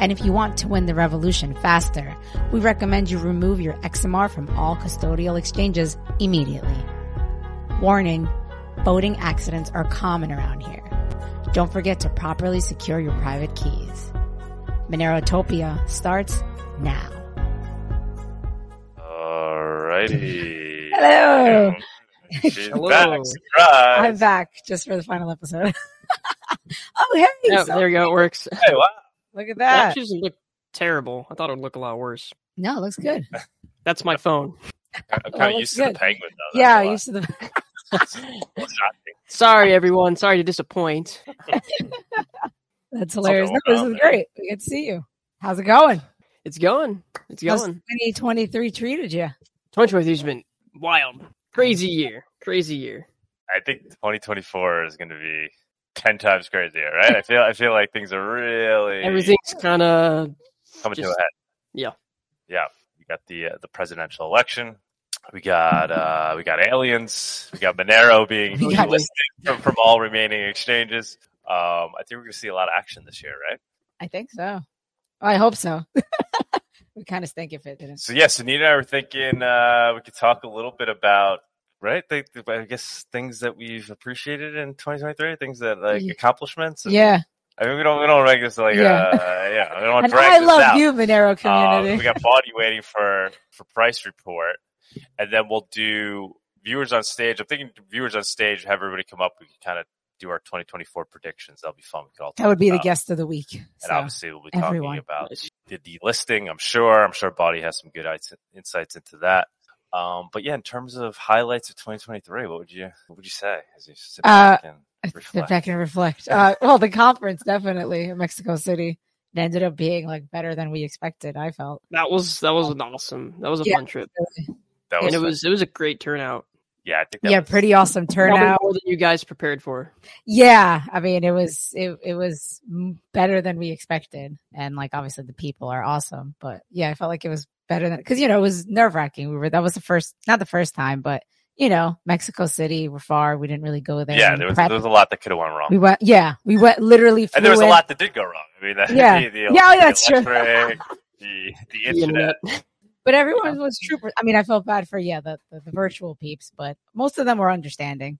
And if you want to win the revolution faster, we recommend you remove your XMR from all custodial exchanges immediately. Warning, boating accidents are common around here. Don't forget to properly secure your private keys. Monerotopia starts now. Alrighty. Hello. She's Hello. back. Surprise. I'm back just for the final episode. oh, hey, Yeah, so- there you go. It works. Hey, wow. Look at actually that. doesn't look terrible. I thought it would look a lot worse. No, it looks good. That's my phone. I'm kind of that's used to the penguin though. Yeah, That's used to the. Sorry, everyone. Sorry to disappoint. That's hilarious. No, going this is man. great. We get to see you. How's it going? It's going. It's How's going. 2023 treated you? 2023 has been wild. Crazy year. Crazy year. I think 2024 is going to be ten times crazier, right? I feel I feel like things are really Everything's kind of coming to a head. yeah. Yeah, we got the uh, the presidential election. We got uh, we got aliens. We got Monero being We delisted from, from all remaining exchanges. Um, I think we're going to see a lot of action this year, right? I think so. I hope so. we kind of stink if it didn't. So yes, Anita and I were thinking uh, we could talk a little bit about right. The, the- I guess things that we've appreciated in 2023, things that like accomplishments. and- Yeah. I mean we don't we don't make this like Yeah. uh, yeah we don't And drag I this love out. you, Monero Um, community. we got Bonnie waiting for for price report, and then we'll do viewers on stage. I'm thinking viewers on stage. Have everybody come up. We can kind of do our 2024 predictions. That'll be fun. We could all that would be the guest of the week. And So, obviously, we'll be everyone. talking about the delisting. I'm sure. I'm sure Bawdy has some good insights into that. Um, but yeah, in terms of highlights of 2023, what would you what would you say as you sit Uh, back and Sit reflect? back and reflect. Uh, well, the conference definitely in Mexico City. It ended up being like better than we expected. I felt. That was that was an awesome. That was a Yeah. fun trip, That and it was it was a great turnout. yeah, I think that Yeah, was- pretty awesome turnout. more than you guys prepared for. Yeah, I mean, it was it it was better than we expected, and like obviously the people are awesome. But yeah, I felt like it was better than because you know it was nerve wracking. We were that was the first, not the first time, but you know Mexico City, we're far. We didn't really go there. yeah, there was prep. there was a lot that could have went wrong. we went. Yeah, we went literally. and there was flew a lot that did go wrong. I mean, the, Yeah. the, the, Yeah, the that's true. electric, the the The internet. internet. But everyone was troopers. I mean, I felt bad for yeah the, the the virtual peeps, but most of them were understanding.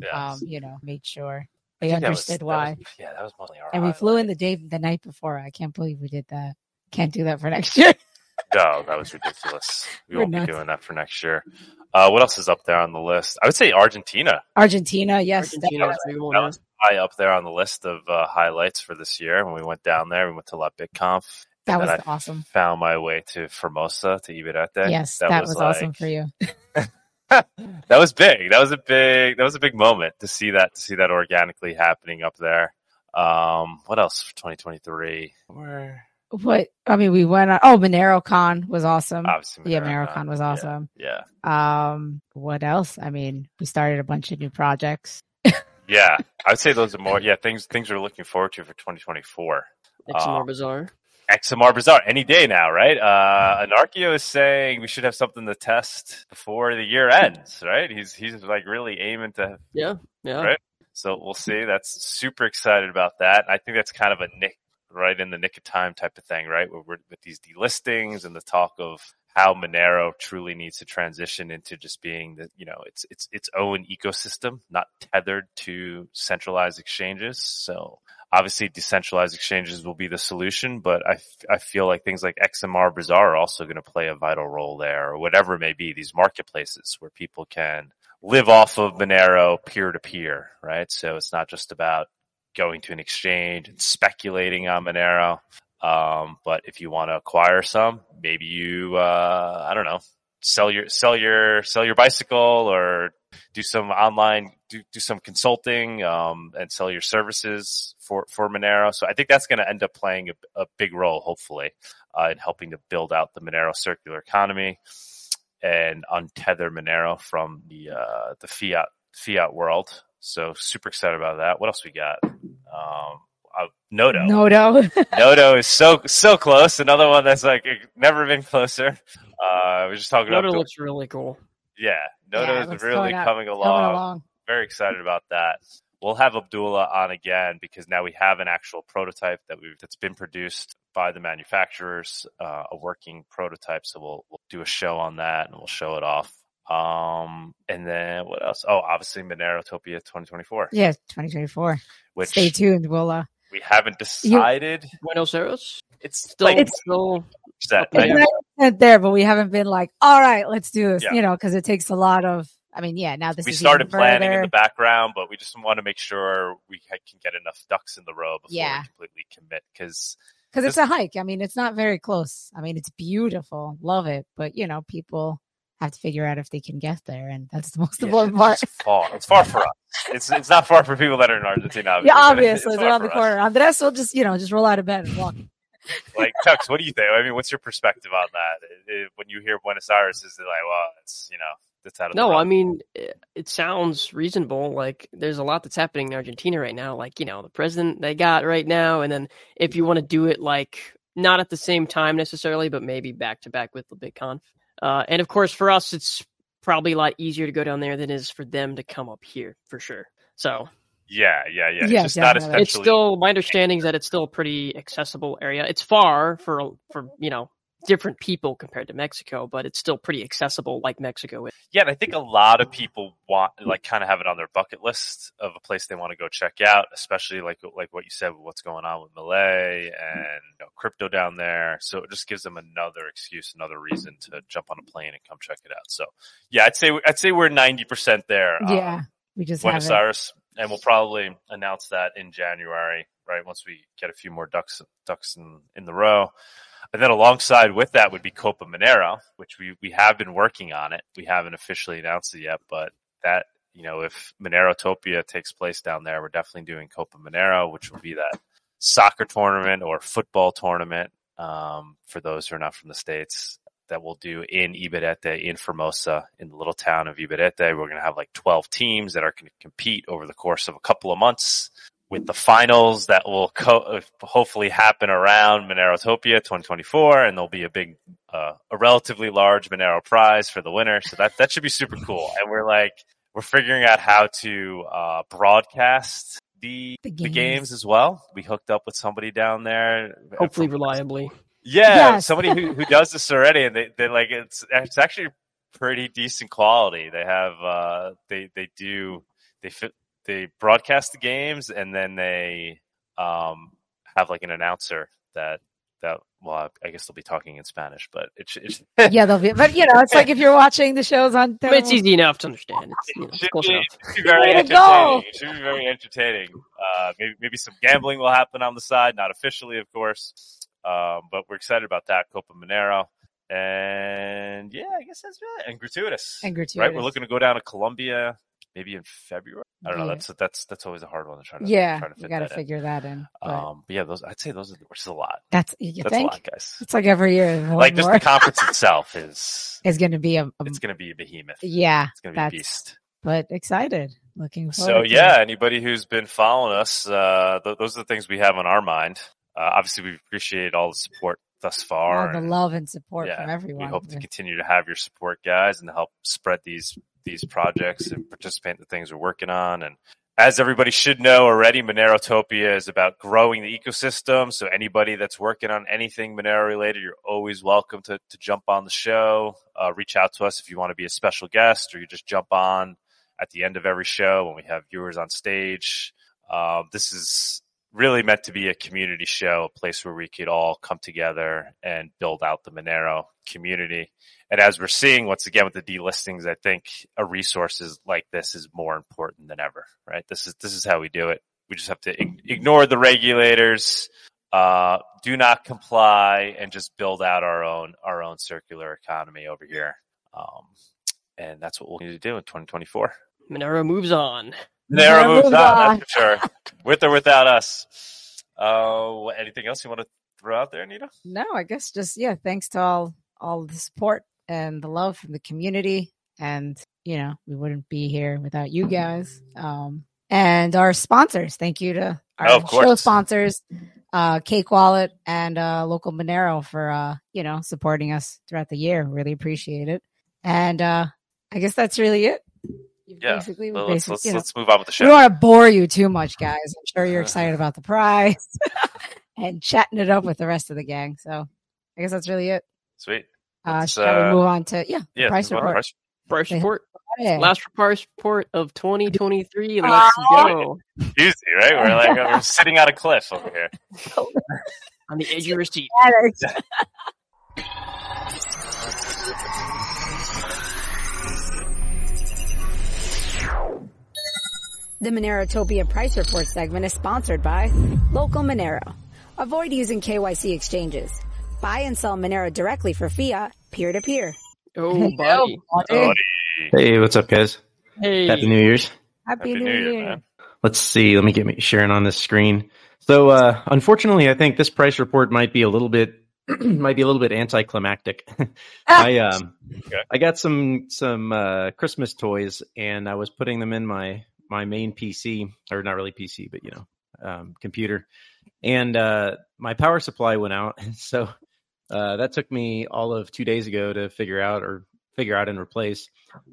Yeah. Um, you know, made sure they think that was- understood that why. was- yeah, that was mostly our. and we highlight. flew in the day the night before. I can't believe we did that. Can't do that for next year. No, that was ridiculous. We We're won't nuts. be doing that for next year. Uh, what else is up there on the list? I would say Argentina. Argentina, yes, Argentina was definitely. a big one, That was high up there on the list of uh, highlights for this year. When we went down there, we went to La BitConf. that was I awesome. Found my way to Formosa to Ibarreta. Yes, that, was, awesome like- for you. that was big. That was a big. That was a big moment to see that. To see that organically happening up there. Um, what else for 2023? Where What I mean, we went on. Oh, MoneroKon was awesome. obviously, yeah, Monero MoneroKon was awesome. Yeah, Um, what else? I mean, we started a bunch of new projects. yeah. I would say those are more. Yeah, things things we're looking forward to for 2024. XMR Uh, Bazaar. XMR Bazaar any day now, right? Uh, Anarkio is saying we should have something to test before the year ends, right? He's he's like really aiming to. Yeah, yeah. Right. So we'll see. That's super excited about that. I think that's kind of a nick right in the nick of time type of thing, right? We're with these delistings and the talk of how Monero truly needs to transition into just being the you know its its its own ecosystem, not tethered to centralized exchanges. So obviously decentralized exchanges will be the solution, but I, I feel like things like XMR Bazaar are also going to play a vital role there or whatever it may be, these marketplaces where people can live off of Monero peer to peer, right? So it's not just about going to an exchange and speculating on Monero. Um, but if you want to acquire some, maybe you, uh, I don't know, sell your, sell your, sell your bicycle or do some online, do, do some consulting, um, and sell your services for, for Monero. So I think that's going to end up playing a, a big role, hopefully, uh, in helping to build out the Monero circular economy. and untether Monero from the uh, the fiat fiat world. So super excited about that. What else we got? Um, uh, Nodo. Nodo. Nodo is so so close. Another one that's like never been closer. Uh, we're just talking Nodo about Nodo looks really cool. yeah. Nodo Yeah, it is looks really coming up- coming Coming along. along. Very excited about that. We'll have Abdullah on again because now we have an actual prototype that we've that's been produced by the manufacturers, uh, a working prototype. So we'll we'll do a show on that and we'll show it off. Um, and then what else? Oh, obviously Monerotopia 2024, Yeah, 2024. which Stay tuned. We'll uh, we haven't decided. Buenos Aires. It's Still, like It's- still set. Yeah. it's there, but we haven't been like, all right, let's do this. Yeah. You know, because it takes a lot of. I mean, yeah. Now this we is started even planning in the background, but we just want to make sure we can get enough ducks in the row before Yeah. we completely commit. Because because it's a hike. I mean, it's not very close. I mean, it's beautiful, love it, but you know, people have to figure out if they can get there, and that's the most important part. it's far. It's far for us. It's it's not far for people that are in Argentina. Yeah, obviously, it's far around the for us. corner. Andres will just, you know, just roll out of bed and walk. Like Tux, what do you think? I mean, what's your perspective on that? It- it- when you hear Buenos Aires, is it like, well, it's you know, it's out of no. realm? I mean, it, it sounds reasonable. Like there's a lot that's happening in Argentina right now. Like you know, the president they got right now, and then if you want to do it like not at the same time necessarily, but maybe back to back with the big conf. Uh, and of course, for us, it's probably a lot easier to go down there than it is for them to come up here for sure. So yeah, yeah, yeah. Yeah, it's just not definitely. it's still my understanding is that it's still a pretty accessible area. It's far for for you know different people compared to Mexico, but it's still pretty accessible like Mexico is. Yeah, and I think a lot of people want like kind of have it on their bucket list of a place they want to go check out, especially like like what you said with what's going on with Milei and you know, crypto down there. So it just gives them another excuse, another reason to jump on a plane and come check it out. So yeah, I'd say I'd say we're ninety percent there. um, Yeah, we just Buenos have it. Aires, and we'll probably announce that in January, right? Once we get a few more ducks ducks in, in the row. And then alongside with that would be Copa Monero, which we, we have been working on it. We haven't officially announced it yet, but that, you know, if Monerotopia takes place down there, we're definitely doing Copa Monero, which will be that soccer tournament or football tournament, um, for those who are not from the States that we'll do in Ibarreta, in Formosa, in the little town of Ibarreta. We're going to have like 12 teams that are going to compete over the course of a couple of months with the finals that will co- hopefully happen around Monerotopia 2024. And there'll be a big, uh, a relatively large Monero prize for the winner. So that, that should be super cool. And we're like, we're figuring out how to, uh, broadcast the, The the games. games as well. We hooked up with somebody down there. Hopefully from- reliably. yeah, Yes. somebody who, who does this already, and they they like it's it's actually pretty decent quality. They have uh they they do they fit they broadcast the games, and then they um have like an announcer that that well I guess they'll be talking in Spanish, but it's it's Yeah, they'll be. But you know, it's like if you're watching the shows on. I it's easy enough to understand. It's, you know, it's should close be, enough. should be very Way go. entertaining. It should be very entertaining. Uh, maybe maybe some gambling will happen on the side, not officially, of course. Um, but we're excited about that Copa Monero, and yeah, I guess that's it. And Gratuitas, And Gratuitas. right? We're looking to go down to Colombia maybe in February. I don't know. That's that's that's always a hard one to try to Yeah, try to fit got to that in. figure that in. But Um, but yeah, those I'd say those are which is a lot. that's you That's think a lot, guys. it's like every year. Like just more. the conference itself is is going to be a, a it's going to be a behemoth. yeah. It's going to be a beast. But excited, looking forward. So yeah, it. anybody who's been following us, uh, th- those are the things we have on our mind. Uh, obviously, we appreciate all the support thus far. all the and love and support yeah, from everyone. We hope to continue to have your support, guys, and help spread these these projects and participate in the things we're working on. And as everybody should know already, Monerotopia is about growing the ecosystem. So anybody that's working on anything Monero related, you're always welcome to to jump on the show. Uh, reach out to us if you want to be a special guest, or you just jump on at the end of every show when we have viewers on stage. Um, this is really meant to be a community show, a place where we could all come together and build out the Monero community. And as we're seeing once again with the delistings, I think a resources like this is more important than ever, right? This is, this is how we do it. We just have to ignore the regulators, uh, do not comply and just build out our own, our own circular economy over here. Um, and that's what we'll need to do in 2024. Monero moves on. Monero Monero moves moves on, on. that's for sure. With or without us. Uh, anything else you want to throw out there, Anita? No, I guess just yeah. Thanks to all all the support and the love from the community. And, you know, we wouldn't be here without you guys. Um, and our sponsors. Thank you to our Oh, show sponsors, uh, Cake Wallet and uh, local Monero for, uh, you know, supporting us throughout the year. Really appreciate it. And uh, I guess that's really it. Yeah. Basically, we Well, let's let's, you know, let's move on with the we don't want to bore you too much, guys. I'm sure you're excited about the prize and chatting it up with the rest of the gang. So I guess that's really it. Sweet. Uh, Let's, shall we uh, move on to yeah, Yeah. price move on to report? price- Price report. Yeah. Last price report of 2023. Let's go. Easy, right? We're like we're sitting on a cliff over here. On the edge of your seat. Alex. The Monerotopia Price Report segment is sponsored by Local Monero. Avoid using KYC exchanges. Buy and sell Monero directly for fiat, peer to peer. Oh, buddy. Buddy. Hey, what's up, guys? Hey. Happy New Year's. Happy, Happy New Year. man. Let's see. Let me get me sharing on this screen. So, uh, unfortunately, I think this price report might be a little bit might be a little bit anticlimactic. I um, Okay. I got some some uh, Christmas toys, and I was putting them in my my main PC, or not really PC, but you know, um, computer, and uh, my power supply went out. So uh, that took me all of two days ago to figure out or figure out and replace.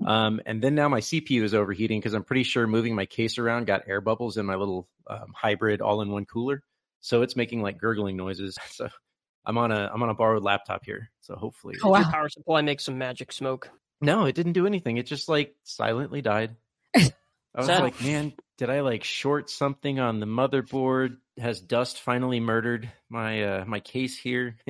Um, and then now my CPU is overheating because I'm pretty sure moving my case around got air bubbles in my little um, hybrid all-in-one cooler, so it's making like gurgling noises. So I'm on a I'm on a borrowed laptop here, so hopefully Oh, wow. power supply makes some magic smoke. no, it didn't do anything. It just like silently died. I was Sad. like, man, did I like short something on the motherboard? Has dust finally murdered my uh my case here?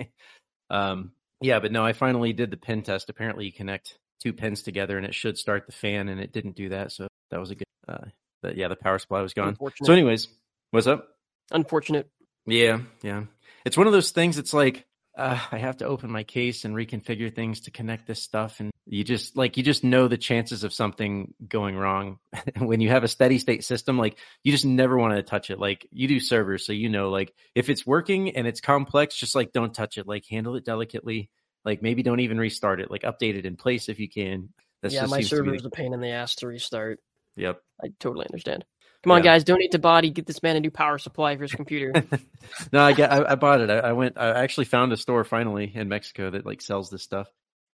um yeah, but no, I finally did the pin test. Apparently you connect two pins together and it should start the fan and it didn't do that, so that was a good uh but yeah, the power supply was gone. So anyways, what's up? Unfortunate. Yeah, yeah. It's one of those things. It's like uh, I have to open my case and reconfigure things to connect this stuff, and you just like you just know the chances of something going wrong when you have a steady state system. Like you just never want to touch it. Like you do servers, so you know like if it's working and it's complex, just like don't touch it. Like handle it delicately. Like maybe don't even restart it. Like update it in place if you can. That's yeah, just my server is a pain in the ass to restart. Yep. I totally understand. Come on, Yeah. guys, donate to Bawdy. Get this man a new power supply for his computer. no, I got. I, I bought it. I, I went. I actually found a store finally in Mexico that like sells this stuff.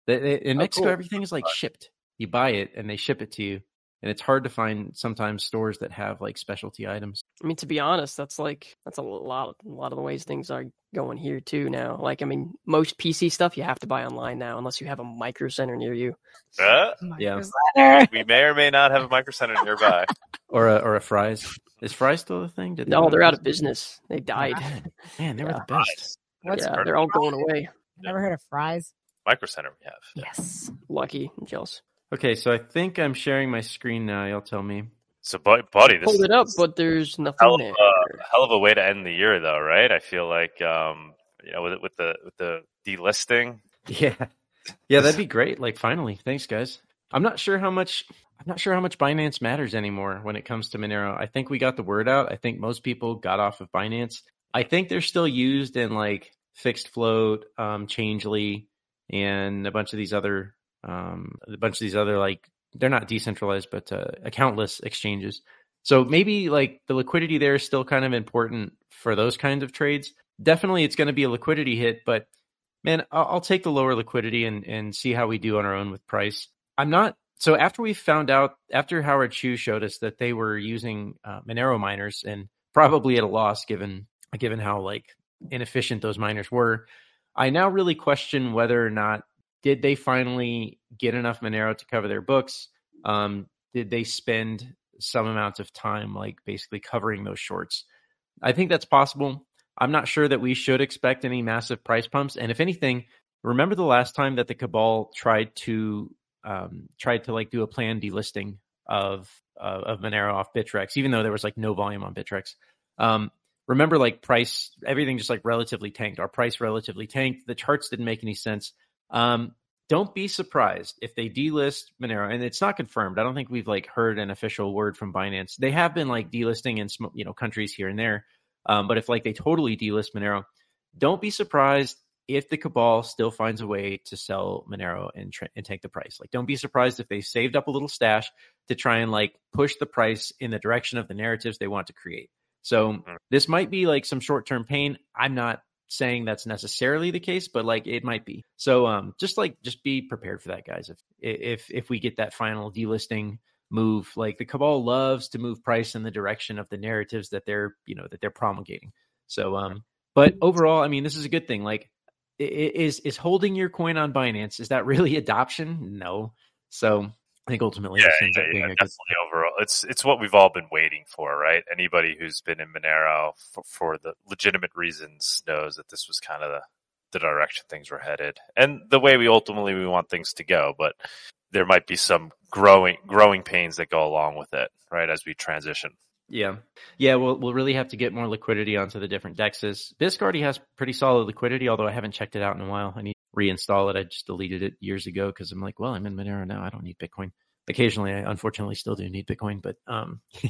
They, they, in Oh, Mexico, cool. everything is like shipped. You buy it and they ship it to you, and it's hard to find sometimes stores that have like specialty items. I mean, to be honest, that's like that's a lot, a lot of the ways things are going here too now. Like, I mean, most PC stuff you have to buy online now, unless you have a micro center near you. Uh, Yeah. Center. we may or may not have a micro center nearby. Or a or a fries. Is fries still a thing? Did they no, they're out of business? business. They died. Man, they were Yeah. the best. What's yeah, they're all going away. Never heard of fries? Micro center we have. Yes. Lucky, I'm jealous. Okay, so I think I'm sharing my screen now. Y'all tell me. So, bu- buddy, this Hold it up, but there's nothing hell of, there. a, hell of a way to end the year, though, right? I feel like um, you know, with with the with the delisting, Yeah. Yeah, that'd be great. Like finally. Thanks guys. I'm not sure how much I'm not sure how much Binance matters anymore when it comes to Monero. I think we got the word out. I think most people got off of Binance. I think they're still used in like FixedFloat, um, Changelly, and a bunch of these other um a bunch of these other like they're not decentralized but uh, accountless exchanges. So maybe like the liquidity there is still kind of important for those kinds of trades. Definitely it's going to be a liquidity hit, but man, I'll, I'll take the lower liquidity and, and see how we do on our own with price. I'm not. So after we found out, after Howard Chu showed us that they were using uh, Monero miners and probably at a loss given given how like inefficient those miners were, I now really question whether or not did they finally get enough Monero to cover their books? Um, did they spend some amount of time like basically covering those shorts? I think that's possible. I'm not sure that we should expect any massive price pumps. And if anything, remember the last time that the cabal tried to um, tried to like do a planned delisting of uh, of Monero off Bittrex, even though there was like no volume on Bittrex. Um, remember, like price, everything just like relatively tanked. Our price relatively tanked. The charts didn't make any sense. Um, don't be surprised if they delist Monero, and it's not confirmed. I don't think we've like heard an official word from Binance. They have been like delisting in you know countries here and there, um, but if like they totally delist Monero, don't be surprised if the cabal still finds a way to sell Monero and, and take the price. Like, don't be surprised if they saved up a little stash to try and like push the price in the direction of the narratives they want to create. So Mm. this might be like some short term pain. I'm not saying that's necessarily the case, but like it might be. So um, just like just be prepared for that, guys. If if if we get that final delisting move, like the cabal loves to move price in the direction of the narratives that they're you know that they're promulgating. So um, but overall, I mean, this is a good thing. Like, is is holding your coin on Binance is that really adoption? No. So I think ultimately Yeah, yeah, yeah, a good. definitely overall. It's it's what we've all been waiting for, right? Anybody who's been in Monero for, for the legitimate reasons knows that this was kind of the, the direction things were headed, and the way we ultimately we want things to go. But there might be some growing growing pains that go along with it, right? As we transition. Yeah, yeah. We'll we'll really have to get more liquidity onto the different dexes. Bisq already has pretty solid liquidity, although I haven't checked it out in a while. I need reinstall it. I just deleted it years ago because I'm like, well, I'm in Monero now. I don't need Bitcoin. Occasionally, I unfortunately still do need Bitcoin, but um,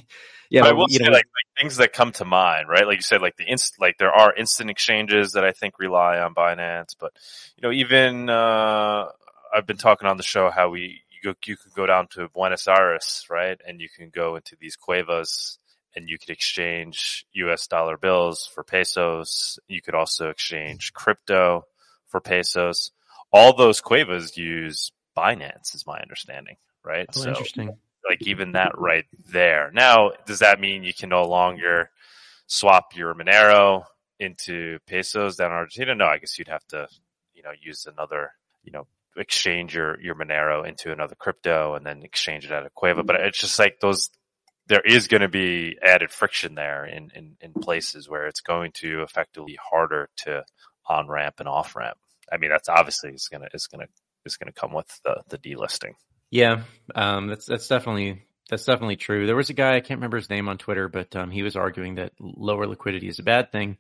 yeah. But I will you say, know, like, like things that come to mind, right? Like you said, like the inst, like there are instant exchanges that I think rely on Binance, but you know, even uh, I've been talking on the show how we you go you can go down to Buenos Aires, right, and you can go into these cuevas and you could exchange U.S. dollar bills for pesos. You could also exchange crypto for pesos. All those cuevas use Binance, is my understanding, right? oh, interesting. like even that right there. Now, does that mean you can no longer swap your Monero into pesos down in Argentina? No, I guess you'd have to, you know, use another, you know, exchange your, your Monero into another crypto and then exchange it at a Cueva. But it's just like those, there is going to be added friction there in, in, in places where it's going to effectively be harder to on ramp and off ramp. I mean, that's obviously is to, is to, is to come with the, the delisting. Yeah, um, that's that's definitely that's definitely true. There was a guy I can't remember his name on Twitter, but um, he was arguing that lower liquidity is a bad thing,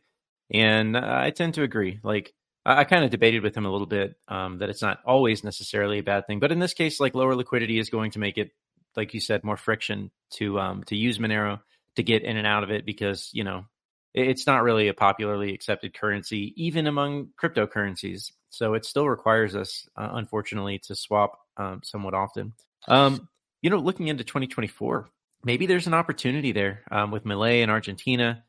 and I tend to agree. Like I, I kind of debated with him a little bit um, that it's not always necessarily a bad thing, but in this case, like lower liquidity is going to make it, like you said, more friction to um, to use Monero to get in and out of it because you know it's not really a popularly accepted currency even among cryptocurrencies. So it still requires us, uh, unfortunately, to swap um, somewhat often. Um, you know, looking into 2024, maybe there's an opportunity there um, with Milei and Argentina.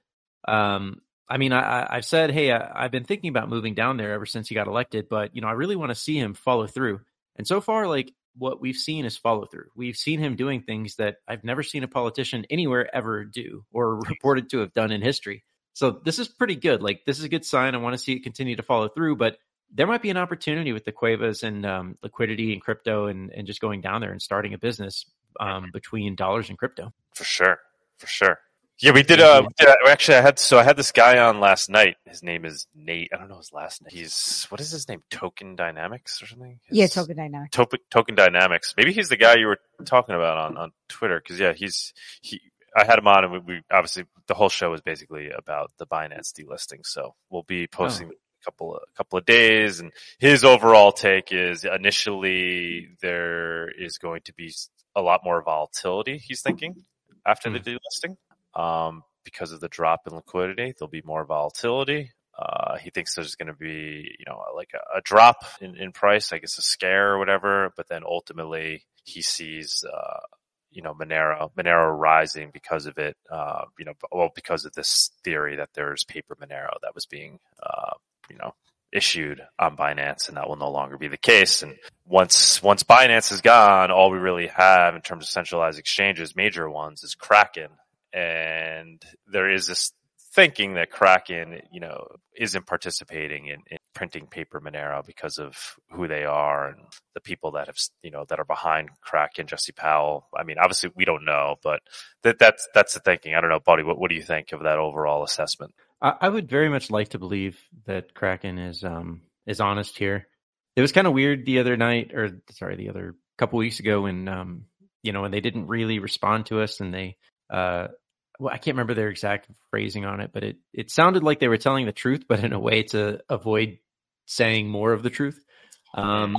Um, I mean, I, I've said, hey, I, I've been thinking about moving down there ever since he got elected, but you know, I really want to see him follow through. And so far, like what we've seen is follow through. We've seen him doing things that I've never seen a politician anywhere ever do or reported to have done in history. So this is pretty good. Like this is a good sign. I want to see it continue to follow through, but there might be an opportunity with the Cuevas and um, liquidity and crypto and, and just going down there and starting a business um, between dollars and crypto. For sure, for sure. Yeah, we did. Uh, we did, uh, actually, I had so I had this guy on last night. His name is Nate. I don't know his last name. He's what is his name? Token Dynamics or something? Yeah, token Dynamics. Token Token Dynamics. Maybe he's the guy you were talking about on on Twitter. Because yeah, he's he. I had him on, and we, we obviously the whole show is basically about the Binance delisting. So we'll be posting a couple of couple of days, and his overall take is initially there is going to be a lot more volatility. He's thinking after the delisting, um, because of the drop in liquidity, there'll be more volatility. Uh, he thinks there's going to be, you know, like a, a drop in, in price, I guess a scare or whatever, but then ultimately he sees, uh, you know, Monero, Monero rising because of it, uh, you know, well, because of this theory that there's paper Monero that was being, uh, you know, issued on Binance and that will no longer be the case. And once, once Binance is gone, all we really have in terms of centralized exchanges, major ones is Kraken. And there is this thinking that Kraken, you know, isn't participating in, in printing paper Monero because of who they are and the people that have, you know, that are behind Kraken, Jesse Powell. I mean, obviously we don't know, but that, that's, that's the thinking. I don't know, Buddy, what, what do you think of that overall assessment? I, I would very much like to believe that Kraken is um is honest here. It was kind of weird the other night, or sorry, the other couple weeks ago when um you know when they didn't really respond to us and they uh well I can't remember their exact phrasing on it, but it it sounded like they were telling the truth, but in a way to avoid saying more of the truth. Um,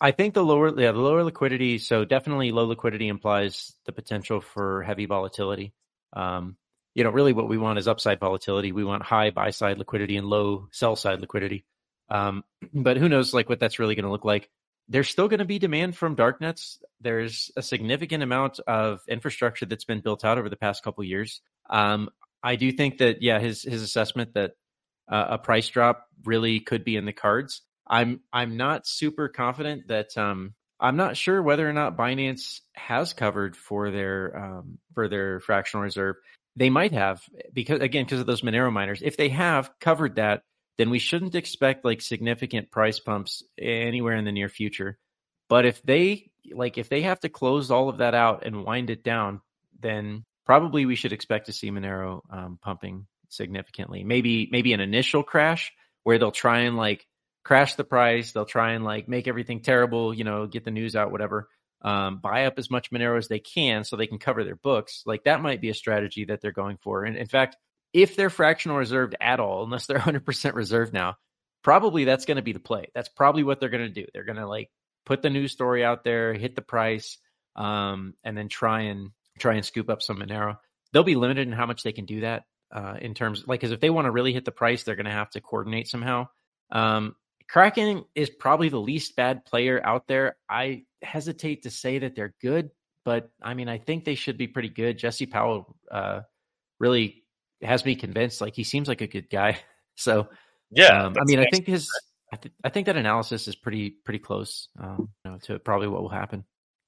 I think the lower yeah the lower liquidity, so definitely low liquidity implies the potential for heavy volatility. Um, you know, really what we want is upside volatility. We want high buy side liquidity and low sell side liquidity. Um, but who knows like what that's really going to look like. There's still going to be demand from darknets. There's a significant amount of infrastructure that's been built out over the past couple years. Um, I do think that yeah, his his assessment that uh, a price drop really could be in the cards. I'm I'm not super confident that um, I'm not sure whether or not Binance has covered for their um, for their fractional reserve. They might have because again because of those Monero miners. If they have covered that, then we shouldn't expect like significant price pumps anywhere in the near future. But if they like if they have to close all of that out and wind it down, then probably we should expect to see Monero um, pumping significantly. Maybe maybe an initial crash where they'll try and like crash the price. They'll try and like make everything terrible, you know, get the news out, whatever. Um, buy up as much Monero as they can so they can cover their books. Like that might be a strategy that they're going for. And in fact, if they're fractional reserved at all, unless they're 100% reserved now, probably that's going to be the play. That's probably what they're going to do. They're going to like put the news story out there, hit the price, um, and then try and try and scoop up some Monero. They'll be limited in how much they can do that uh, in terms like because if they want to really hit the price, they're going to have to coordinate somehow. Um, Kraken is probably the least bad player out there. I hesitate to say that they're good, but I mean I think they should be pretty good. Jesse Powell uh, really has me convinced. Like he seems like a good guy. So yeah, um, I mean I think his I, th- I, think that analysis is pretty pretty close um, you know, to probably what will happen.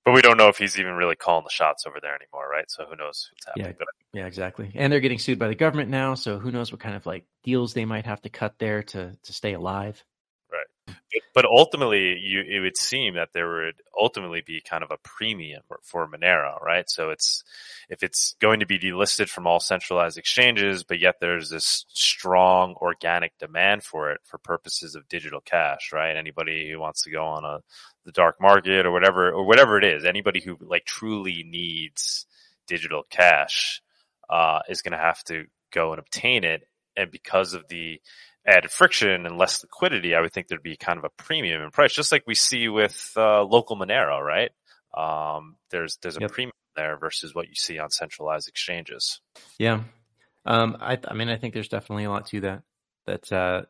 But we don't know if he's even really calling the shots over there anymore, right? So who knows what's happening? Yeah, but, yeah, exactly. And they're getting sued by the government now, so who knows what kind of like deals they might have to cut there to to stay alive. But ultimately, you it would seem that there would ultimately be kind of a premium for Monero, right? So it's if it's going to be delisted from all centralized exchanges, but yet there's this strong organic demand for it for purposes of digital cash, right? Anybody who wants to go on a the dark market or whatever or whatever it is, anybody who like truly needs digital cash uh, is going to have to go and obtain it, and because of the added friction and less liquidity, I would think there'd be kind of a premium in price, just like we see with uh, local Monero, right? Um, there's there's a yep. premium there versus what you see on centralized exchanges. Yeah, um, I I mean I think there's definitely a lot to that. That uh,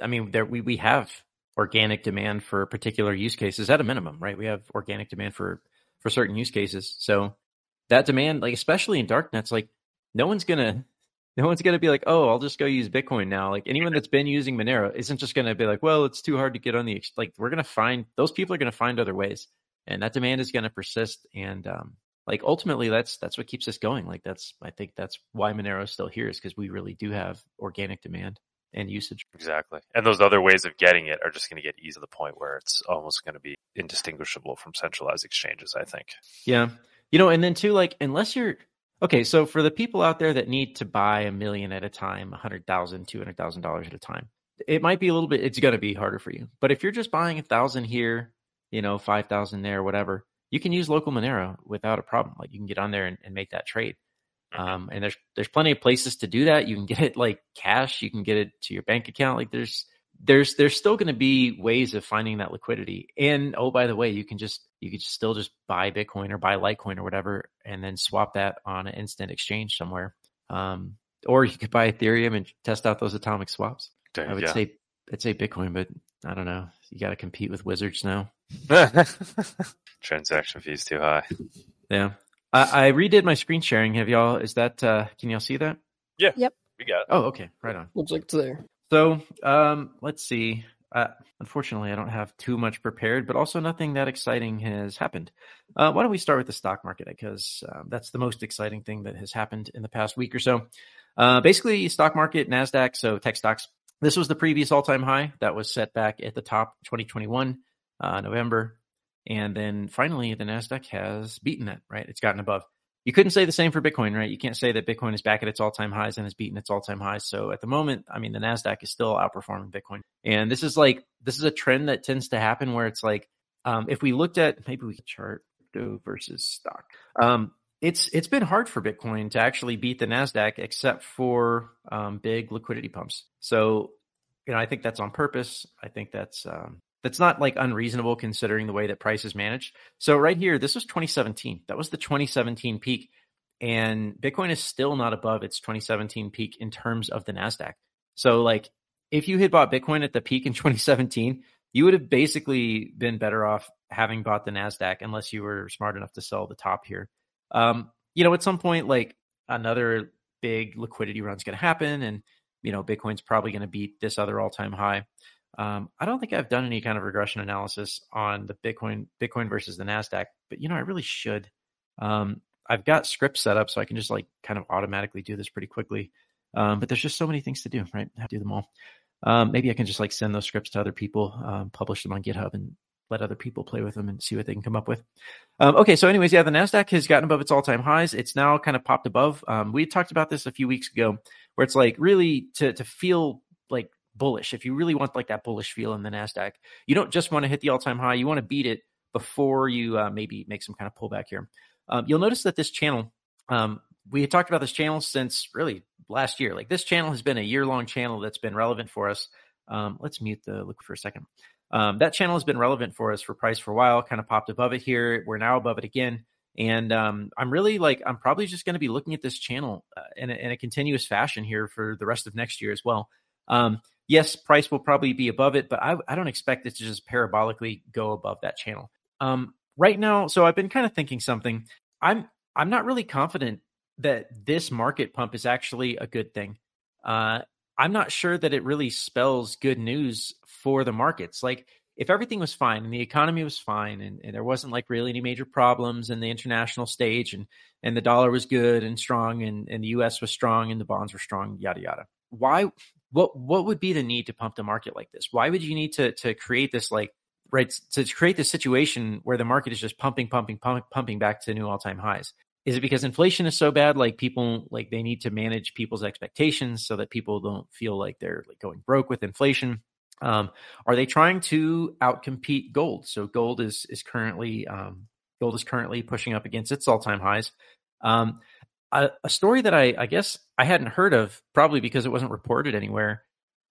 I mean there we we have organic demand for particular use cases at a minimum, right? We have organic demand for for certain use cases, so that demand, like especially in darknets, like no one's gonna no one's going to be like, oh, I'll just go use Bitcoin now. Like anyone that's been using Monero isn't just going to be like, well, it's too hard to get on the like. We're going to find those people are going to find other ways, and that demand is going to persist. And um, like ultimately, that's that's what keeps us going. Like that's I think that's why Monero is still here is because we really do have organic demand and usage. Exactly. And those other ways of getting it are just going to get easy to the point where it's almost going to be indistinguishable from centralized exchanges. I think. Yeah. You know, and then too, like unless you're Okay, so for the people out there that need to buy a million at a time, a hundred thousand, two hundred thousand dollars at a time, it might be a little bit. It's going to be harder for you. But if you're just buying a thousand here, you know, five thousand there, whatever, you can use local Monero without a problem. Like you can get on there and, and make that trade. Mm-hmm. Um, and there's there's plenty of places to do that. You can get it like cash. You can get it to your bank account. Like there's there's there's still going to be ways of finding that liquidity. And oh, by the way, you can just you could still just buy Bitcoin or buy Litecoin or whatever, and then swap that on an instant exchange somewhere. Um, or you could buy Ethereum and test out those atomic swaps. I would say I'd say Bitcoin, but I don't know. You got to compete with wizards now. Transaction fees too high. Yeah, I, I redid my screen sharing. Have y'all? Is that? uh Can y'all see that? Yeah. Yep. We got. It. Oh, okay. Right on. Looks like it's there. So, um, let's see. Uh, unfortunately, I don't have too much prepared, but also nothing that exciting has happened. Uh, why don't we start with the stock market? Because uh, that's the most exciting thing that has happened in the past week or so. Uh, basically, stock market, NASDAQ, so tech stocks. This was the previous all time high that was set back at the top 2021, uh, November. And then finally, the NASDAQ has beaten that, right? It's gotten above you couldn't say the same for Bitcoin, right? You can't say that Bitcoin is back at its all time highs and has beaten its all time highs. So at the moment, I mean, the NASDAQ is still outperforming Bitcoin. And this is like, this is a trend that tends to happen where it's like, um, if we looked at, maybe we could chart crypto versus stock. Um, it's, it's been hard for Bitcoin to actually beat the NASDAQ except for, um, big liquidity pumps. So, you know, I think that's on purpose. I think that's, um, that's not like unreasonable considering the way that price is managed. So right here, this was 2017. That was the 2017 peak. And Bitcoin is still not above its 2017 peak in terms of the NASDAQ. So like if you had bought Bitcoin at the peak in 2017, you would have basically been better off having bought the Nasdaq unless you were smart enough to sell the top here. Um, you know, at some point, like another big liquidity run is going to happen, and you know, Bitcoin's probably going to beat this other all-time high. Um, I don't think I've done any kind of regression analysis on the Bitcoin Bitcoin versus the Nasdaq, but you know, I really should. Um, I've got scripts set up so I can just like kind of automatically do this pretty quickly. Um, but there's just so many things to do, right? I have to do them all. Um, maybe I can just like send those scripts to other people, um, publish them on GitHub, and let other people play with them and see what they can come up with. Um, okay, so anyways, yeah, the Nasdaq has gotten above its all-time highs. It's now kind of popped above. Um, we talked about this a few weeks ago, where it's like really to to feel like bullish. If you really want like that bullish feel in the Nasdaq, you don't just want to hit the all-time high. You want to beat it before you uh, maybe make some kind of pullback here. Um, you'll notice that this channel, um, we had talked about this channel since really last year. Like this channel has been a year long channel that's been relevant for us. Um, let's mute the look for a second. Um, that channel has been relevant for us for price for a while, kind of popped above it here. We're now above it again. And um, I'm really like, I'm probably just going to be looking at this channel uh, in, a, in, a, continuous fashion here for the rest of next year as well. Um, yes, price will probably be above it, but I, I, don't expect it to just parabolically go above that channel. Um, right now, so I've been kind of thinking something. I'm I'm not really confident that this market pump is actually a good thing. Uh, I'm not sure that it really spells good news for the markets. Like if everything was fine and the economy was fine and, and, there wasn't like really any major problems in the international stage and and the dollar was good and strong and, and the US was strong and the bonds were strong, yada yada. Why what what would be the need to pump the market like this? Why would you need to to create this like right to create this situation where the market is just pumping pumping pumping, pumping back to new all-time highs? Is it because inflation is so bad like people like they need to manage people's expectations so that people don't feel like they're like going broke with inflation? Um, are they trying to outcompete gold? So gold is is currently um, gold is currently pushing up against its all-time highs. Um, a, story that I, I guess i hadn't heard of probably because it wasn't reported anywhere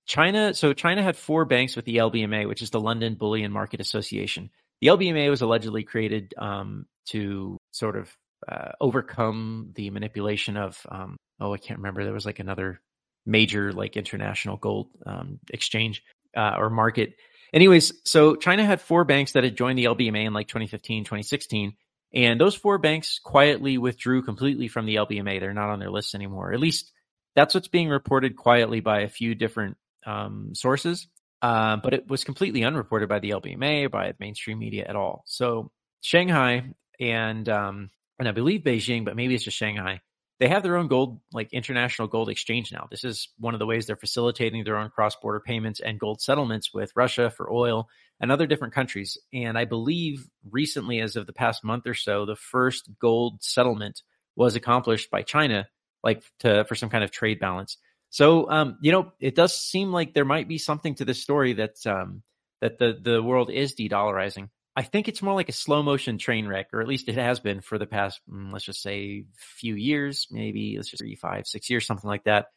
China, so China had four banks with the LBMA, which is the London Bullion Market Association. The LBMA was allegedly created um, to sort of uh, overcome the manipulation of, um, oh, I can't remember. There was like another major like international gold um, exchange uh, or market. Anyways, so China had four banks that had joined the LBMA in like 2015, 2016. And those four banks quietly withdrew completely from the LBMA. They're not on their list anymore. At least that's what's being reported quietly by a few different um, sources, uh, but it was completely unreported by the LBMA, by mainstream media at all. So Shanghai and um, and I believe Beijing, but maybe it's just Shanghai. They have their own gold, like international gold exchange now. This is one of the ways they're facilitating their own cross border payments and gold settlements with Russia for oil and other different countries. And I believe recently, as of the past month or so, the first gold settlement was accomplished by China, like to, for some kind of trade balance. So, um, you know, it does seem like there might be something to this story that um, that the the world is de-dollarizing. I think it's more like a slow motion train wreck, or at least it has been for the past, mm, let's just say, few years, maybe let's just three, five, six years, something like that.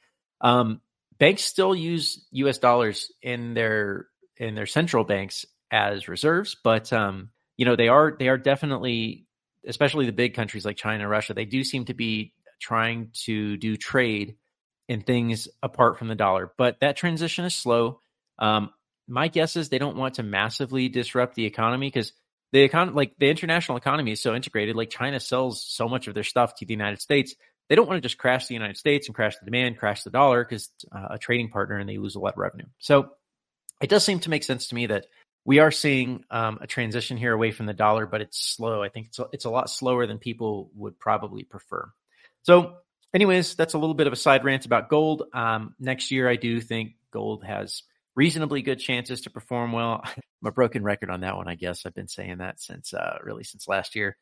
Um, banks still use U.S. dollars in their in their central banks as reserves, but um, you know they are they are definitely, especially the big countries like China, Russia, they do seem to be trying to do trade and things apart from the dollar. But that transition is slow. Um, my guess is they don't want to massively disrupt the economy because the econ like the international economy is so integrated. Like China sells so much of their stuff to the United States. They don't want to just crash the United States and crash the demand, crash the dollar because uh, a trading partner and they lose a lot of revenue. So it does seem to make sense to me that we are seeing um, a transition here away from the dollar, but it's slow. I think it's a, it's a lot slower than people would probably prefer. So anyways, that's a little bit of a side rant about gold. Um, next year, I do think gold has reasonably good chances to perform well. I'm a broken record on that one, I guess. I've been saying that since uh, really since last year.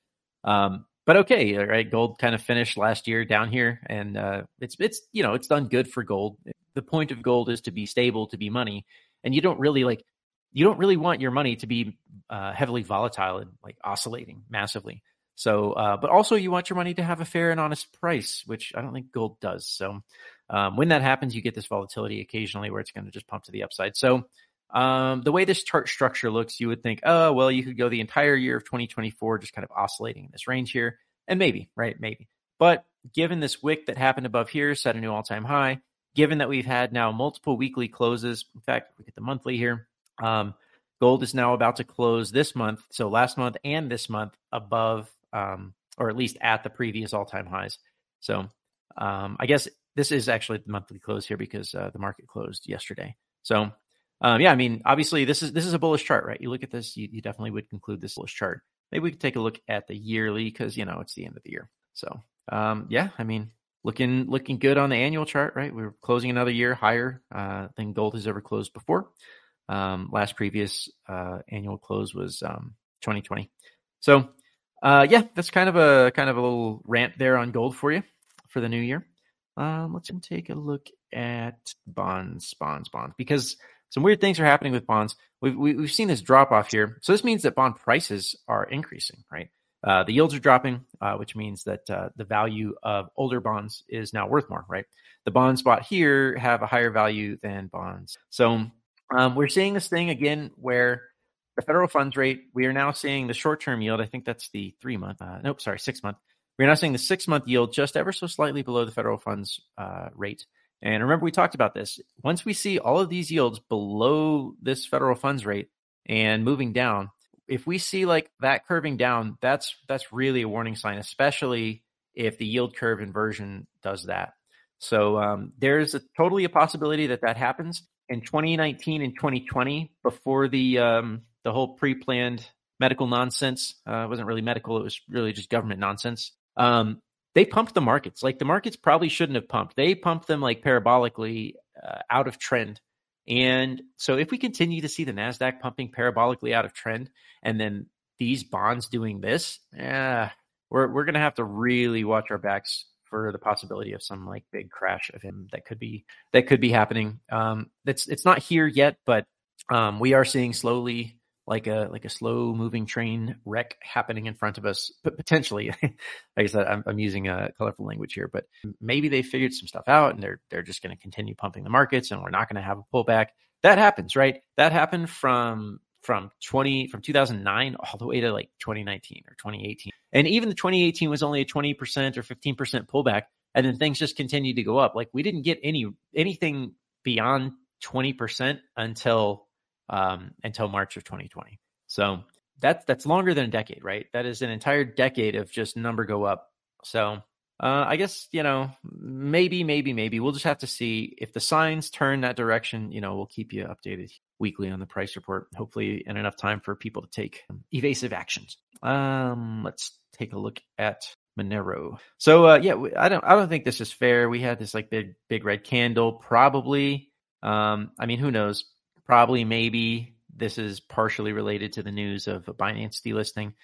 Um, but okay, right? Gold kind of finished last year down here, and uh, it's it's you know it's done good for gold. The point of gold is to be stable, to be money, and you don't really like you don't really want your money to be uh, heavily volatile and like oscillating massively. So, uh, but also you want your money to have a fair and honest price, which I don't think gold does. So, um, when that happens, you get this volatility occasionally where it's going to just pump to the upside. So, um, the way this chart structure looks, you would think, oh, well, you could go the entire year of 2024 just kind of oscillating in this range here. And maybe, right? Maybe. But given this wick that happened above here, set a new all time high, given that we've had now multiple weekly closes, in fact, we get the monthly here. Um, gold is now about to close this month, so last month and this month above, um, or at least at the previous all-time highs. So um, I guess this is actually the monthly close here because uh, the market closed yesterday. So um, yeah, I mean, obviously this is this is a bullish chart, right? You look at this, you, you definitely would conclude this bullish chart. Maybe we could take a look at the yearly because you know it's the end of the year. So um, yeah, I mean, looking looking good on the annual chart, right? We're closing another year higher uh, than gold has ever closed before. Um, last previous uh, annual close was um, 2020. So uh, yeah, that's kind of a kind of a little rant there on gold for you for the new year. Um, let's take a look at bonds, bonds, bonds, because some weird things are happening with bonds. We've we, have seen this drop off here, so this means that bond prices are increasing, right? Uh, the yields are dropping, uh, which means that uh, the value of older bonds is now worth more, right? The bonds bought here have a higher value than bonds. So um, we're seeing this thing again where the federal funds rate, we are now seeing the short term yield. I think that's the three month, uh, nope, sorry, six month. We're now seeing the six month yield just ever so slightly below the federal funds uh, rate. And remember, we talked about this. Once we see all of these yields below this federal funds rate and moving down, if we see like that curving down, that's that's really a warning sign, especially if the yield curve inversion does that. So um, there's a, totally a possibility that that happens in 2019 and 2020 before the um, the whole pre-planned medical nonsense uh, wasn't really medical; it was really just government nonsense. Um, they pumped the markets like the markets probably shouldn't have pumped. They pumped them like parabolically uh, out of trend and so if we continue to see the NASDAQ pumping parabolically out of trend and then these bonds doing this, we're, we're going to have to really watch our backs for the possibility of some like big crash of him that could be that could be happening. Um, that's it's not here yet, but um, we are seeing slowly like a like a slow moving train wreck happening in front of us, but potentially. like I said, I'm, I'm using a colorful language here, but maybe they figured some stuff out and they're they're just going to continue pumping the markets, and we're not going to have a pullback. That happens, right? That happened from from 20 from 2009 all the way to like 2019 or 2018 and even the 2018 was only a 20% or 15% pullback and then things just continued to go up like we didn't get any anything beyond 20% until um, until March of 2020. So that's that's longer than a decade, right? That is an entire decade of just number go up. So uh, I guess you know maybe maybe maybe we'll just have to see if the signs turn that direction. You know, we'll keep you updated weekly on the price report. Hopefully, in enough time for people to take evasive actions. Um, let's take a look at Monero. So uh, yeah, I don't I don't think this is fair. We had this like big big red candle. Probably. Um, I mean, who knows? Probably, maybe this is partially related to the news of a Binance delisting.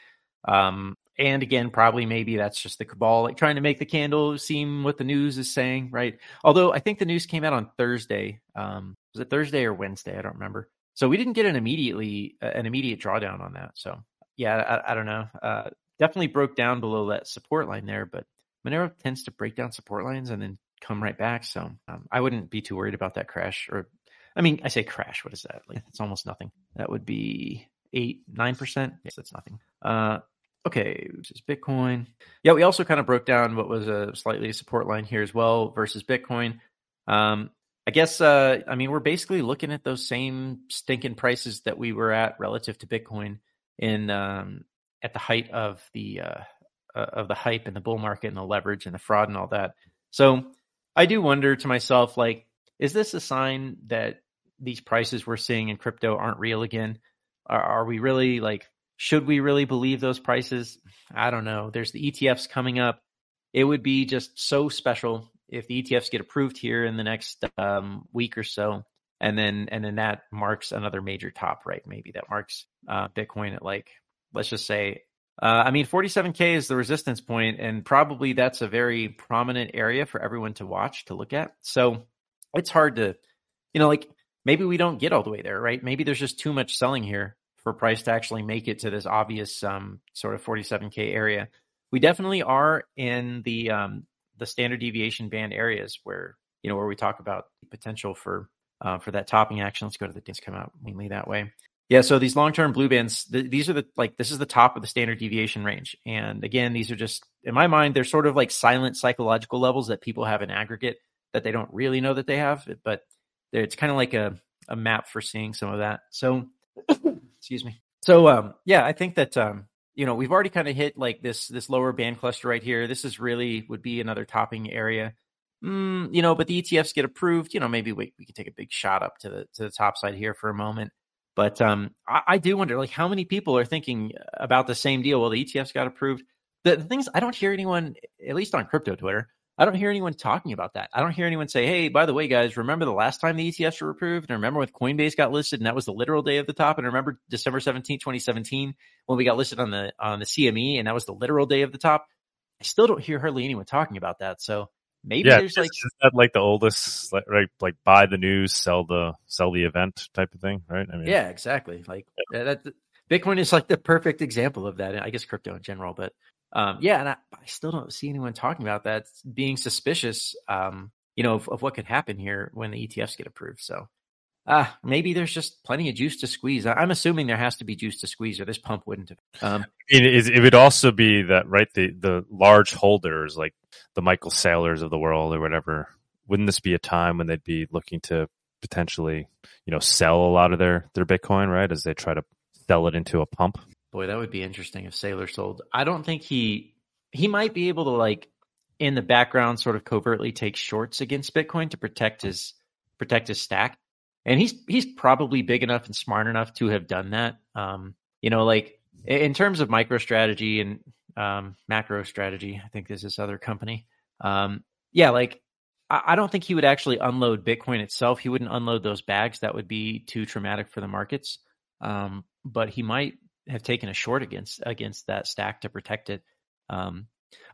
Um, and again, probably maybe that's just the cabal like trying to make the candle seem what the news is saying, right? Although I think the news came out on Thursday. Um, was it Thursday or Wednesday? I don't remember. So we didn't get an immediately uh, an immediate drawdown on that. So yeah, I, I don't know. Uh, definitely broke down below that support line there, but Monero tends to break down support lines and then come right back. So um, I wouldn't be too worried about that crash or I mean, I say crash. What is that? Like, it's almost nothing. That would be eight, nine percent. Yes, that's nothing. Uh, okay, which is Bitcoin. Yeah, we also kind of broke down what was a slightly support line here as well versus Bitcoin. Um, I guess, uh, I mean, we're basically looking at those same stinking prices that we were at relative to Bitcoin in um, at the height of the uh, uh, of the hype and the bull market and the leverage and the fraud and all that. So I do wonder to myself, like, is this a sign that these prices we're seeing in crypto aren't real again? Are, are we really like, should we really believe those prices? I don't know. There's the ETFs coming up. It would be just so special if the ETFs get approved here in the next um, week or so, and then and then that marks another major top, right? Maybe that marks uh, Bitcoin at like let's just say, uh, I mean, 47k is the resistance point, and probably that's a very prominent area for everyone to watch to look at. So it's hard to, you know, like maybe we don't get all the way there, right? Maybe there's just too much selling here for price to actually make it to this obvious um, sort of 47k area. We definitely are in the um, the standard deviation band areas where you know where we talk about potential for uh, for that topping action. Let's go to the dins come out mainly that way. Yeah, so these long-term blue bands, th- these are the like this is the top of the standard deviation range, and again, these are just in my mind they're sort of like silent psychological levels that people have in aggregate that they don't really know that they have, but it's kind of like a, a map for seeing some of that. So, excuse me. So, um, yeah, I think that, um, you know, we've already kind of hit like this, this lower band cluster right here. This is really would be another topping area. Mm, you know, but the ETFs get approved, you know, maybe we, we could take a big shot up to the, to the top side here for a moment. But, um, I, I do wonder like how many people are thinking about the same deal. Well, the ETFs got approved. The, the things I don't hear anyone, at least on crypto Twitter, I don't hear anyone talking about that. I don't hear anyone say, "Hey, by the way, guys, remember the last time the ETFs were approved? And remember when Coinbase got listed, and that was the literal day of the top. And remember December 17, 2017, when we got listed on the on the CME, and that was the literal day of the top. I still don't hear hardly anyone talking about that. So maybe yeah, there's like is that like the oldest like right like buy the news, sell the sell the event type of thing, right? I mean, yeah, exactly. Like that. Bitcoin is like the perfect example of that. I guess crypto in general, but um, yeah, and I, I, still don't see anyone talking about that being suspicious, um, you know, of, of, what could happen here when the ETFs get approved. So, uh, maybe there's just plenty of juice to squeeze. I'm assuming there has to be juice to squeeze, or this pump wouldn't have. Um, it, is, it would also be that right the the large holders like the Michael Saylors of the world or whatever. Wouldn't this be a time when they'd be looking to potentially, you know, sell a lot of their their Bitcoin, right, as they try to sell it into a pump? Boy, that would be interesting if Saylor sold. I don't think he he might be able to like in the background sort of covertly take shorts against Bitcoin to protect his protect his stack. And he's he's probably big enough and smart enough to have done that. Um, you know, like in terms of MicroStrategy and um, macro strategy, I think there's this other company. Um, yeah, like I, I don't think he would actually unload Bitcoin itself. He wouldn't unload those bags. That would be too traumatic for the markets. Um, but he might have taken a short against against that stack to protect it. Um,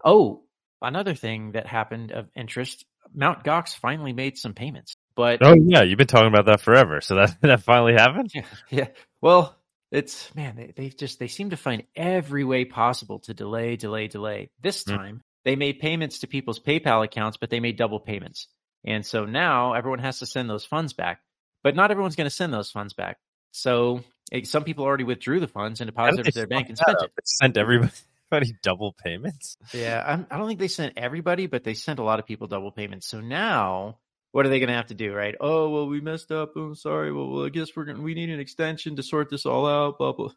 oh, another thing that happened of interest: Mount Gox finally made some payments. But oh yeah, you've been talking about that forever. So that that finally happened. Yeah, yeah. Well, it's man, they, they just they seem to find every way possible to delay, delay, delay. This hmm. time mm. they made payments to people's PayPal accounts, but they made double payments, and so now everyone has to send those funds back. But not everyone's going to send those funds back. So some people already withdrew the funds and deposited to their bank and spent it. Sent everybody double payments. Yeah, I'm, I do not think they sent everybody, but they sent a lot of people double payments. So now, what are they going to have to do? Right? Oh well, we messed up. I'm sorry. Well, well I guess we're going. We need an extension to sort this all out. Blah blah.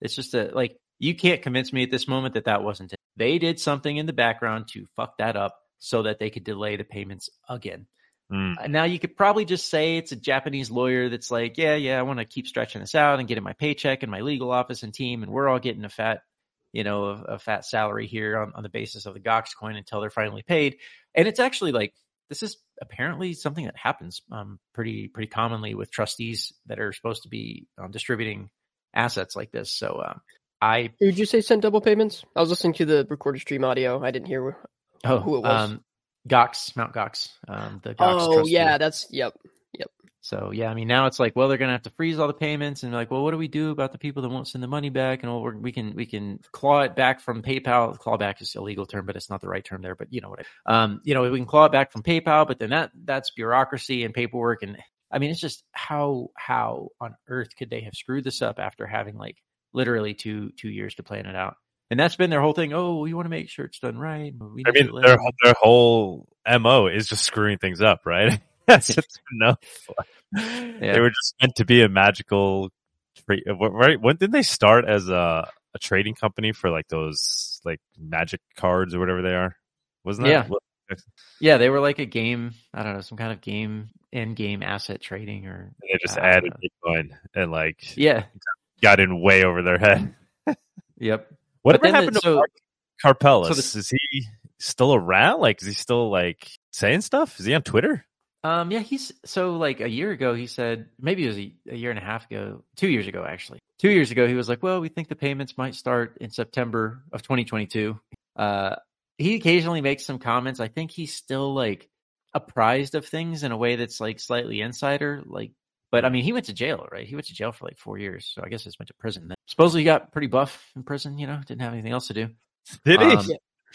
It's just a like you can't convince me at this moment that that wasn't it. They did something in the background to fuck that up so that they could delay the payments again. Mm. Now you could probably just say it's a Japanese lawyer that's like, yeah, yeah, I want to keep stretching this out and getting my paycheck and my legal office and team, and we're all getting a fat, you know, a, a fat salary here on, on the basis of the Gox coin until they're finally paid. And it's actually like this is apparently something that happens um, pretty pretty commonly with trustees that are supposed to be um, distributing assets like this. So um, I did you say sent double payments? I was listening to the recorded stream audio. I didn't hear oh, who it was. Um, Gox, Mount Gox, um, the Gox. Oh yeah, that's yep, yep. So yeah, I mean now it's like, well, they're gonna have to freeze all the payments, and like, well, what do we do about the people that won't send the money back? And well, we can we can claw it back from PayPal. Claw back is a legal term, but it's not the right term there. But you know what? I, um, you know, we can claw it back from PayPal, but then that that's bureaucracy and paperwork, and I mean, it's just how how on earth could they have screwed this up after having like literally two two years to plan it out? and that's been their whole thing. Oh, we want to make sure it's done right. I mean, their their whole mo is just screwing things up, right? that's enough. Yeah. They were just meant to be a magical. Right? When did they start as a a trading company for like those like magic cards or whatever they are? Wasn't that? Yeah. Yeah, they were like a game. I don't know, some kind of game in game asset trading, or they just uh, added Bitcoin and like yeah, got in way over their head. yep. Whatever happened the, to so, Mark? So the, is he still around? Like, is he still like saying stuff? Is he on Twitter? Um, yeah, he's so like a year ago. He said maybe it was a, a, year and a half ago, two years ago actually. Two years ago, he was like, "Well, we think the payments might start in September of 2022." Uh, he occasionally makes some comments. I think he's still like apprised of things in a way that's like slightly insider. Like but I mean, he went to jail, right? He went to jail for like four years. So I guess he went to prison then. Supposedly he got pretty buff in prison, you know, didn't have anything else to do. Did he? Um,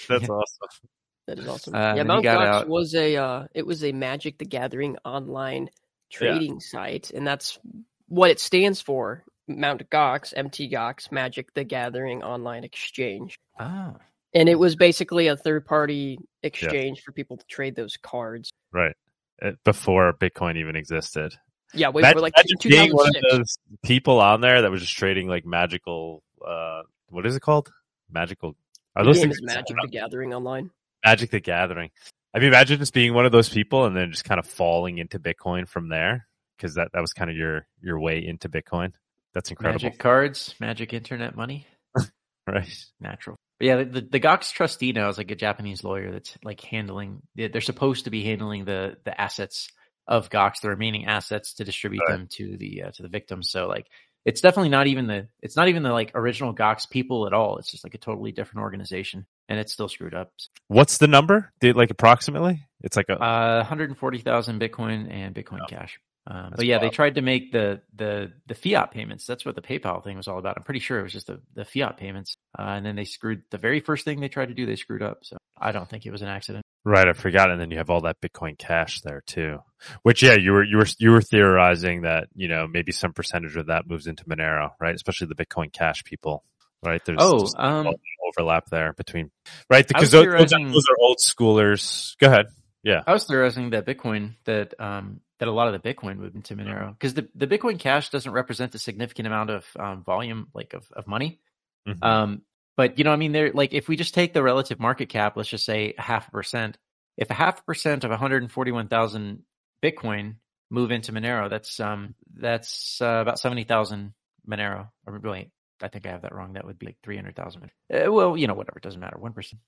That's yeah. awesome. That is awesome. Uh, yeah, Mount Gox was a uh, it was a Magic the Gathering online trading yeah. site, and that's what it stands for. Mount Gox, MT Gox, Magic the Gathering Online Exchange. Ah. And it was basically a third party exchange yeah. for people to trade those cards. Right. uh, before Bitcoin even existed. Yeah, wait Imagine, for like being one of those people on there that was just trading like magical. Uh, what is it called? Magical. Are The those things Magic the Gathering online. Magic the Gathering? I mean, imagine just being one of those people and then just kind of falling into Bitcoin from there because that that was kind of your your way into Bitcoin. That's incredible, Magic cards, magic internet money, right? natural. But yeah, the, the Gox trustee now is like a Japanese lawyer that's like handling. They're supposed to be handling the the assets of Gox, the remaining assets, to distribute Right. them to the uh, to the victims. So like, it's definitely not even the it's not even the like original Gox people at all. It's just like a totally different organization, and it's still screwed up. What's the number? Did like approximately? It's like a Uh, 140,000 Bitcoin and Bitcoin Oh. Cash. Um, but yeah, they tried to make the, the the fiat payments. That's what the PayPal thing was all about. I'm pretty sure it was just the, the fiat payments. Uh, and then they screwed the very first thing they tried to do. They screwed up. So I don't think it was an accident. Right, I forgot. And then you have all that Bitcoin Cash there too. Which, yeah, you were you were you were theorizing that you know maybe some percentage of that moves into Monero, right? Especially the Bitcoin Cash people, right? There's Oh, um, overlap there between right because those, those, are, theorizing- those are old schoolers. Go ahead. Yeah, I was theorizing that Bitcoin that um that a lot of the Bitcoin moved into Monero because the, the Bitcoin Cash doesn't represent a significant amount of um, volume like of, of money. Mhm. Um, but you know, I mean, they're like if we just take the relative market cap, let's just say a half a percent. If a half a percent of 141,000 Bitcoin move into Monero, that's um that's uh, about 70,000 Monero. Or wait, I think I have that wrong. That would be like 300,000. Uh, well, you know, whatever. It doesn't matter. One percent.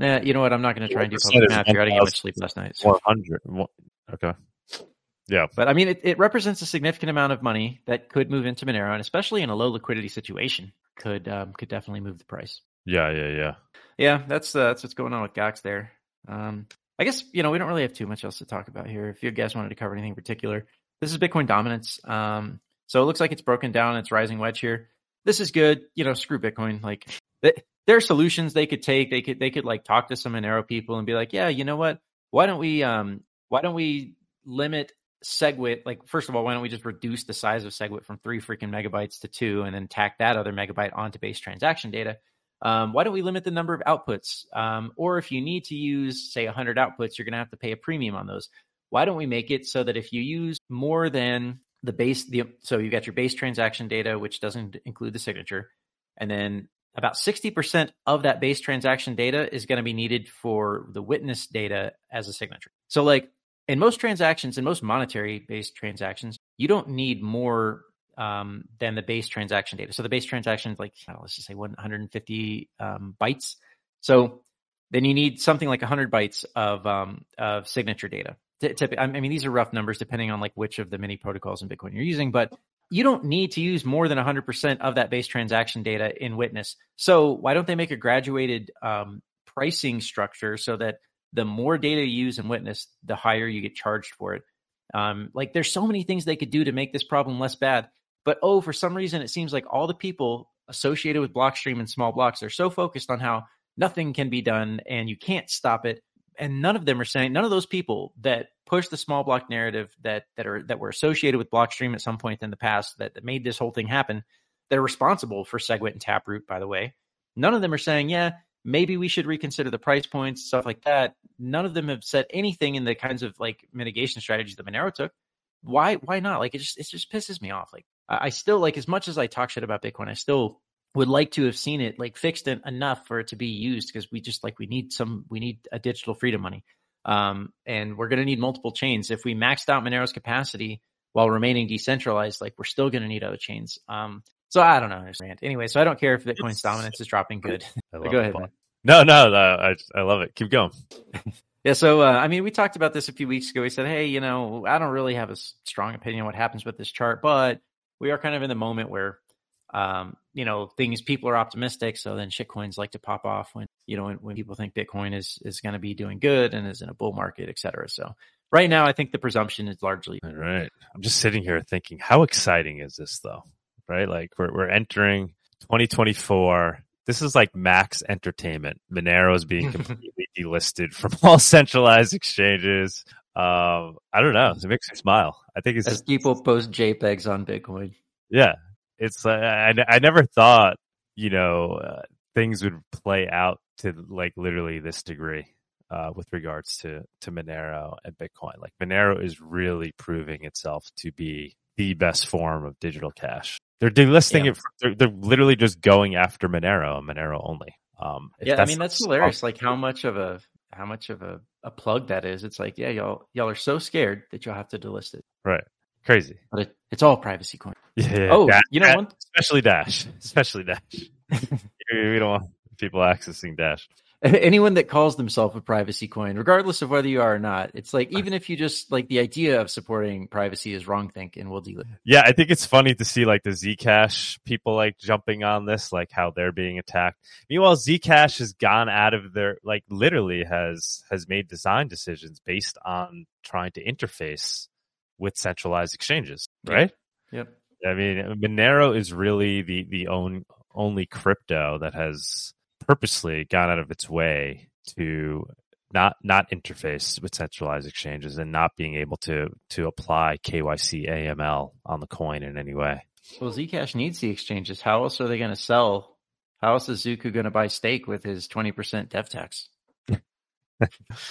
Nah, you know what? I'm not going to try and do 1% public math here. I didn't get much sleep last night. so- one hundred. Okay. Yeah, but I mean, it, it represents a significant amount of money that could move into Monero, and especially in a low liquidity situation, could um, could definitely move the price. yeah, yeah, yeah. Yeah, that's uh, that's what's going on with Gox there. Um, I guess you know we don't really have too much else to talk about here. If you guys wanted to cover anything in particular, this is Bitcoin dominance. Um, so it looks like it's broken down. It's rising wedge here. This is good. You know, screw Bitcoin. Like th- there are solutions they could take. They could they could like talk to some Monero people and be like, yeah, you know what? Why don't we um why don't we limit SegWit? Like first of all, why don't we just reduce the size of SegWit from three freaking megabytes to two, and then tack that other megabyte onto base transaction data? Um, why don't we limit the number of outputs? Um, or if you need to use, say, 100 outputs, you're going to have to pay a premium on those. Why don't we make it so that if you use more than the base, the so you've got your base transaction data, which doesn't include the signature, and then about 60% of that base transaction data is going to be needed for the witness data as a signature. So, like in most transactions, in most monetary based transactions, you don't need more um, than the base transaction data. So the base transaction is like, know, let's just say 150 um, bytes. So then you need something like 100 bytes of um, of signature data. I mean, these are rough numbers depending on like which of the many protocols in Bitcoin you're using, but you don't need to use more than 100% of that base transaction data in Witness. So why don't they make a graduated um, pricing structure so that the more data you use and Witness, the higher you get charged for it? Um, like there's so many things they could do to make this problem less bad. But oh, for some reason, it seems like all the people associated with Blockstream and small blocks are so focused on how nothing can be done and you can't stop it. And none of them are saying none of those people that push the small block narrative that that are that were associated with Blockstream at some point in the past that, that made this whole thing happen. They're responsible for SegWit and Taproot, by the way. None of them are saying, yeah, maybe we should reconsider the price points, stuff like that. None of them have said anything in the kinds of like mitigation strategies that Monero took. Why why not? Like it just it just pisses me off. Like I, still like as much as I talk shit about Bitcoin, I still would like to have seen it like fixed en- enough for it to be used because we just like we need some we need a digital freedom money. Um, and we're going to need multiple chains. If we maxed out Monero's capacity while remaining decentralized, like we're still going to need other chains. Um, so I don't know. Anyway, so I don't care if Bitcoin's It's- dominance is dropping good. I But love go ahead. No, no, no, I I love it. Keep going. Yeah, so uh, I mean, we talked about this a few weeks ago. We said, hey, you know, I don't really have a strong opinion on what happens with this chart, but we are kind of in the moment where, um, you know, things people are optimistic. So then shitcoins like to pop off when you know when, when people think Bitcoin is is going to be doing good and is in a bull market, et cetera. So right now, I think the presumption is largely All right. I'm just sitting here thinking, how exciting is this though? Right? Like we're we're entering 2024. This is like max entertainment. Monero is being completely delisted from all centralized exchanges. Um, I don't know. It makes me smile. I think it's as people post JPEGs on Bitcoin. yeah. It's uh, I I never thought you know uh, things would play out to like literally this degree. uh, with regards to to Monero and Bitcoin. Like Monero is really proving itself to be the best form of digital cash. They're delisting Yeah. it. They're, they're literally just going after Monero and Monero only. Um, Yeah, I mean that's hilarious. Like how much of a how much of a, a plug that is. It's like, yeah, y'all y'all are so scared that you'll have to delist it. right? Crazy. But it, it's all privacy coin. Yeah. Oh, Dash- you know one especially Dash, especially Dash. we don't want people accessing Dash. anyone that calls themselves a privacy coin, regardless of whether you are or not, it's like even if you just like the idea of supporting privacy is wrong think and we'll deal it. Yeah, I think it's funny to see like the Zcash people like jumping on this, like how they're being attacked. Meanwhile, Zcash has gone out of their like literally has has made design decisions based on trying to interface with centralized exchanges, right? Yep. I mean, Monero is really the the own, only crypto that has purposely gone out of its way to not not interface with centralized exchanges and not being able to to apply KYC AML on the coin in any way. Well, Zcash needs the exchanges. How else are they going to sell? How else is Zooko going to buy stake with his twenty percent dev tax?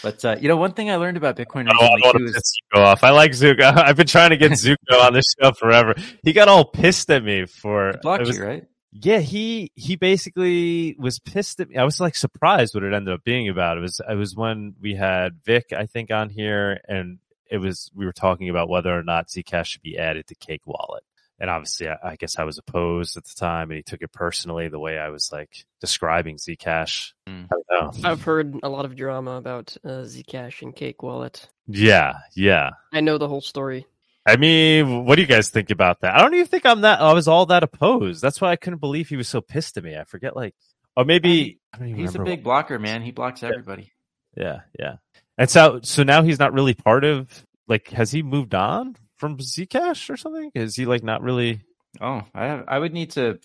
but uh, you know, one thing I learned about Bitcoin Oh, I want too to is Zooko off. I like Zooko. I've been trying to get Zooko on this show forever. He got all pissed at me for he blocked was- you, right? Yeah, he he basically was pissed at me. I was like surprised what it ended up being about. It was it was when we had Vic, I think, on here, and it was we were talking about whether or not Zcash should be added to Cake Wallet. And obviously, I, I guess I was opposed at the time, and he took it personally the way I was like describing Zcash. Mm. I don't know. I've heard a lot of drama about uh, Zcash and Cake Wallet. Yeah, yeah. I know the whole story. I mean, what do you guys think about that? I don't even think I'm that. I was all that opposed. That's why I couldn't believe he was so pissed at me. I forget, like, or maybe I don't He's a remember big blocker, man. He blocks everybody. Yeah, yeah. And so, so now he's not really part of. Like, has he moved on from Zcash or something? Is he like not really? Oh, I have, I would need to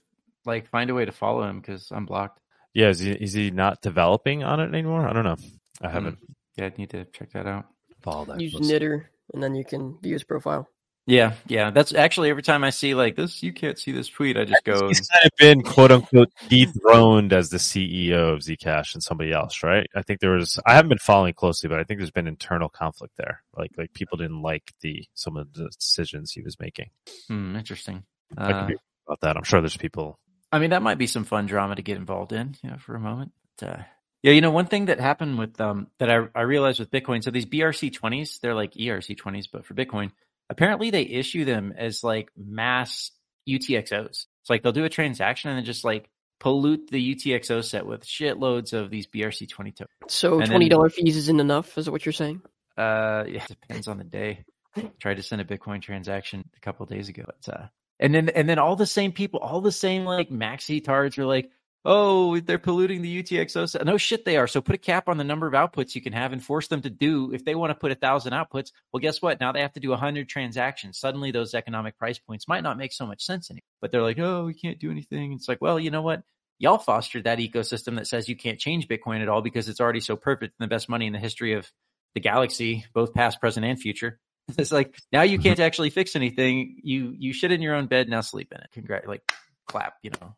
like find a way to follow him because I'm blocked. Yeah, is he is he not developing on it anymore? I don't know. I mm. haven't Yeah, I'd need to check that out. Follow that. Use closely. Nitter, and then you can view his profile. Yeah, yeah. That's actually every time I see like this, you can't see this tweet. I just go. He's kind of been quote unquote dethroned as the CEO of Zcash and somebody else, right? I think there was. I haven't been following closely, but I think there's been internal conflict there. Like, like people didn't like the some of the decisions he was making. Hmm, interesting. I could Uh, be about that. I'm sure there's people. I mean, that might be some fun drama to get involved in, you know, for a moment. But, uh, yeah, you know, one thing that happened with um that I, I realized with Bitcoin, so these BRC twenties, they're like ERC twenties, but for Bitcoin, apparently they issue them as like mass UTXOs. It's like they'll do a transaction and then just like pollute the UTXO set with shitloads of these BRC twenty tokens. So And twenty dollar fees isn't enough. Is what you're saying? Uh, yeah, depends on the day. I Tried to send a Bitcoin transaction a couple of days ago. Uh, and then and then all the same people, all the same like maxi tards are like, oh, they're polluting the UTXO. set." No shit, they are. So put a cap on the number of outputs you can have and force them to do. If they want to put a thousand outputs, well, guess what? Now they have to do a hundred transactions. Suddenly, those economic price points might not make so much sense anymore. But they're like, oh, we can't do anything. It's like, well, you know what? Y'all fostered that ecosystem that says you can't change Bitcoin at all because it's already so perfect and the best money in the history of the galaxy, both past, present, and future. It's like now you can't actually fix anything. You you shit in your own bed, now sleep in it. Congrat, like clap, you know.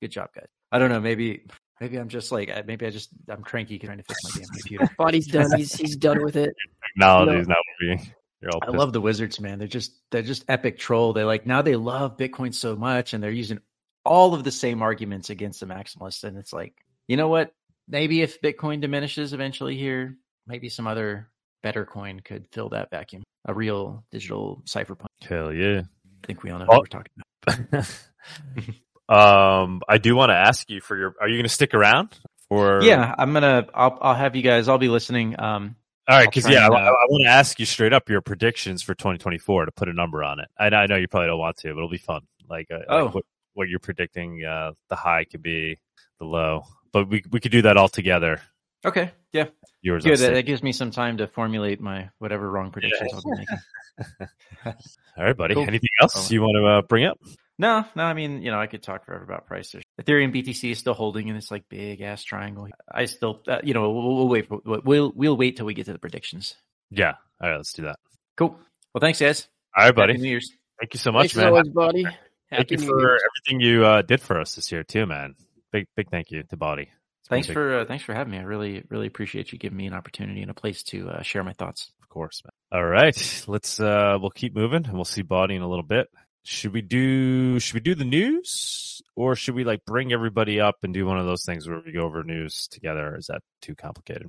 Good job, guys. I don't know, maybe maybe I'm just like uh, maybe I just I'm cranky trying to fix my damn computer. Bawdy's done. He's he's done with it. Technology No. is not being. You're all I love the wizards, man. They're just they're just epic troll. They like now they love Bitcoin so much and they're using all of the same arguments against the maximalists. And it's like, you know what? Maybe if Bitcoin diminishes eventually here, maybe some other better coin could fill that vacuum. A real digital cypherpunk. Hell yeah. I think we all know Oh. what we're talking about. um, I do want to ask you for your. Are you going to stick around? Or Yeah, I'm gonna. I'll. I'll have you guys. I'll be listening. Um. All right, because yeah, and, I, uh, want to ask you straight up your predictions for 2024 to put a number on it. I, I know you probably don't want to, but it'll be fun. Like, uh, like Oh. what, what you're predicting uh, the high could be, the low. But we we could do that all together. Okay. Yeah. Yours, Good. That, that gives me some time to formulate my whatever wrong predictions I'll be making. All right, buddy. Cool. Anything else Oh. you want to uh, bring up? No, no. I mean, you know, I could talk forever about prices. Ethereum BTC is still holding in this like big ass triangle. I still, uh, you know, we'll, we'll wait. For, we'll we'll wait till we get to the predictions. Yeah. All right, let's do that. Cool. Well, thanks, guys. All right, buddy. Happy New Year's. Thank you so much, Thanks as man. always, buddy. Thank Happy you New for Year's. everything you uh, did for us this year too, man. Big big thank you to Bawdy. Thanks for uh, thanks for having me. I really really appreciate you giving me an opportunity and a place to uh, share my thoughts. Of course, man. All right, let's uh we'll keep moving and we'll see Bawdy in a little bit. Should we do should we do the news or should we like bring everybody up and do one of those things where we go over news together? Is that too complicated?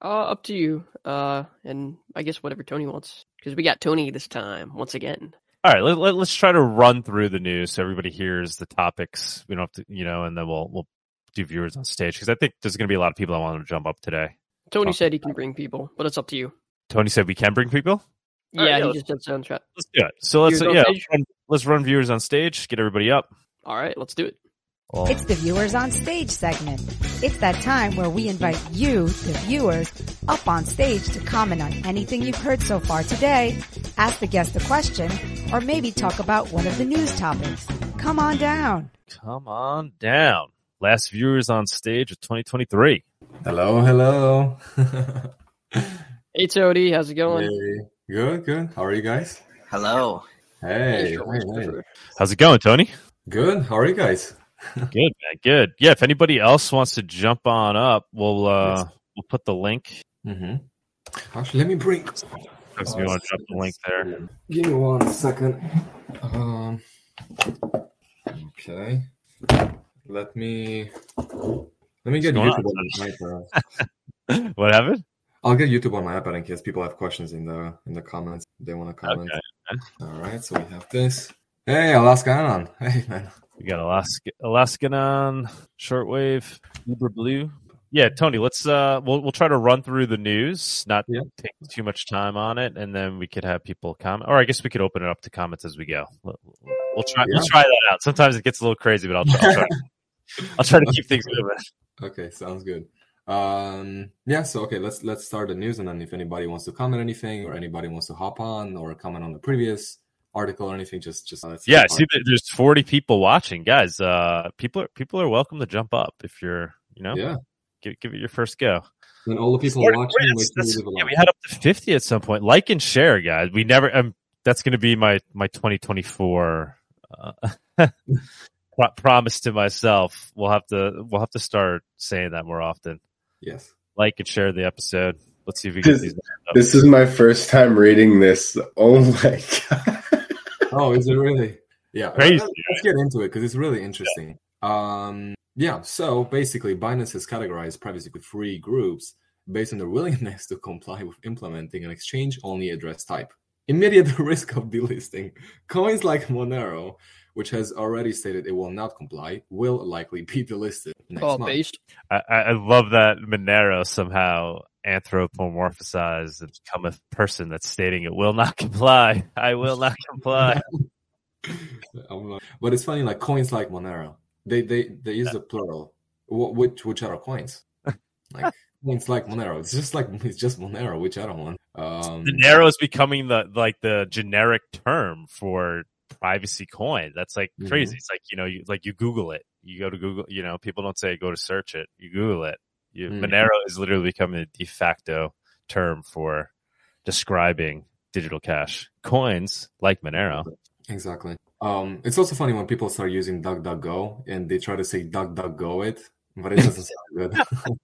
Uh, up to you. Uh, and I guess whatever Tony wants, because we got Tony this time once again. All right, let, let, us try to run through the news so everybody hears the topics. We don't have to, you know, and then we'll we'll do viewers on stage because I think there's going to be a lot of people that want to jump up today. Tony Oh. said he can bring people, but it's up to you. Tony said we can bring people. All right, yeah, yeah, he let's- just said sound trap. Let's do it. So let's Viewers on yeah, stage? let's run, let's run viewers on stage. Get everybody up. All right, let's do it. Well, It's the Viewers on Stage segment. It's that time where we invite you, the viewers, up on stage to comment on anything you've heard so far today, ask the guest a question, or maybe talk about one of the news topics. Come on down. come on down. Last viewers on stage of 2023. Hello, hello. Hey, Tony, how's it going? Hey. Good, good. How are you guys? Hello. Hey, hey, hey. How's it going, Tony? Good. How are you guys? Good, man. Good. Yeah. If anybody else wants to jump on up, we'll uh Yes. we'll put the link. Mm-hmm. Actually, let me bring. If you want to drop the link there. Give me one second. Um. Okay. Let me. Let me get What's YouTube going on my iPad. what happened? I'll get YouTube on my iPad in case people have questions in the in the comments. They want to comment. Okay. All right. So we have this. Hey, Alaska Anon. Hey, man. We got Alaska Alaskan on shortwave, Uber Blue. Yeah, Tony, let's uh we'll we'll try to run through the news, not Yeah. take too much time on it, and then we could have people comment. Or I guess we could open it up to comments as we go. We'll, we'll try Yeah. we'll try that out. Sometimes it gets a little crazy, but I'll try, I'll try, I'll try to keep things moving. Okay, sounds good. Um, yeah, so okay, let's let's start the news, and then if anybody wants to comment anything, or anybody wants to hop on, or comment on the previous article or anything, just just Yeah, see there's 40 people watching, guys. Uh, people are people are welcome to jump up if you're, you know, Yeah, give give it your first go. and all the people Forty- watching, that's- that's- yeah, we had up to 50 at some point. Like and share, guys. We never. Um, that's going to be my my 2024 uh, promise to myself. We'll have to we'll have to start saying that more often. Yes. Like and share the episode. Let's see if we get This- these. This is my first time reading this. Oh my god. Oh, is it really? Yeah. Crazy, Let's, let's get into it because it's really interesting. Um, yeah. So basically, Binance has categorized privacy with three groups based on their willingness to comply with implementing an exchange-only address type. Immediate risk of delisting. Coins like Monero, which has already stated it will not comply, will likely be delisted next Oh, month. I, I I love that Monero somehow anthropomorphized and become a person that's stating it will not comply. I will not comply. I'm like- but it's funny, like coins like Monero, they they they use the plural. Which which other coins? Like coins like Monero. It's just like it's just Monero. Which other one? Um, Monero is becoming the like the generic term for privacy coin. That's like Mhm. crazy. It's like you know, you like you Google it. You go to Google. You know, people don't say go to search it. You Google it. You, Mm. Monero is literally becoming a de facto term for describing digital cash coins like Monero. exactly. Um, it's also funny when people start using DuckDuckGo and they try to say DuckDuckGo it, but it doesn't sound good.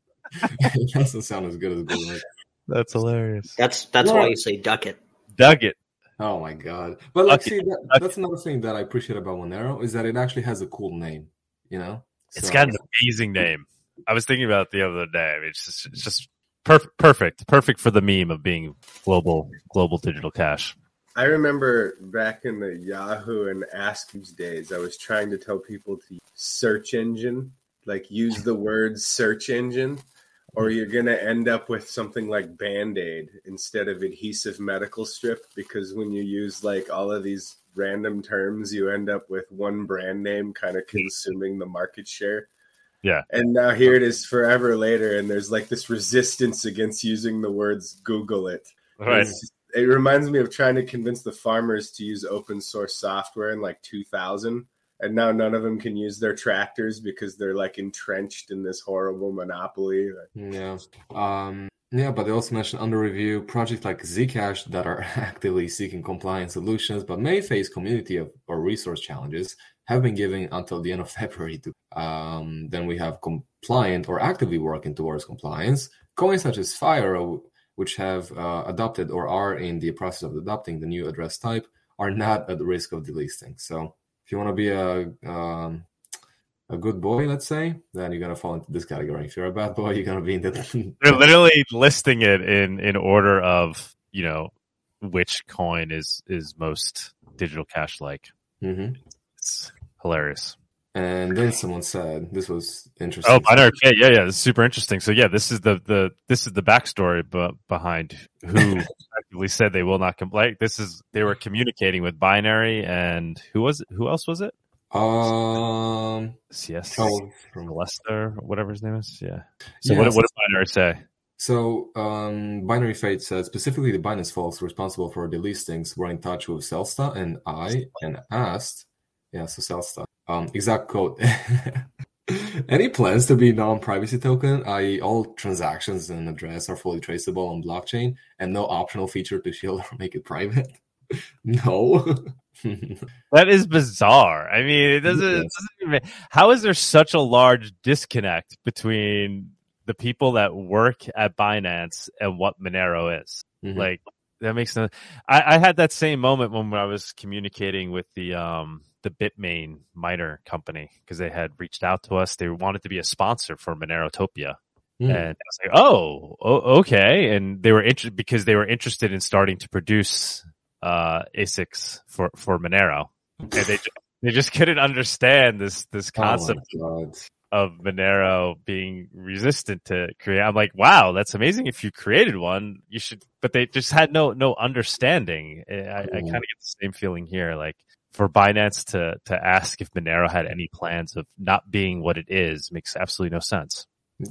it doesn't sound as good as Google. That's hilarious. That's that's Yeah. why you say duck it. Duck it. Oh my god! But like, Okay. see, that, Okay. that's another thing that I appreciate about Monero is that it actually has a cool name. You know, it's got an amazing name. I was thinking about it the other day. I mean, it's just, it's just perfect, perfect, perfect for the meme of being global, global digital cash. I remember back in the Yahoo and Ask days, I was trying to tell people to use search engine, like use the word search engine, or you're going to end up with something like Band Aid instead of adhesive medical strip. Because when you use like all of these random terms, you end up with one brand name kind of consuming the market share. Yeah. And now here it is forever later, and there's like this resistance against using the words Google it. Right. It's it reminds me of trying to convince the farmers to use open source software in like 2000 and now none of them can use their tractors because they're like entrenched in this horrible monopoly Yeah. Um, yeah, but they also mentioned under review projects like Zcash that are actively seeking compliance solutions but may face community of, or resource challenges have been given until the end of February. To, um, then we have compliant or actively working towards compliance. Coins such as Firo, which have uh, adopted or are in the process of adopting the new address type, are not at risk of delisting. So if you want to be a um, a good boy, let's say, then you're gonna fall into this category. If you're a bad boy, you're gonna be in the. They're literally listing it in in order of you know which coin is is most digital cash like. Mm-hmm. It's hilarious. And then someone said this was interesting. Oh, binary K. Yeah, yeah. This is super interesting. So yeah, this is the the this is the backstory but behind who actively said they will not comply. This is they were communicating with binary and who was it? Who else was it? Um, CS oh, from Leicester, whatever his name is. Yeah. So Yeah, what, so- what did binary say? So, um, Binary Fate said specifically the Binance folks responsible for the listings were in touch with selsta and I and asked, yeah, so selsta, um, exact quote. Any plans to be non-privacy token, i.e., all transactions and address are fully traceable on blockchain, and no optional feature to shield or make it private? no. That is bizarre. I mean, it doesn't, it doesn't even, how is there such a large disconnect between the people that work at Binance and what Monero is? Mhm. Like that makes no. I, I had that same moment when I was communicating with the um the Bitmain miner company because they had reached out to us. They wanted to be a sponsor for Monerotopia, Hmm. and I was like, "Oh, okay." And they were interested because they were interested in starting to produce uh ASICs for for Monero, and they just, they just couldn't understand this this Oh concept God. of Monero being resistant to create. I'm like, wow, that's amazing. If you created one, you should. But they just had no no understanding. I, I kind of get the same feeling here. Like for Binance to to ask if Monero had any plans of not being what it is makes absolutely no sense.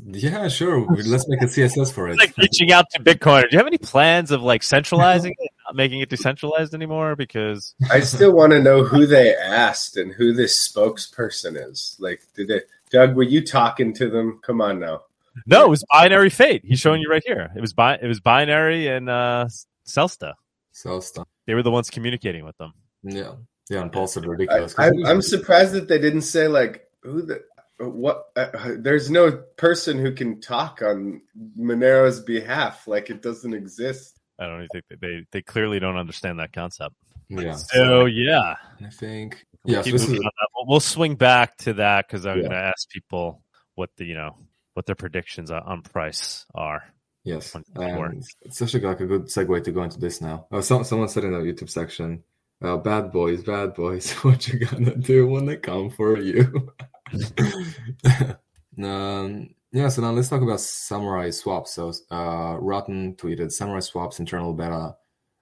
Yeah, sure. Let's make a CSS for it. It's like reaching out to Bitcoin. Do you have any plans of like centralizing it, not making it decentralized anymore? Because I still want to know who they asked and who this spokesperson is. Like, did it, Doug? Were you talking to them? Come on now. no, it was binary fate. He's showing you right here. It was bi- It was binary and uh selsta. selsta. They were the ones communicating with them. Yeah. Yeah, and Paul said I, ridiculous. I, I'm surprised that they didn't say like who the what. Uh, there's no person who can talk on Monero's behalf. Like it doesn't exist. I don't even think that they they clearly don't understand that concept. yeah. So yeah, I think we'll yeah, so this is. We'll, we'll swing back to that because I'm Yeah. going to ask people what the you know what their predictions on, on price are. yes, One before. and it's actually like a good segue to go into this now. Oh, some, someone said in the YouTube section, uh, "Bad boys, bad boys, what you gonna do when they come for you?" um, yeah, so now let's talk about Samurai Swaps. So, uh, Rotten tweeted Samurai Swaps internal beta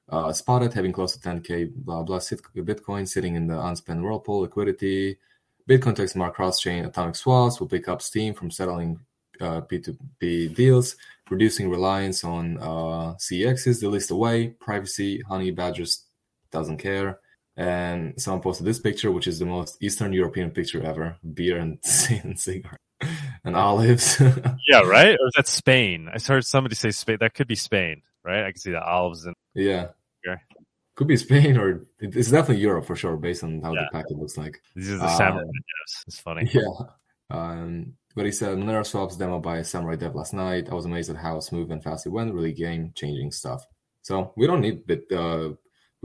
uh, spotted having close to 10k blah blah sit- Bitcoin sitting in the unspent whirlpool liquidity. Bitcoin to XMR cross-chain atomic swaps will pick up steam from settling uh, P2P deals, reducing reliance on uh, CEXs. They list away privacy. Honey Badgers doesn't care. And someone posted this picture, which is the most Eastern European picture ever: beer and, and cigar and olives. Yeah, right. Or is that Spain? I heard somebody say Spain. That could be Spain, right? I can see the olives and yeah, Sure. could be Spain or it's definitely Europe for sure, based on how Yeah. the packet looks like. This is the Uh, samurai. It's funny. Yeah. Um, but he said Monero swaps demo by Samurai Dev last night. I was amazed at how smooth and fast it went. Really game changing stuff. So we don't need bit. Uh,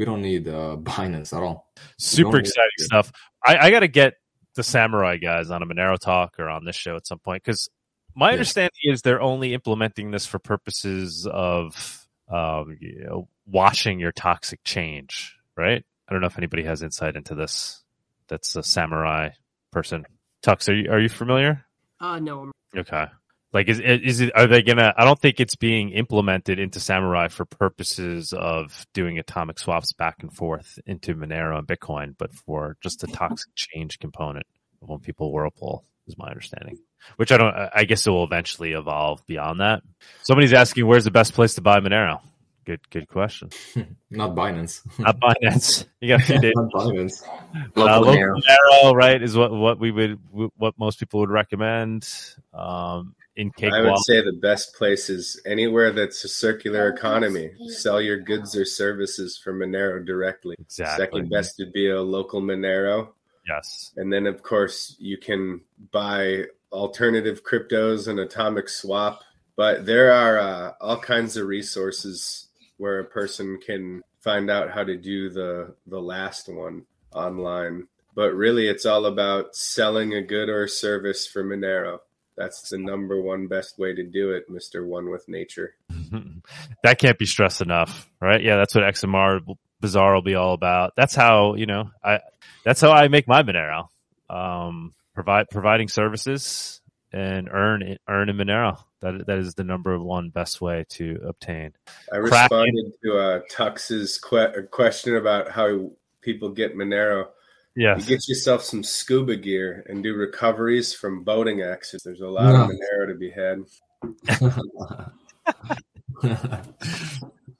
we don't need uh, Binance at all. Super Going- exciting stuff. I, I got to get the samurai guys on a Monero talk or on this show at some point because my Yeah. understanding is they're only implementing this for purposes of um, you know, washing your toxic change, right? I don't know if anybody has insight into this. That's a samurai person. Tux, are you are you familiar? Uh, no, I'm Okay. Like, is is it? Are they gonna? I don't think it's being implemented into Samurai for purposes of doing atomic swaps back and forth into Monero and Bitcoin, but for just the toxic change component of when people whirlpool is my understanding. Which I don't. I guess it will eventually evolve beyond that. Somebody's asking, "Where's the best place to buy Monero?" Good, good question. Not Binance. Not Binance. You got a few days. Not Binance. Uh, Local local Monero. Monero, right, is what what we would what most people would recommend. Um, in I Cakewalk. would say the best place is anywhere that's a circular economy. Sell your goods or services from Monero directly. Exactly. Second best would be a local Monero. Yes. And then, of course, you can buy alternative cryptos and atomic swap. But there are uh, all kinds of resources where a person can find out how to do the the last one online. But really, it's all about selling a good or a service for Monero. That's the number one best way to do it, Mister One with Nature. that can't be stressed enough, right? Yeah, that's what XMR Bazaar will be all about. That's how you know I. That's how I make my Monero. Um, provide providing services and earn earn in Monero. That that is the number one best way to obtain. I responded to uh, Tux's que- question about how people get Monero. Yes. You get yourself some scuba gear and do recoveries from boating accidents. There's a lot No. of Monero to be had.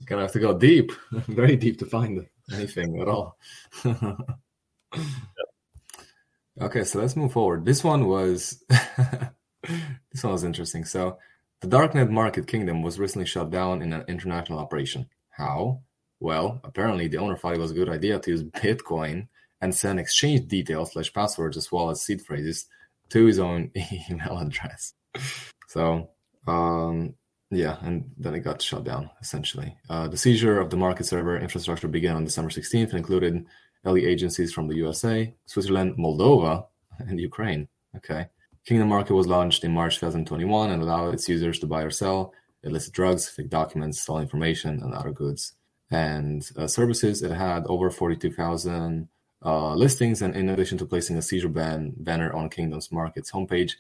Gonna have to go deep, very deep to find anything at all. okay, so let's move forward. This one was this one was interesting. So the darknet market kingdom was recently shut down in an international operation. How? Well, apparently the owner thought it was a good idea to use Bitcoin and send exchange details slash passwords as well as seed phrases to his own email address. So um, yeah, and then it got shut down essentially. Uh, the seizure of the market server infrastructure began on December 16th and included LE agencies from the USA, Switzerland, Moldova, and Ukraine. Okay. Kingdom Market was launched in March 2021 and allowed its users to buy or sell illicit drugs, fake documents, stolen information, and other goods and uh, services. It had over 42,000 uh, listings, and in addition to placing a seizure ban banner on Kingdom's Market's homepage,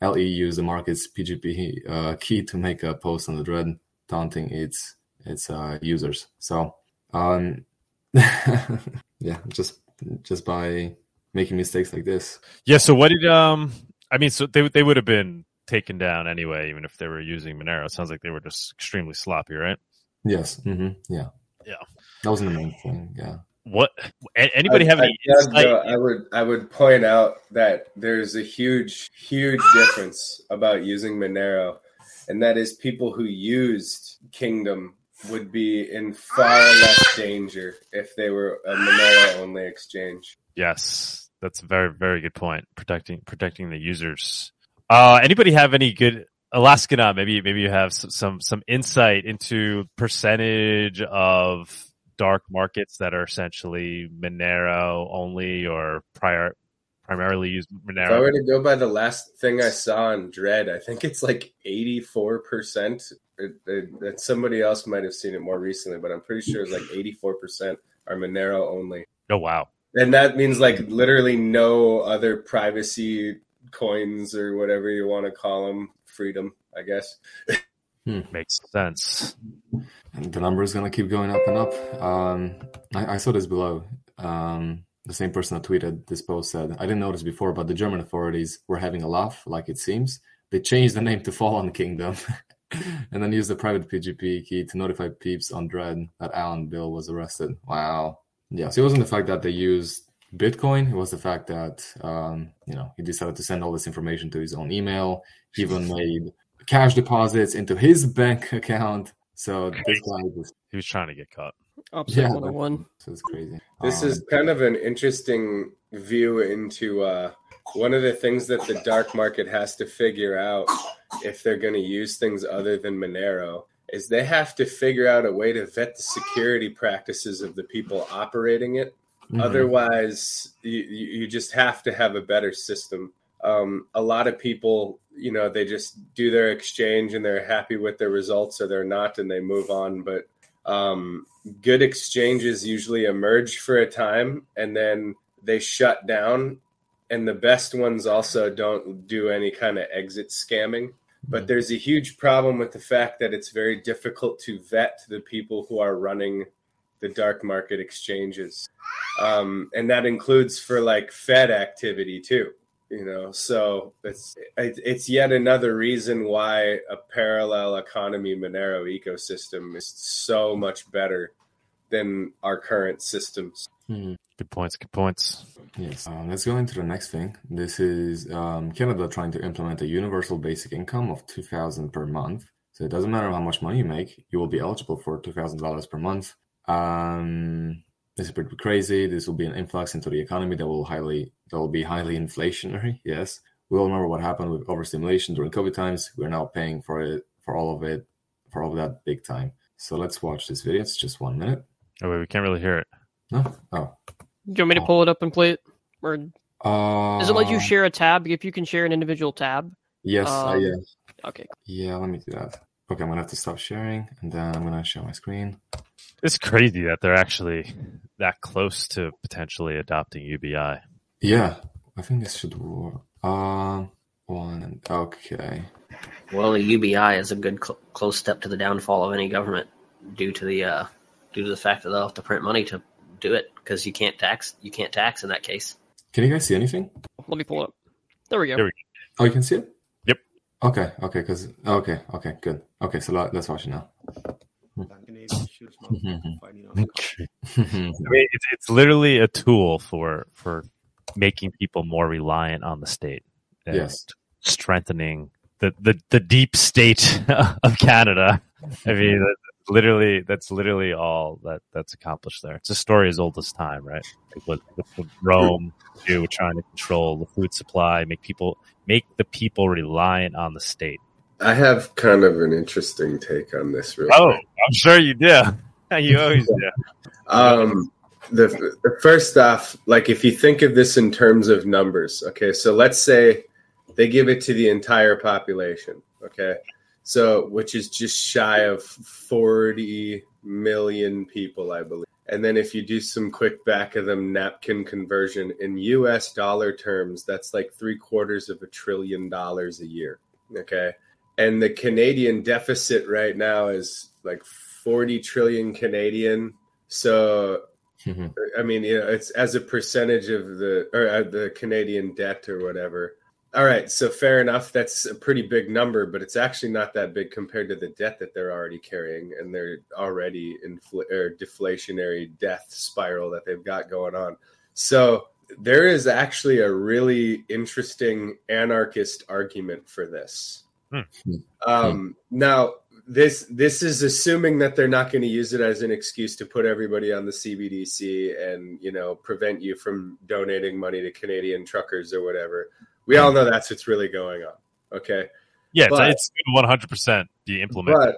LE used the market's PGP uh, key to make a post on the thread, taunting its its uh, users. So, um, yeah, just just by making mistakes like this. Yeah. So what did um? I mean, so they they would have been taken down anyway, even if they were using Monero. It sounds like they were just extremely sloppy, right? Yes. Mm-hmm. Yeah. Yeah. That wasn't the main thing. Yeah. What? Anybody have I, any Doug, insight? though, I would I would point out that there's a huge huge difference about using Monero, and that is people who used Kingdom would be in far less danger if they were a Monero only exchange. Yes, that's a very very good point. Protecting protecting the users. Uh, anybody have any good Alaskana? Maybe maybe you have some some, some insight into percentage of dark markets that are essentially Monero only or prior primarily use Monero. If I were to go by the last thing I saw on Dread, I think it's like 84%. It, it, that somebody else might have seen it more recently, but I'm pretty sure it's like 84% are Monero only. Oh wow, And that means like literally no other privacy coins or whatever you want to call them, freedom, I guess. makes sense. And the number is going to keep going up and up. Um, I, I saw this below. Um, the same person that tweeted this post said, I didn't notice before, but the German authorities were having a laugh, like it seems. They changed the name to Fallen Kingdom and then used the private PGP key to notify peeps on Dread that Alan Bill was arrested. Wow. Yeah, so it wasn't the fact that they used Bitcoin, it was the fact that, um, you know, he decided to send all this information to his own email. He even made cash deposits into his bank account. So this guy just He was trying to get caught. Upside Yeah. 101. so it's crazy. This Um, is kind of an interesting view into uh, one of the things that the dark market has to figure out if they're going to use things other than Monero is they have to figure out a way to vet the security practices of the people operating it. mhm. Otherwise, you, you you just have to have a better system. Um, a lot of people, you know, they just do their exchange and they're happy with their results or they're not and they move on. But um, good exchanges usually emerge for a time and then they shut down. And the best ones also don't do any kind of exit scamming. But there's a huge problem with the fact that it's very difficult to vet the people who are running the dark market exchanges. Um, and that includes for like Fed activity too. You know, so it's it- it's yet another reason why a parallel economy Monero ecosystem is so much better than our current systems. Mhm. Good points. Good points. Yes. Um, let's go into the next thing. This is um, Canada trying to implement a universal basic income of two thousand per month. So it doesn't matter how much money you make, you will be eligible for two thousand dollars per month. Um, this is pretty crazy. This will be an influx into the economy that will highly that will be highly inflationary. Yes, we all remember what happened with overstimulation during COVID times. We're now paying for it for all of it for all of that big time. So let's watch this video. It's just one minute. Oh wait, we can't really hear it. No, oh, Do you want me to pull it up and play it? Or uh, does it let you share a tab? If you can share an individual tab. Yes, uh, um, yeah, Okay. yeah. Let me do that. Okay, I'm gonna have to stop sharing, and then I'm gonna share my screen. It's crazy that they're actually that close to potentially adopting UBI. Yeah, I think this should work. Um, one. Okay. Well, the UBI is a good cl- close step to the downfall of any government due to the uh, due to the fact that they'll have to print money to do it because you can't tax you can't tax in that case. Can you guys see anything? Let me pull it up. There we go. There we go. Oh, you can see it. Yep. Okay. Okay. Because okay. Okay. Good. Okay. So let, let's watch it now. I mean, it's, it's literally a tool for for making people more reliant on the state. and Yes. strengthening the, the, the deep state of Canada. I mean, that's literally that's literally all that that's accomplished there. It's a story as old as time, right? Like what, what, what Rome do trying to control the food supply, make people make the people reliant on the state. I have kind of an interesting take on this. Real Oh. I'm sure you do. You always do. Um, the, the first off, like if you think of this in terms of numbers, okay, so let's say they give it to the entire population, okay, so which is just shy of 40 million people, I believe. And then if you do some quick back of them napkin conversion in US dollar terms, that's like three quarters of a trillion dollars a year, okay. And the Canadian deficit right now is like 40 trillion Canadian. So Mhm. I mean, you know, it's as a percentage of the or uh, the Canadian debt or whatever. All right, so fair enough. That's a pretty big number, but it's actually not that big compared to the debt that they're already carrying, and they're already infl- or deflationary death spiral that they've got going on. So there is actually a really interesting anarchist argument for this. Hmm. Um, now, this this is assuming that they're not going to use it as an excuse to put everybody on the CBDC and you know prevent you from donating money to Canadian truckers or whatever. We all know that's what's really going on. Okay, Yeah, But- it's, it's 100 percent be implemented but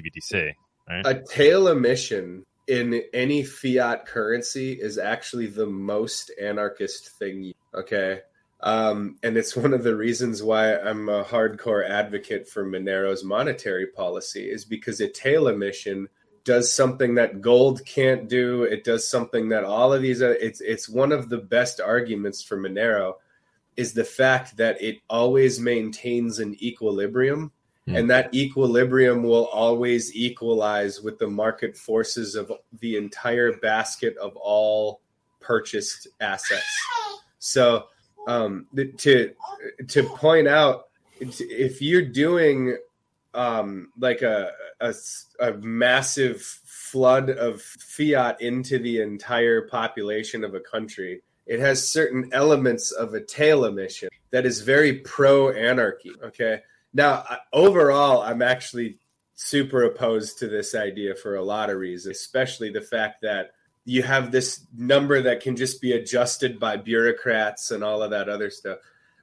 in the CBDC. Right? a tail emission in any fiat currency is actually the most anarchist thing. Okay. Um, and it's one of the reasons why I'm a hardcore advocate for Monero's monetary policy is because a tail emission does something that gold can't do. It does something that all of these are, it's it's one of the best arguments for Monero is the fact that it always maintains an equilibrium Hmm. and that equilibrium will always equalize with the market forces of the entire basket of all purchased assets. So um, to to point out, if you're doing um, like a massive flood of fiat into the entire population of a country, it has certain elements of a tail emission that is very pro anarchy. Okay. Now, overall, I'm actually super opposed to this idea for a lot of reasons, especially the fact that you have this number that can just be adjusted by bureaucrats and all of that other stuff.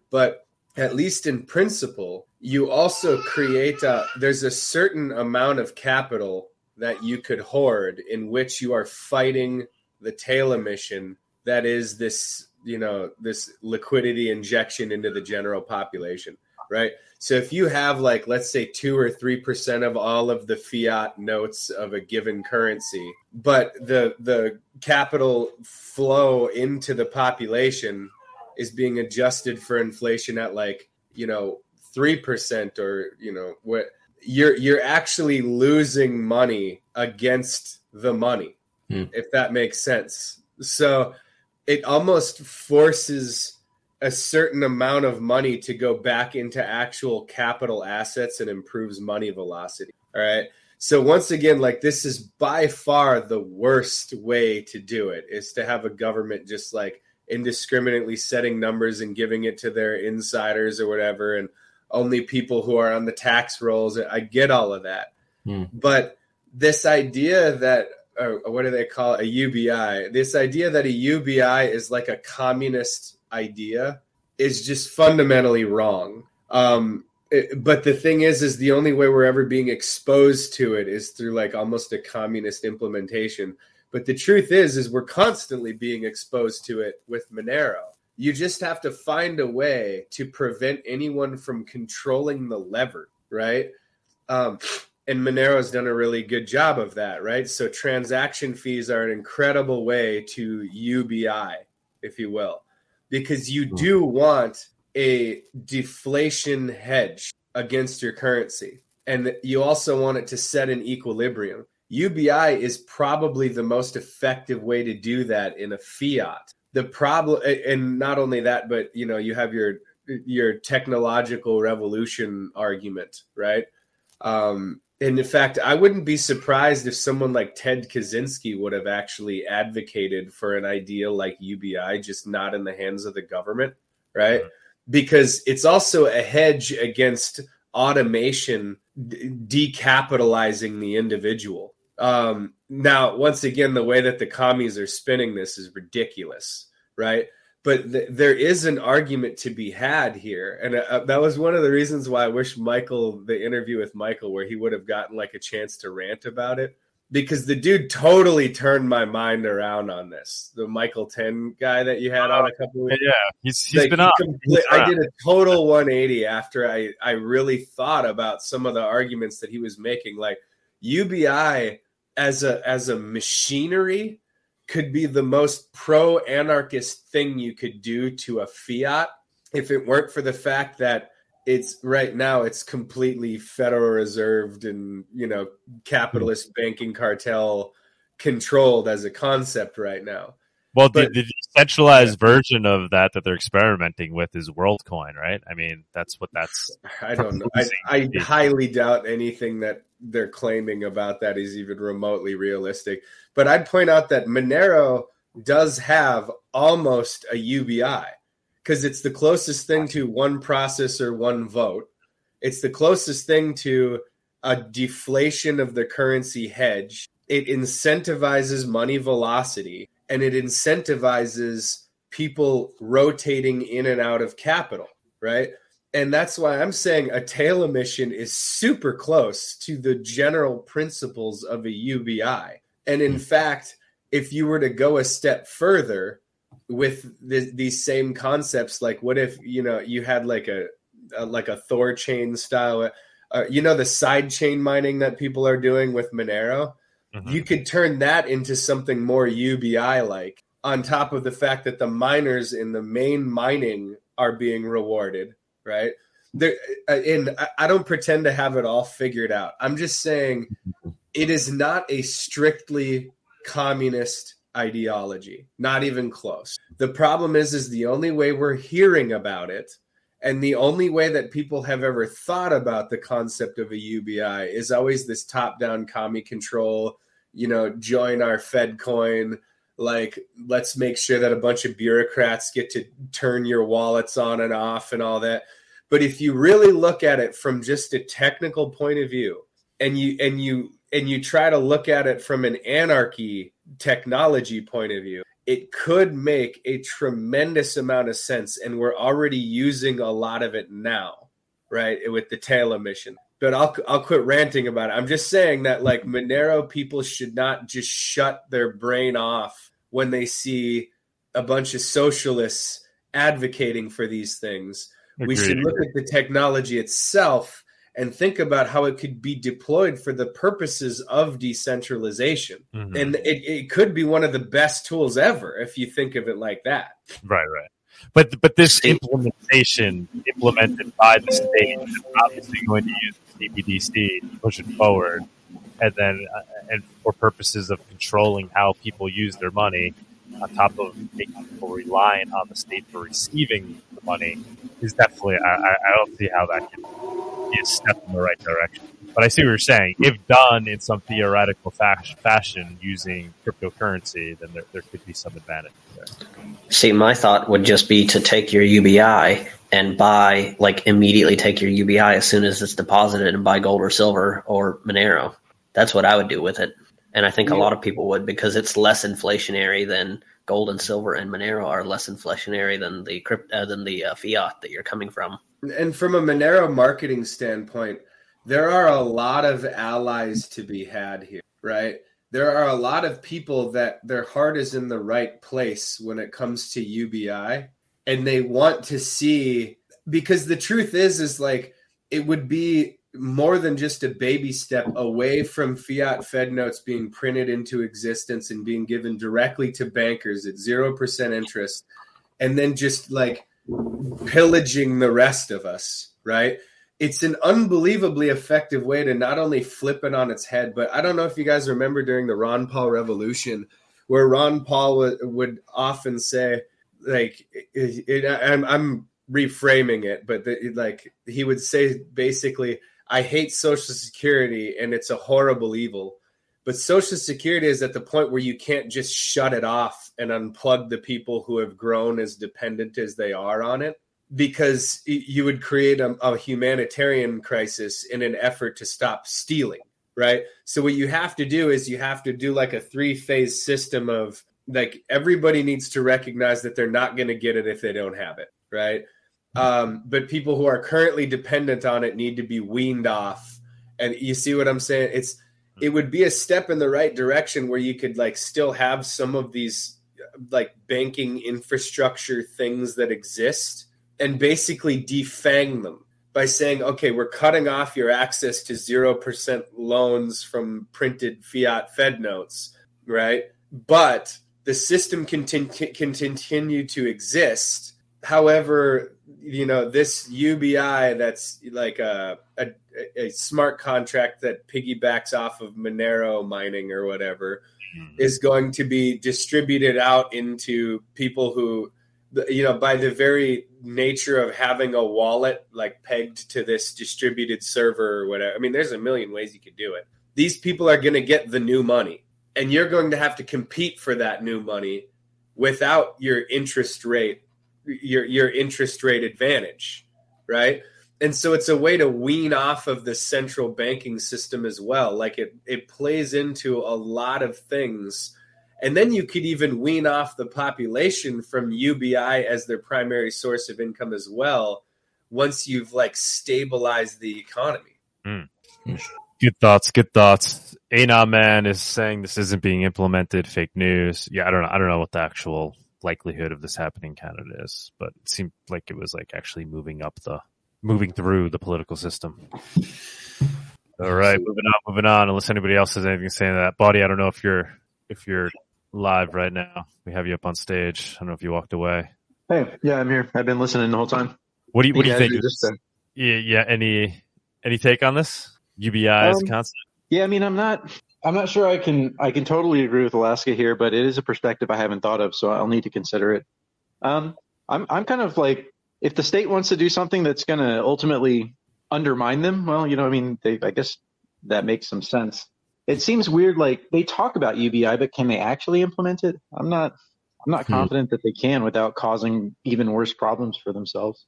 But at least in principle, you also create a there's a certain amount of capital that you could hoard in which you are fighting the tail emission that is this, you know, this liquidity injection into the general population, right? So if you have like let's say 2 or 3% of all of the fiat notes of a given currency, but the the capital flow into the population is being adjusted for inflation at like, you know, 3% or, you know, what you're you're actually losing money against the money. Hmm. If that makes sense. So it almost forces a certain amount of money to go back into actual capital assets and improves money velocity. All right. So once again, like this is by far the worst way to do it is to have a government just like indiscriminately setting numbers and giving it to their insiders or whatever and only people who are on the tax rolls. I get all of that. Hmm. But this idea that a what do they call it? a UBI? This idea that a UBI is like a communist idea is just fundamentally wrong. Um, it- but the thing is, is the only way we're ever being exposed to it is through like almost a communist implementation. But the truth is, is we're constantly being exposed to it with Monero. You just have to find a way to prevent anyone from controlling the lever, right? Um, and Monero's done a really good job of that, right? So transaction fees are an incredible way to UBI, if you will, because you do want a deflation hedge against your currency. And you also want it to set an equilibrium. UBI is probably the most effective way to do that in a fiat. The problem and not only that, but you know, you have your your technological revolution argument, right? Um, and in fact, I wouldn't be surprised if someone like Ted Kaczynski would have actually advocated for an idea like UBI, just not in the hands of the government, right? Because it's also a hedge against automation d- decapitalizing the individual. Um, now, once again, the way that the commies are spinning this is ridiculous, right? But th- there is an argument to be had here, and uh, that was one of the reasons why I wish Michael, the interview with Michael, where he would have gotten like a chance to rant about it, because the dude totally turned my mind around on this. The Michael Ten guy that you had on a couple of Yeah, he's he's like, been he compl- I did a total 180 after I I really thought about some of the arguments that he was making. Like UBI as a as a machinery could be the most pro anarchist thing you could do to a fiat if it weren't for the fact that it's right now it's completely federal reserved and you know capitalist banking cartel controlled as a concept right now. Well, But- the decentralized version of that that they're experimenting with is WorldCoin, right? I mean, that's what that's. I don't know. I, I highly doubt anything that they're claiming about that is even remotely realistic. But I'd point out that Monero does have almost a UBI because it's the closest thing to one processor, one vote. It's the closest thing to a deflation of the currency hedge. It incentivizes money velocity and it incentivizes people rotating in and out of capital, right? And that's why I'm saying a tail emission is super close to the general principles of a UBI. And in fact, if you were to go a step further with the, these same concepts, like what if you know you had like a, a like a Thor chain style, uh, you know, the side chain mining that people are doing with Monero, Mhm. you could turn that into something more UBI like. On top of the fact that the miners in the main mining are being rewarded, right? There, uh, and I- I don't pretend to have it all figured out. I'm just saying it is not a strictly communist ideology, not even close. The problem is, is the only way we're hearing about it, and the only way that people have ever thought about the concept of a UBI is always this top-down commie control. You know, join our Fed coin. Like, let's make sure that a bunch of bureaucrats get to turn your wallets on and off and all that. But if you really look at it from just a technical point of view, and you and you and you try to look at it from an anarchy technology point of view, it could make a tremendous amount of sense. And we're already using a lot of it now, right? With the tail emission. But I'll I'll quit ranting about it. I'm just saying that like Monero people should not just shut their brain off when they see a bunch of socialists advocating for these things we should look at the technology itself and think about how it could be deployed for the purposes of decentralization. Mhm. And it, it could be one of the best tools ever if you think of it like that. Right, right. But but this See- implementation implemented by the state is obviously going to use the CBDC to push it forward, and then uh, and for purposes of controlling how people use their money, on top of making people reliant on the state for receiving the money, is definitely I, I don't see how that can be a step in the right direction. But I see what you're saying. If done in some theoretical fash- fashion using cryptocurrency, then there, there could be some advantage there. See, my thought would just be to take your UBI and buy, like, immediately take your UBI as soon as it's deposited and buy gold or silver or Monero. That's what I would do with it. And I think a lot of people would because it's less inflationary than gold and silver and Monero are less inflationary than the crypt uh, than the uh, fiat that you're coming from. And from a Monero marketing standpoint, there are a lot of allies to be had here, right? There are a lot of people that their heart is in the right place when it comes to UBI and they want to see because the truth is is like it would be more than just a baby step away from fiat fed notes being printed into existence and being given directly to bankers at 0% interest and then just like pillaging the rest of us, right? It's an unbelievably effective way to not only flip it on its head, but I don't know if you guys remember during the Ron Paul revolution, where Ron Paul would, would often say, like, it, it, I'm, I'm reframing it, but the, like he would say basically, I hate Social Security and it's a horrible evil. But Social Security is at the point where you can't just shut it off and unplug the people who have grown as dependent as they are on it because you would create a, a humanitarian crisis in an effort to stop stealing, right? So, what you have to do is you have to do like a three phase system of like everybody needs to recognize that they're not going to get it if they don't have it, right? Um, but people who are currently dependent on it need to be weaned off. And you see what I'm saying? It's it would be a step in the right direction where you could like still have some of these like banking infrastructure things that exist and basically defang them by saying, okay, we're cutting off your access to 0% loans from printed fiat Fed notes, right? But the system can, tin- can continue to exist. However, you know, this UBI that's like a, a, a smart contract that piggybacks off of Monero mining or whatever mm-hmm. is going to be distributed out into people who you know by the very nature of having a wallet like pegged to this distributed server or whatever i mean there's a million ways you could do it. These people are going to get the new money and you're going to have to compete for that new money without your interest rate your your interest rate advantage right and so it's a way to wean off of the central banking system as well like it it plays into a lot of things and then you could even wean off the population from UBI as their primary source of income as well once you've like stabilized the economy. Hmm. Good thoughts. Good thoughts. Anon Man is saying this isn't being implemented. Fake news. Yeah, I don't know. I don't know what the actual likelihood of this happening in Canada is, but it seemed like it was like actually moving up the, moving through the political system. All right, moving on, moving on. Unless anybody else has anything to say to that, Bawdy. I don't know if you're if you're live right now. We have you up on stage. I don't know if you walked away. Hey, yeah, I'm here. I've been listening the whole time. What do you What do you think? uh, Yeah, yeah. Any any take on this UBI as a Um, concept? yeah, I mean, I'm not, I'm not sure I can, I can totally agree with Alaska here, but it is a perspective I haven't thought of, so I'll need to consider it. Um, I'm, I'm kind of like, if the state wants to do something that's going to ultimately undermine them, well, you know, I mean, they, I guess that makes some sense. It seems weird, like they talk about UBI, but can they actually implement it? I'm not, I'm not Hmm. confident that they can without causing even worse problems for themselves.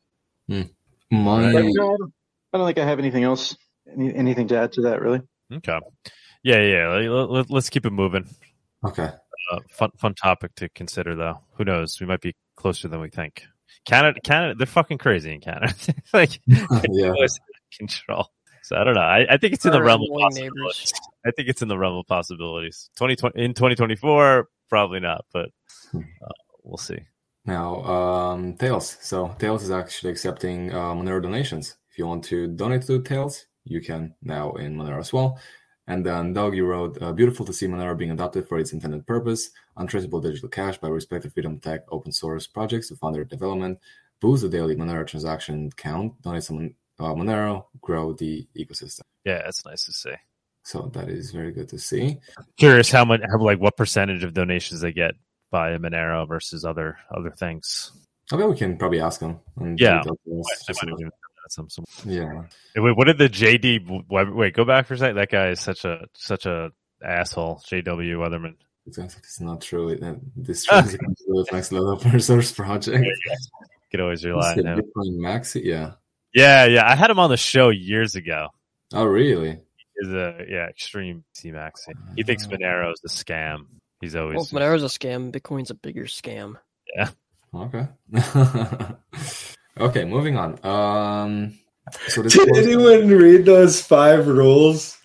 My But, you know, I don't, I don't think I have anything else, any, anything to add to that, really. Okay. Yeah, yeah. Let, let, let's keep it moving. okay. Uh, fun, fun topic to consider, though. Who knows? We might be closer than we think. Canada, Canada, they're fucking crazy in Canada. like, Yeah. it's control. So I don't know. I, I think it's in the realm of annoying possibilities. I think it's in the realm of possibilities. Twenty twenty in twenty twenty four, probably not, but uh, we'll see. Now, um, Tails. So Tails is actually accepting uh, Monero donations. If you want to donate to Tails, you can now in Monero as well. And then Doug, you wrote, uh, beautiful to see Monero being adopted for its intended purpose, untraceable digital cash by respective freedom tech open source projects to fund their development, boost the daily Monero transaction count, donate some uh, Monero, grow the ecosystem. Yeah, it's nice to see. So that is very good to see. Curious how much, how, like, what percentage of donations they get via Monero versus other other things. I bet we can probably ask them. And Yeah. He tells us I just might about- even- some, some yeah. Wait, what did the JD? Wait, go back for a second. That guy is such a such a asshole. JW Weatherman. It's it's not true. It- uh, This is the next level open source project. Could always rely on said him. Bitcoin Maxi, yeah. Yeah, yeah. I had him on the show years ago. Oh, really? is a yeah extreme C Maxi. He thinks Monero is a scam. He's always Well, Monero's a scam. Bitcoin's a bigger scam. Yeah. Okay. okay, moving on. Um, so Did was- anyone read those five rules?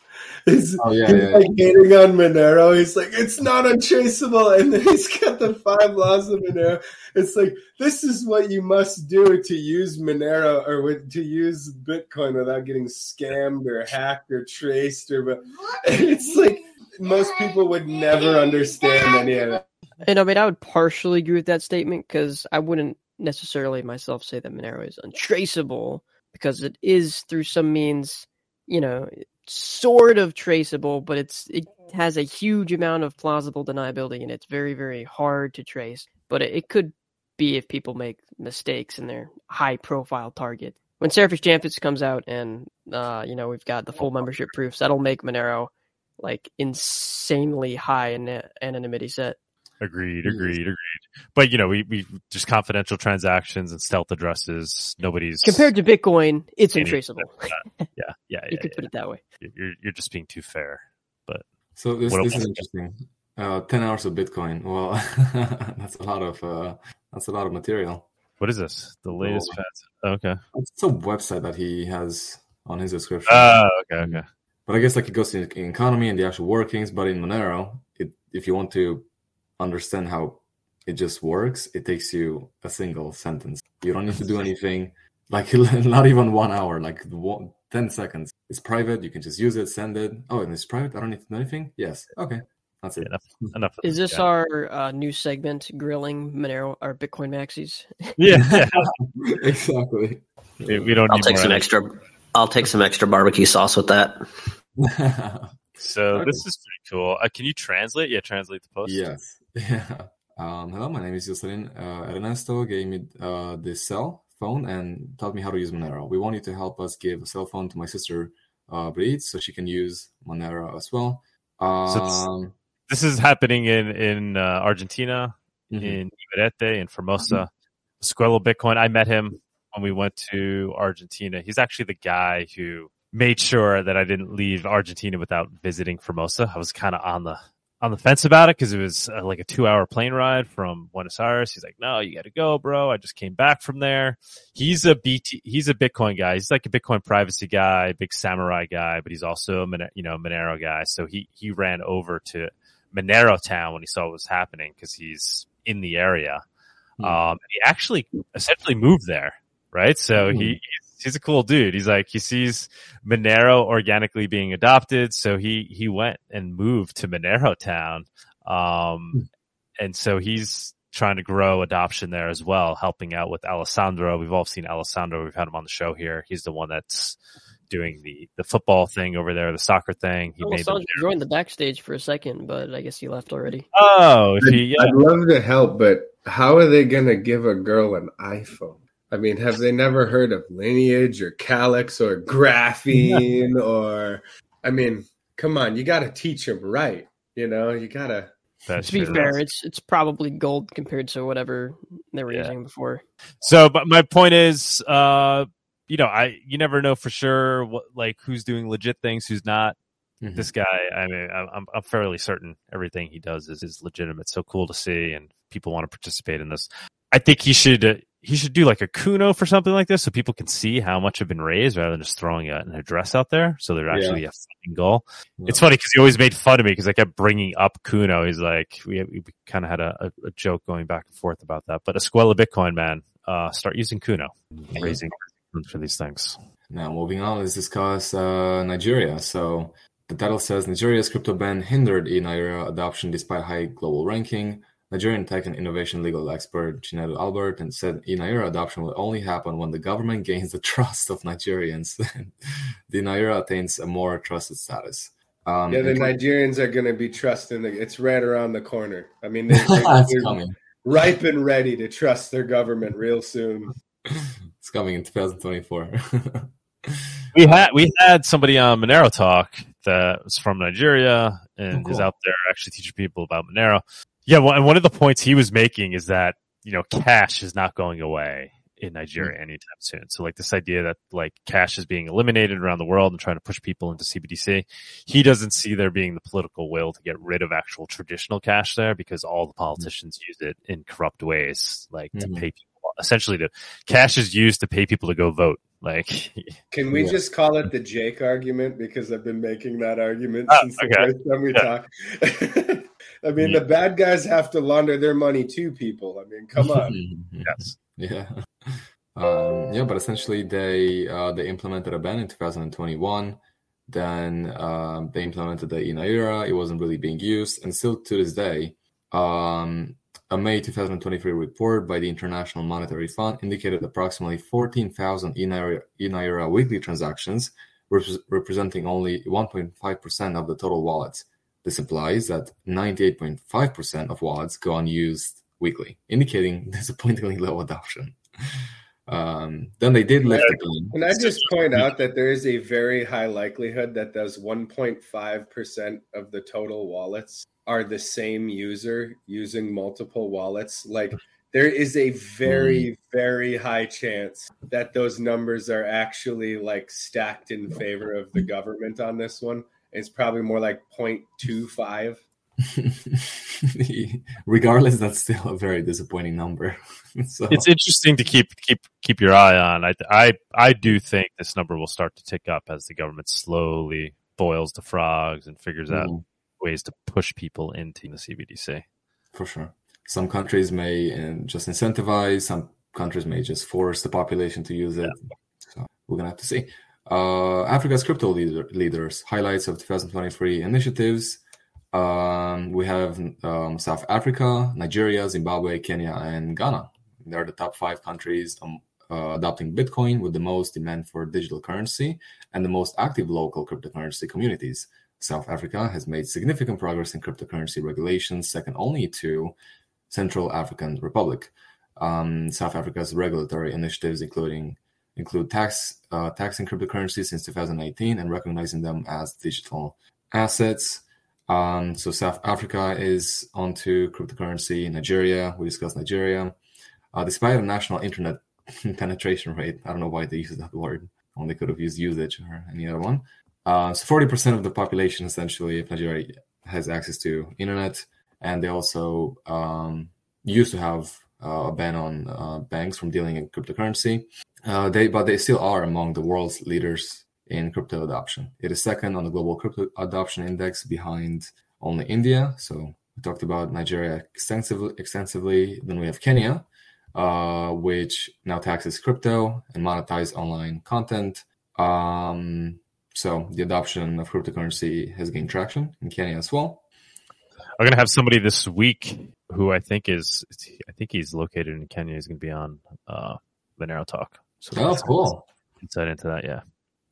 He's, Oh, yeah, he's yeah, like hating on Monero. He's like, it's not untraceable. And then he's got the five laws of Monero. It's like, this is what you must do to use Monero or with, to use Bitcoin without getting scammed or hacked or traced or, but it's like, most people would never understand any of that. And I mean, I would partially agree with that statement because I wouldn't necessarily myself say that Monero is untraceable because it is through some means, you know, sort of traceable, but it's it has a huge amount of plausible deniability and it's very very hard to trace. But it, it could be if people make mistakes in their high profile target. When Seraphis Jamtis comes out and uh, you know we've got the full membership proofs, that'll make Monero like insanely high in anonymity set. Agreed, agreed, agreed. But you know, we we just confidential transactions and stealth addresses. Nobody's Compared to Bitcoin, it's untraceable. yeah, yeah, yeah. You could yeah. put it that way. You're you're just being too fair. But so this, this is interesting. Uh, Ten hours of Bitcoin. Well, that's a lot of uh, that's a lot of material. What is this? The latest Well, fat? Okay. It's a website that he has on his description. Oh, okay, okay. but I guess like it goes to economy and the actual workings. But in Monero, it, if you want to understand how it just works, it takes you a single sentence. You don't need to do anything. Like not even one hour. Like ten seconds. It's private. You can just use it, send it. Oh, and it's private. I don't need to do anything. Yes. Okay. That's it. Enough. Enough. Is this guy. our uh, new segment, grilling Monero or Bitcoin maxis? Yeah, yeah. exactly. We, we don't I'll need take more some edit. extra. I'll take some extra barbecue sauce with that. So Okay. this is pretty cool. Uh, can you translate? Yeah, translate the post. Yes. Yeah. Um, hello, my name is Jocelyn. Uh, Ernesto gave me uh, this cell phone and taught me how to use Monero. We want you to help us give a cell phone to my sister, uh, Brit, so she can use Monero as well. Um, This is happening in in uh, Argentina, mhm. in Ibarreta, in Formosa. Escuela Bitcoin. I met him when we went to Argentina. He's actually the guy who made sure that I didn't leave Argentina without visiting Formosa. I was kind of on the on the fence about it because it was uh, like a two hour plane ride from Buenos Aires. He's like, "No, you got to go, bro. I just came back from there." He's a BT. He's a Bitcoin guy. He's like a Bitcoin privacy guy, big samurai guy, but he's also a you know Monero guy. So he he ran over to Monero Town when he saw what was happening because he's in the area. Hmm. Um, he actually essentially moved there, right? So Hmm. he he's, he's a cool dude. He's like he sees Monero organically being adopted, so he he went and moved to Monero Town, Hmm. um, and so he's trying to grow adoption there as well, helping out with Alessandro. We've all seen Alessandro. We've had him on the show here. He's the one that's doing the the football thing over there, the soccer thing. He made the joined the backstage for a second, but I guess he left already. Oh, he, yeah. I'd love to help, but how are they going to give a girl an iPhone? I mean, have they never heard of Lineage or Calyx or Graphene or? I mean, come on, you got to teach them right. You know, you got to. That's to be true. fair, it's it's probably gold compared to whatever they were Yeah. using before. So, but my point is, uh, you know, I you never know for sure what like who's doing legit things, who's not. Mhm. This guy, I mean, I'm I'm fairly certain everything he does is is legitimate. So cool to see, and people want to participate in this. I think he should uh, he should do like a kuno for something like this, so people can see how much have been raised rather than just throwing a, an address out there. So there's actually a funding goal. It's funny because he always made fun of me because I kept bringing up Kuno. He's like, we, we kind of had a, a, joke going back and forth about that. But Escuela Bitcoin, man, uh, start using Kuno, raising for these things. Now, moving on, let's discuss uh, Nigeria. So, the title says Nigeria's crypto ban hindered e-Naira adoption despite high global ranking. Nigerian tech and innovation legal expert Chinedu Albert and said e-Naira adoption will only happen when the government gains the trust of Nigerians. the Naira attains a more trusted status. Um, Yeah, the in Nigerians are going to be trusting. The, it's right around the corner. I mean, they, they, it's they're coming. ripe and ready to trust their government real soon. It's coming in 2024. We had we had somebody on Monero Talk that was from Nigeria and Oh, is out there actually teaching people about Monero. Yeah, well, and one of the points he was making is that you know cash is not going away in Nigeria mm-hmm. anytime soon. So like this idea that like cash is being eliminated around the world and trying to push people into CBDC, he doesn't see there being the political will to get rid of actual traditional cash there because all the mm. politicians use it in corrupt ways, like to Mhm. pay people. Essentially, the cash is used to pay people to go vote. Like, Can we Yeah. just call it the Jake argument because I've been making that argument Oh, since the first time we Yeah. talked. I mean, Yeah. the bad guys have to launder their money too, people. I mean, come on. yes, Yeah. Um, yeah, but essentially they uh, they implemented a ban in 2021. Then um, they implemented the e-Naira. It wasn't really being used, and still to this day, um, a May 2023 report by the International Monetary Fund indicated approximately 14,000 e-Naira, e-Naira weekly transactions, repres- representing only 1.5% of the total wallets. This implies that 98.5% of wallets go unused weekly, indicating disappointingly low adoption. Um, then they did lift the ban. Can I just point out that there is a very high likelihood that those 1.5% of the total wallets are the same user using multiple wallets? Like, there is a very, very high chance that those numbers are actually like stacked in favor of the government on this one. It's probably more like 0.25. Regardless, that's still a very disappointing number. so, it's interesting to keep keep keep your eye on. I I I do think this number will start to tick up as the government slowly boils the frogs and figures out Mhm. ways to push people into the CBDC. for sure. Some countries may uh, just incentivize, some countries may just force the population to use it. So we're gonna have to see. Uh, Africa's crypto leader, leaders highlights of 2023 initiatives. Um, we have um, South Africa, Nigeria, Zimbabwe, Kenya, and Ghana. They're the top five countries um, uh, adopting Bitcoin with the most demand for digital currency and the most active local cryptocurrency communities. South Africa has made significant progress in cryptocurrency regulations, second only to Central African Republic. Um, South Africa's regulatory initiatives, including include tax uh, taxing cryptocurrencies since 2018 and recognizing them as digital assets. Um, so South Africa is onto cryptocurrency. Nigeria, we discussed Nigeria. Uh, despite a national internet penetration rate, I don't know why they use that word. Only could have used usage or any other one. Uh, so 40% of the population, essentially, of Nigeria has access to internet, and they also um, used to have a ban on uh, banks from dealing in cryptocurrency. Uh, they, but they still are among the world's leaders in crypto adoption. It is second on the global crypto adoption index, behind only India. So we talked about Nigeria extensively. Extensively. Then we have Kenya, uh, which now taxes crypto and monetize online content. Um, so the adoption of cryptocurrency has gained traction in Kenya as well. I'm gonna have somebody this week who I think is I think he's located in Kenya. He's gonna be on uh, Monero Talk. So Oh, cool. Insight into that, yeah.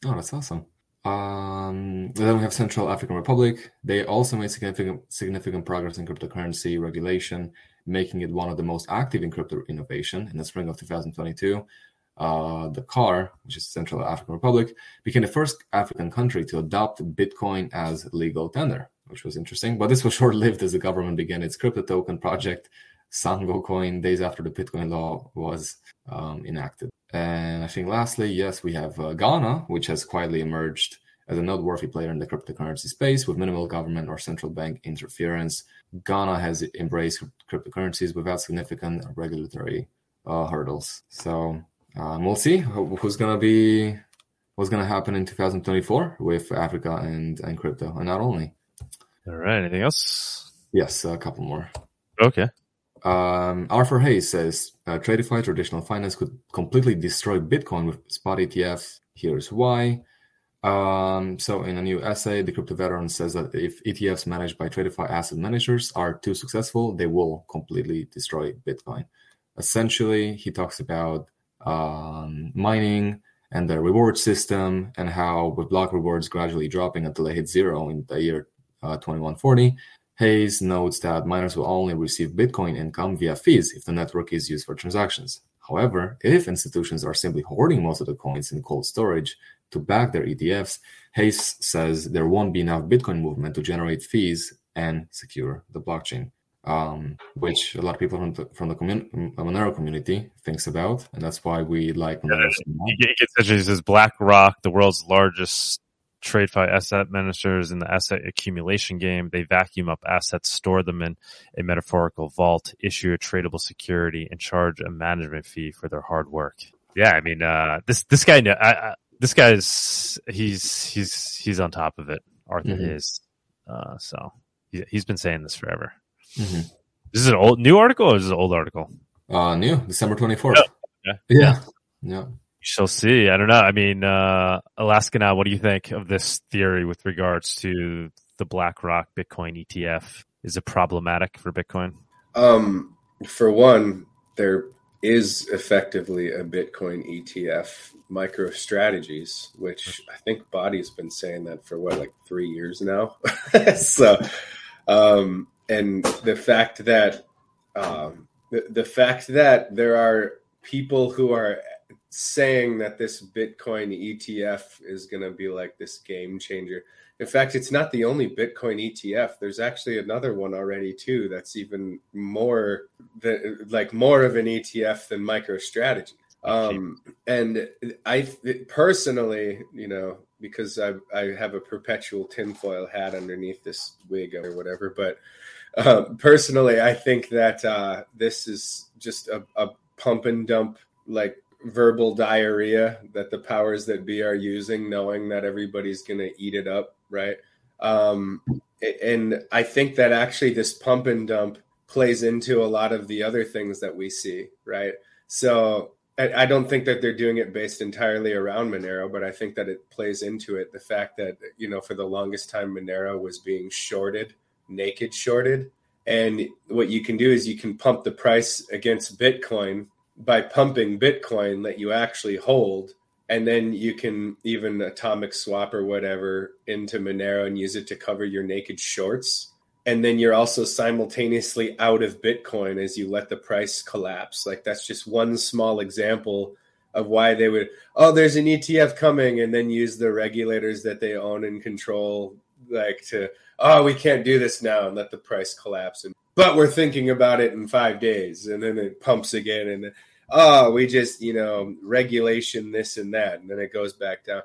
Oh, that's awesome. Um, then we have Central African Republic. They also made significant significant progress in cryptocurrency regulation, making it one of the most active in crypto innovation. In the spring of 2022, uh, the CAR, which is Central African Republic, became the first African country to adopt Bitcoin as legal tender, which was interesting. But this was short-lived as the government began its crypto token project, Sango Coin, days after the Bitcoin law was um, enacted. And I think lastly, yes, we have uh, Ghana, which has quietly emerged as a noteworthy player in the cryptocurrency space with minimal government or central bank interference. Ghana has embraced cryptocurrencies without significant regulatory uh, hurdles. So um, we'll see who's going to be, what's going to happen in 2024 with Africa and, and crypto. And not only. All right. Anything else? Yes, a couple more. Okay. Um, Arthur Hayes says uh, TradFi traditional finance could completely destroy Bitcoin with spot ETFs. Here's why. Um, so, in a new essay, the crypto veteran says that if ETFs managed by TradFi asset managers are too successful, they will completely destroy Bitcoin. Essentially, he talks about um, mining and the reward system and how with block rewards gradually dropping until they hit zero in the year 2140 Hayes notes that miners will only receive Bitcoin income via fees if the network is used for transactions. However, if institutions are simply hoarding most of the coins in cold storage to back their ETFs, Hayes says there won't be enough Bitcoin movement to generate fees and secure the blockchain. um, which a lot of people from the, from the commun- Monero community thinks about, and that's why we like Monero. much. He gets he says BlackRock, the world's largest TradFi asset managers in the asset accumulation game. They vacuum up assets, store them in a metaphorical vault, issue a tradable security, and charge a management fee for their hard work. Yeah, I mean, uh, this this guy, I, I, this guy's he's he's he's on top of it. Arthur Mhm. is, uh, so he, he's been saying this forever. Mhm. This is an old new article or is this an old article? Uh, new December twenty fourth. Yeah. Yeah. Yeah. We shall see. I don't know. I mean, uh, Alaska now, what do you think of this theory with regards to the BlackRock Bitcoin ETF? Is it problematic for Bitcoin? Um, for one, there is effectively a Bitcoin ETF, MicroStrategies, which I think Bawdy's been saying that for what, like three years now. so, um, and the fact that um, the, the fact that there are people who are saying that this Bitcoin ETF is going to be like this game changer. In fact, it's not the only Bitcoin ETF. There's actually another one already too. That's even more the, like more of an ETF than MicroStrategy. Um, and I personally, you know, because I I have a perpetual tinfoil hat underneath this wig or whatever, but uh, personally, I think that uh, this is just a, a pump and dump like verbal diarrhea that the powers that be are using, knowing that everybody's going to eat it up, right? Um, and I think that actually this pump and dump plays into a lot of the other things that we see, right? So I, don't think that they're doing it based entirely around Monero, but I think that it plays into it. The fact that, you know, for the longest time, Monero was being shorted, naked shorted. And what you can do is you can pump the price against Bitcoin by pumping Bitcoin that you actually hold, and then you can even atomic swap or whatever into Monero and use it to cover your naked shorts. And then you're also simultaneously out of Bitcoin as you let the price collapse. Like that's just one small example of why they would, oh, there's an ETF coming, and then use the regulators that they own and control, like to, oh, we can't do this now and let the price collapse. And but we're thinking about it in five days, and then it pumps again, and oh, we just, you know, regulation this and that, and then it goes back down.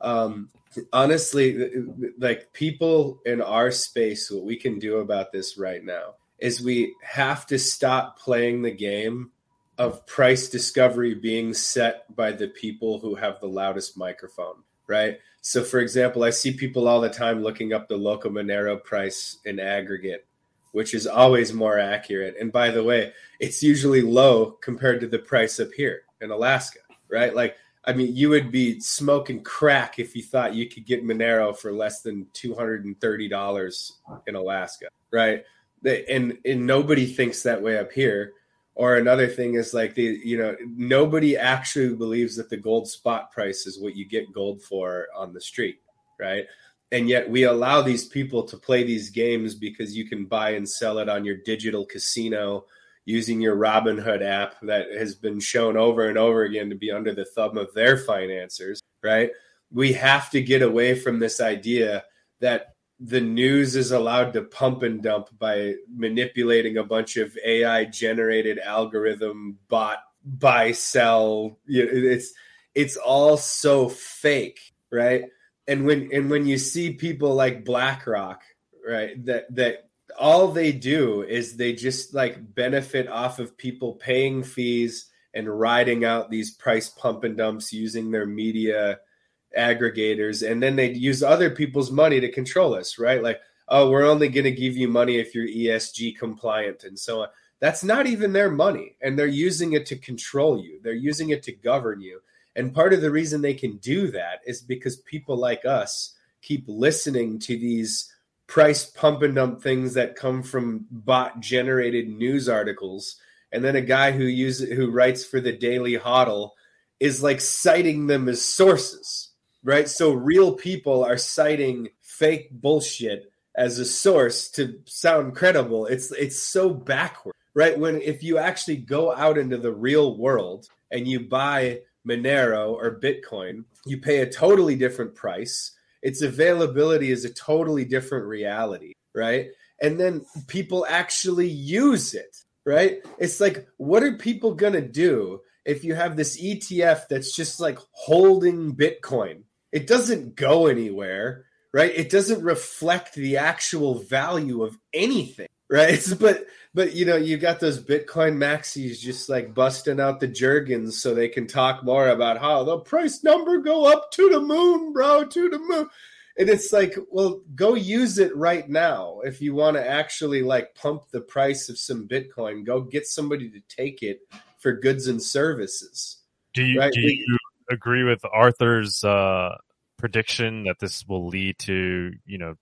Um, honestly, like people in our space, what we can do about this right now is we have to stop playing the game of price discovery being set by the people who have the loudest microphone, right? So, for example, I see people all the time looking up the local Monero price in aggregate which is always more accurate. And by the way, it's usually low compared to the price up here in Alaska, right? Like, I mean, you would be smoking crack if you thought you could get Monero for less than two hundred and thirty dollars in Alaska, right? And and nobody thinks that way up here. Or another thing is like the you know nobody actually believes that the gold spot price is what you get gold for on the street, right? And yet we allow these people to play these games because you can buy and sell it on your digital casino using your Robinhood app that has been shown over and over again to be under the thumb of their financiers, right? We have to get away from this idea that the news is allowed to pump and dump by manipulating a bunch of AI generated algorithm bot buy sell it's it's all so fake right and when and when you see people like BlackRock, right, that that all they do is they just like benefit off of people paying fees and riding out these price pump and dumps using their media aggregators. And then they use other people's money to control us right? Like oh we're only going to give you money if you're esg compliant and so on. That's not even their money and they're using it to control you. They're using it to govern you and part of the reason they can do that is because people like us keep listening to these price pump and dump things that come from bot generated news articles. And then a guy who uses who writes for the Daily Hodl is like citing them as sources, right? So real people are citing fake bullshit as a source to sound credible. It's it's so backward, right? When if you actually go out into the real world and you buy Monero or Bitcoin, you pay a totally different price. Its availability is a totally different reality, right? and then people actually use it, right? It's like, what are people going to do if you have this ETF that's just like holding Bitcoin? It doesn't go anywhere, right? It doesn't reflect the actual value of anything, right? But but you know, you got those Bitcoin maxis just like busting out the Jergens so they can talk more about how the price number go up to the moon, bro, to the moon. And it's like, well, go use it right now. If you want to actually like pump the price of some Bitcoin, go get somebody to take it for goods and services. Do you, Right. do you agree with Arthur's uh, prediction that this will lead to, you know,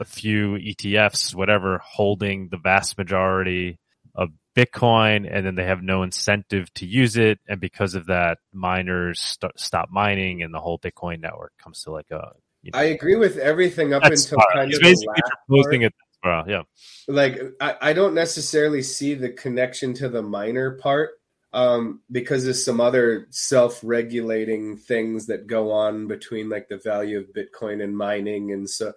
a few ETFs, whatever, holding the vast majority of Bitcoin, and then they have no incentive to use it, and because of that, miners st- stop mining, and the whole Bitcoin network comes to like a. You know, I agree with everything up until fine. kind He's of the basically last proposing part. it. Well, yeah. like I, I don't necessarily see the connection to the miner part um, because there's some other self-regulating things that go on between like the value of bitcoin and mining and so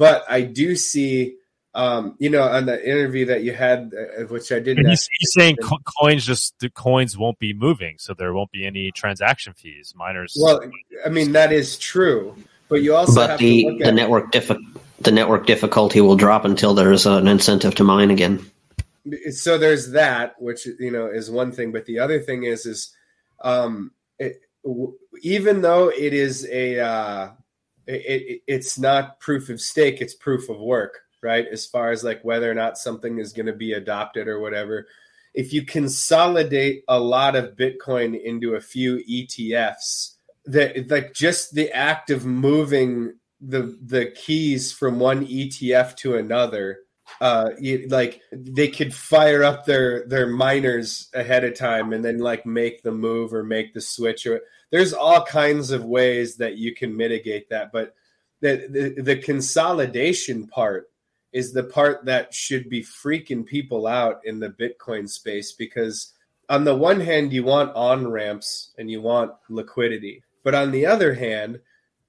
but i do see um, you know on the interview that you had uh, which i didn't And he's, he's saying co- coins just the coins won't be moving, so there won't be any transaction fees. Miners. well i mean that is true but you also but have the to look the at network diffi- the network difficulty will drop until there's an incentive to mine again. so there's that which you know is one thing but the other thing is is um it, w- even though it is a uh it, it, it's not proof of stake it's proof of work right? As far as like whether or not something is going to be adopted or whatever. If you consolidate a lot of bitcoin into a few etfs that like just the act of moving the the keys from one etf to another uh you, like they could fire up their their miners ahead of time and then like make the move or make the switch or there's all kinds of ways that you can mitigate that but the the, the consolidation part is the part that should be freaking people out in the bitcoin space because on the one hand you want on ramps and you want liquidity. But on the other hand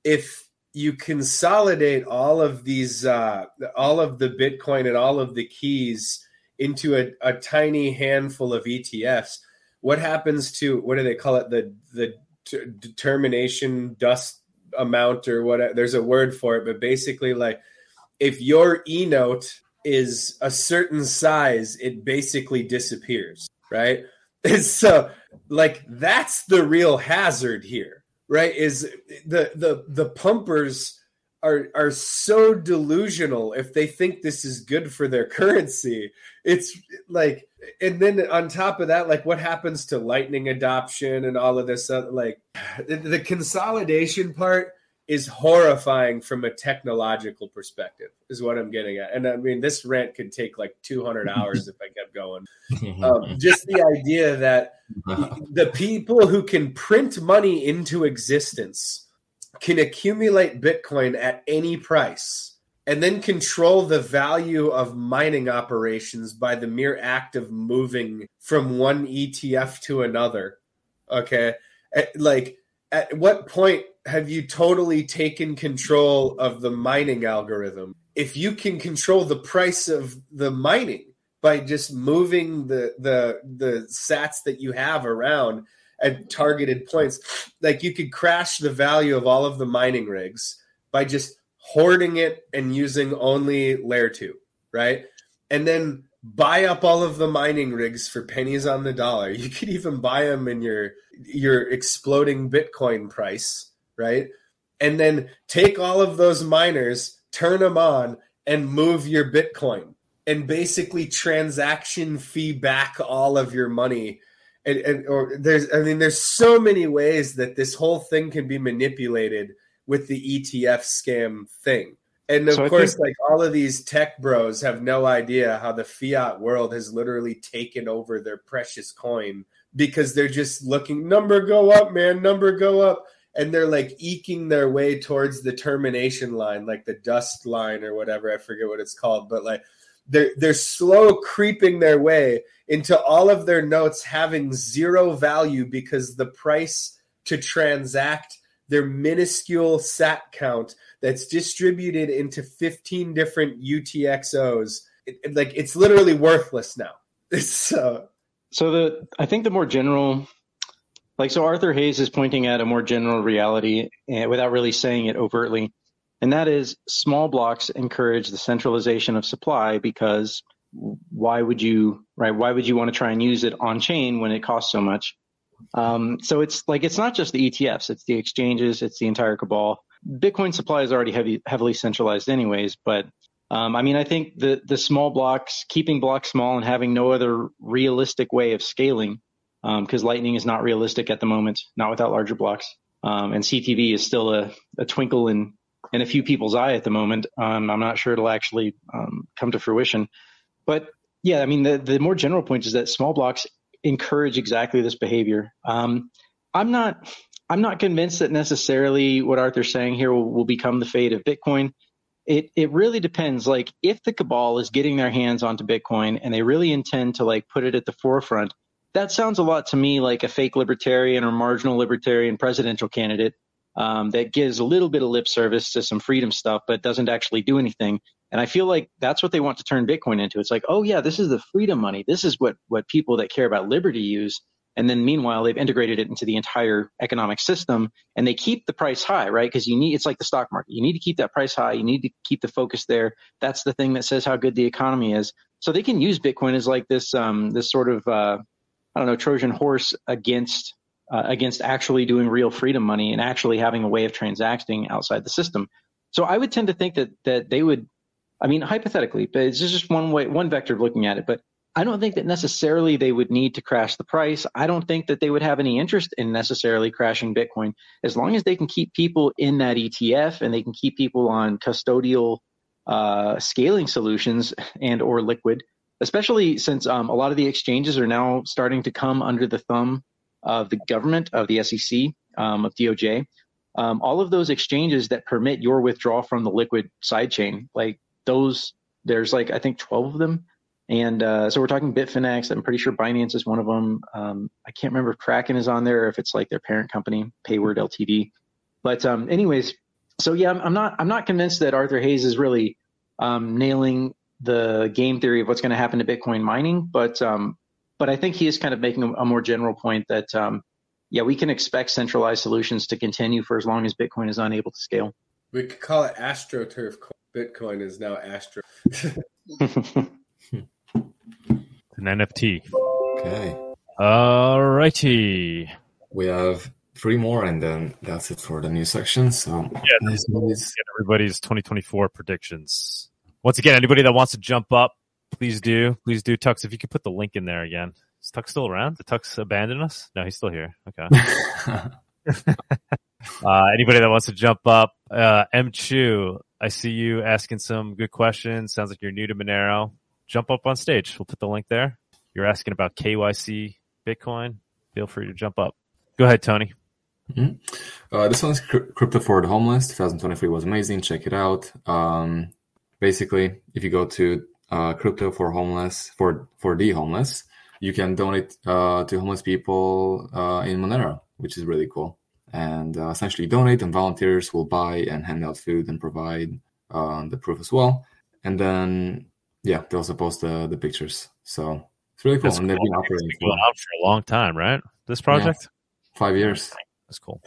if you consolidate all of these uh, all of the bitcoin and all of the keys into a, a tiny handful of etfs what happens to what do they call it? The the t- determination dust amount or what there's a word for it but basically like if your e note is a certain size it basically disappears right? And so like that's the real hazard here right is the the the pumpers are are so delusional if they think this is good for their currency. It's like and then on top of that like what happens to lightning adoption and all of this other, like the, the consolidation part is horrifying from a technological perspective is what i'm getting at. And i mean this rant could take like 200 hours if i kept going. Um, just the idea that the people who can print money into existence can accumulate Bitcoin at any price and then control the value of mining operations by the mere act of moving from one ETF to another. Okay. At, like, at what point have you totally taken control of the mining algorithm? If you can control the price of the mining, by just moving the the the sats that you have around at targeted points like you could crash the value of all of the mining rigs by just hoarding it and using only layer 2 right? And then buy up all of the mining rigs for pennies on the dollar. You could even buy them in your your exploding bitcoin price right? And then take all of those miners turn them on and move your bitcoin and basically transaction fee back all of your money and, and or there's i mean there's so many ways that this whole thing can be manipulated with the etf scam thing. And of So course think- like all of these tech bros have no idea how the fiat world has literally taken over their precious coin because they're just looking number go up man number go up. And they're like eking their way towards the termination line like the dust line or whatever i forget what it's called but like they're they're slow creeping their way into all of their notes having zero value because the price to transact their minuscule sat count that's distributed into 15 different UTXOs. It, it- like it's literally worthless now. Uh, So the I think the more general, like so, Arthur Hayes is pointing at a more general reality eh, without really saying it overtly, and that is small blocks encourage the centralization of supply because why would you right? Why would you want to try and use it on chain when it costs so much? Um, so it's like it's not just the ETFs; it's the exchanges, it's the entire cabal. Bitcoin supply is already heavy, heavily centralized, anyways, but um, I mean, I think the the small blocks, keeping blocks small and having no other realistic way of scaling, because Lightning is not realistic at the moment, not without larger blocks, um, and CTV is still a, a twinkle in in a few people's eye at the moment. Um, I'm not sure it'll actually um, come to fruition, but yeah, I mean, the the more general point is that small blocks encourage exactly this behavior. Um, I'm not I'm not convinced that necessarily what Arthur's saying here will, will become the fate of Bitcoin it it really depends like if the cabal is getting their hands onto bitcoin and they really intend to like put it at the forefront that sounds a lot to me like a fake libertarian or marginal libertarian presidential candidate um, that gives a little bit of lip service to some freedom stuff but doesn't actually do anything and i feel like that's what they want to turn bitcoin into it's like oh yeah this is the freedom money this is what what people that care about liberty use and then meanwhile they've integrated it into the entire economic system and they keep the price high, right? Because you need, it's like the stock market. You need to keep that price high. You need to keep the focus there. That's the thing that says how good the economy is. So they can use Bitcoin as like this, um, this sort of, uh, I don't know, Trojan horse against, uh, against actually doing real freedom money and actually having a way of transacting outside the system. So I would tend to think that, that they would, I mean, hypothetically, but it's just one way, one vector of looking at it, but I don't think that necessarily they would need to crash the price. I don't think that they would have any interest in necessarily crashing Bitcoin as long as they can keep people in that ETF and they can keep people on custodial uh, scaling solutions and or liquid, especially since um, a lot of the exchanges are now starting to come under the thumb of the government, of the SEC, um, of DOJ. Um, all of those exchanges that permit your withdrawal from the liquid sidechain, like those, there's like I think 12 of them. And uh, so we're talking Bitfinex. I'm pretty sure Binance is one of them. Um, I can't remember if Kraken is on there or if it's like their parent company, Payward Ltd. But um, anyways, so yeah, I'm, I'm not I'm not convinced that Arthur Hayes is really um, nailing the game theory of what's going to happen to Bitcoin mining. But um, but I think he is kind of making a, a more general point that um, yeah, we can expect centralized solutions to continue for as long as Bitcoin is unable to scale. we could call it AstroTurf. Bitcoin is now Astro. An NFT. Okay. All righty. We have three more, and then that's it for the news section. So Yeah, this is Get everybody's 2024 predictions. Once again, anybody that wants to jump up, please do. Please do. Tux, if you could put the link in there again. Is Tux still around? Did Tux abandon us? No, he's still here. Okay. Uh, anybody that wants to jump up, uh, M Chu, I see you asking some good questions. Sounds like you're new to Monero. Jump up on stage. We'll put the link there. You're asking about KYC Bitcoin. Feel free to jump up. Go ahead, Tony. Uh, this one's Cry- Crypto for the Homeless. 2023 was amazing. Check it out. Um, basically, if you go to uh, Crypto for Homeless for for the homeless, you can donate uh, to homeless people uh, in Monero, which is really cool. And uh, essentially, donate, and volunteers will buy and hand out food and provide uh, the proof as well. And then, yeah, they also post the the pictures. So it's really cool. That's and they've been operating been for for a long time, right? This project? five years. That's cool.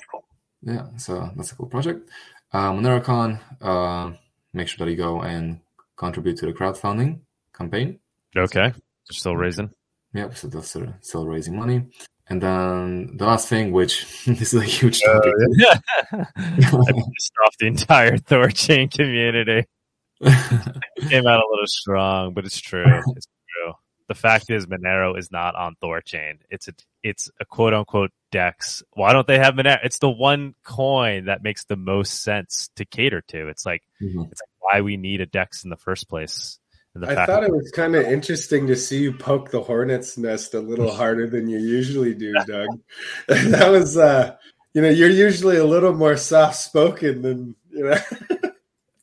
Yeah, so that's a cool project. Uh, MoneroKon, uh, make sure that you go and contribute to the crowdfunding campaign. Okay. Still raising. Yep, so that's uh, still raising money. And then the last thing, which this is a huge Uh, topic. yeah. I pissed off the entire Thorchain community. Came out a little strong, but it's true. It's true. The fact is, Monero is not on Thorchain. It's a it's a quote unquote Dex. Why don't they have Monero? It's the one coin that makes the most sense to cater to. It's like Mhm. it's like why we need a Dex in the first place. The I thought it was kind of interesting to see you poke the hornet's nest a little harder than you usually do, Doug. that was, uh, you know, you're usually a little more soft spoken than, you know.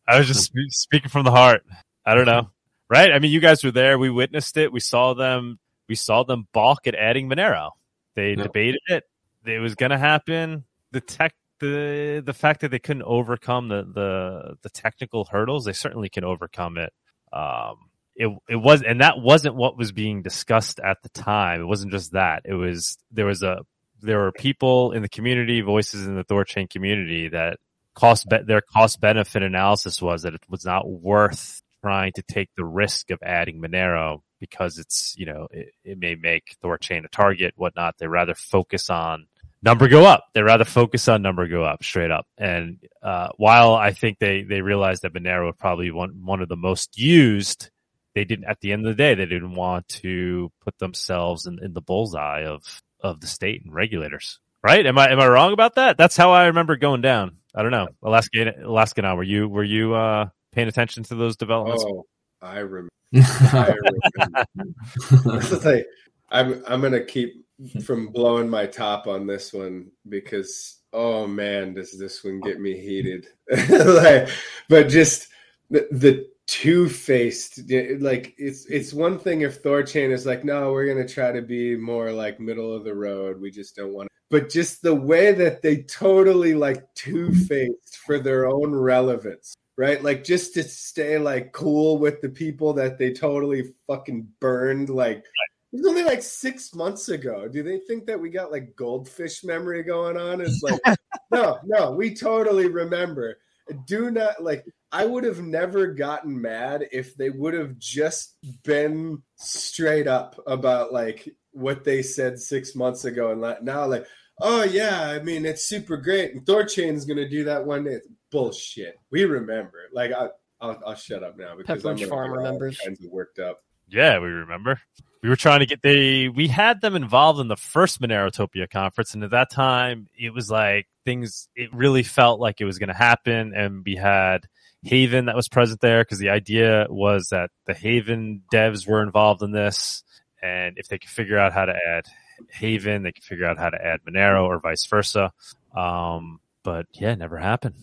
I was just spe- speaking from the heart. I don't know. Right? I mean, you guys were there. We witnessed it. We saw them. We saw them balk at adding Monero. They Yeah. debated it. It was going to happen. The tech the the fact that they couldn't overcome the the the technical hurdles, they certainly can overcome it. Um, it it was, and that wasn't what was being discussed at the time. It wasn't just that. It was there was a there were people in the community, voices in the Thorchain community that cost be- their cost benefit analysis was that it was not worth trying to take the risk of adding Monero because it's you know it, it may make Thorchain a target, whatnot. They rather focus on number go up. They rather focus on number go up straight up. And uh, while I think they they realized that Monero would probably one one of the most used, they didn't. At the end of the day, they didn't want to put themselves in, in the bullseye of of the state and regulators. Right? Am I am I wrong about that? That's how I remember going down. I don't know. Alaska Alaska now. Were you were you uh, paying attention to those developments? Oh, I remember. I remember. This is like, I'm I'm gonna keep from blowing my top on this one because oh man, does this one get me heated? like, but just the, the two faced like it's it's one thing if Thorchain is like, no, we're gonna try to be more like middle of the road. We just don't want to. But just the way that they totally like two faced for their own relevance right? Like just to stay like cool with the people that they totally fucking burned. Like was only like six months ago. Do they think that we got like goldfish memory going on? It's like no, no, we totally remember. Do not like. I would have never gotten mad if they would have just been straight up about like what they said six months ago, and now like, oh yeah, I mean it's super great, and Thorchain's gonna do that one day bullshit. We remember. Like I, I'll, I'll shut up now because Pepperidge I'm Farm remembers. kinds of worked up. Yeah, we remember. We were trying to get they we had them involved in the first Monerotopia conference, and at that time it was like things it really felt like it was gonna happen and we had Haven that was present there because the idea was that the Haven devs were involved in this and if they could figure out how to add Haven, they could figure out how to add Monero or vice versa. Um, but yeah, never happened.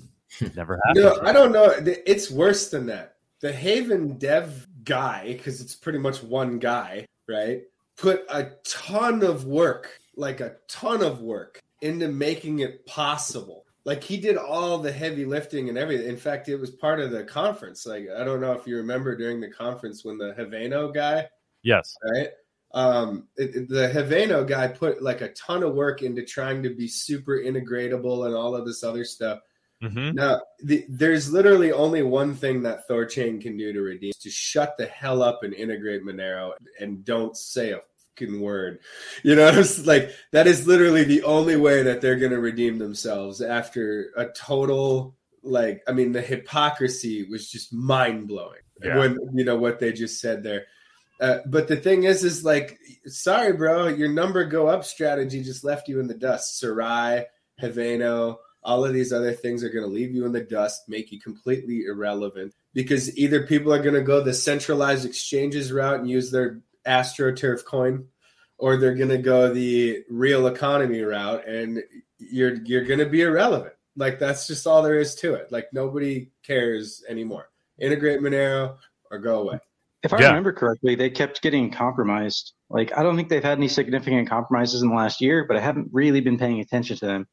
Never happened. No, I don't know. It's worse than that. The Haven dev guy, because it's pretty much one guy, right? Put a ton of work, like a ton of work, into making it possible. Like he did all the heavy lifting and everything. In fact, it was part of the conference. Like I don't know if you remember during the conference when the Haveno guy, Yes. right? Um, it, the Haveno guy put like a ton of work into trying to be super integratable and all of this other stuff. Hmm Now, the, there's literally only one thing that Thorchain can do to redeem: to shut the hell up and integrate Monero and don't say a fucking word. You know, it's like that is literally the only way that they're going to redeem themselves after a total like. I mean, the hypocrisy was just mind blowing Yeah. when you know what they just said there. Uh, but the thing is, is like, sorry, bro, your number go up strategy just left you in the dust. Serai, Haveno, all of these other things are going to leave you in the dust, make you completely irrelevant because either people are going to go the centralized exchanges route and use their AstroTurf coin, or they're going to go the real economy route, and you're you're going to be irrelevant. Like that's just all there is to it. Like nobody cares anymore. Integrate Monero or go away. If I Yeah. remember correctly, they kept getting compromised. Like I don't think they've had any significant compromises in the last year, but I haven't really been paying attention to them.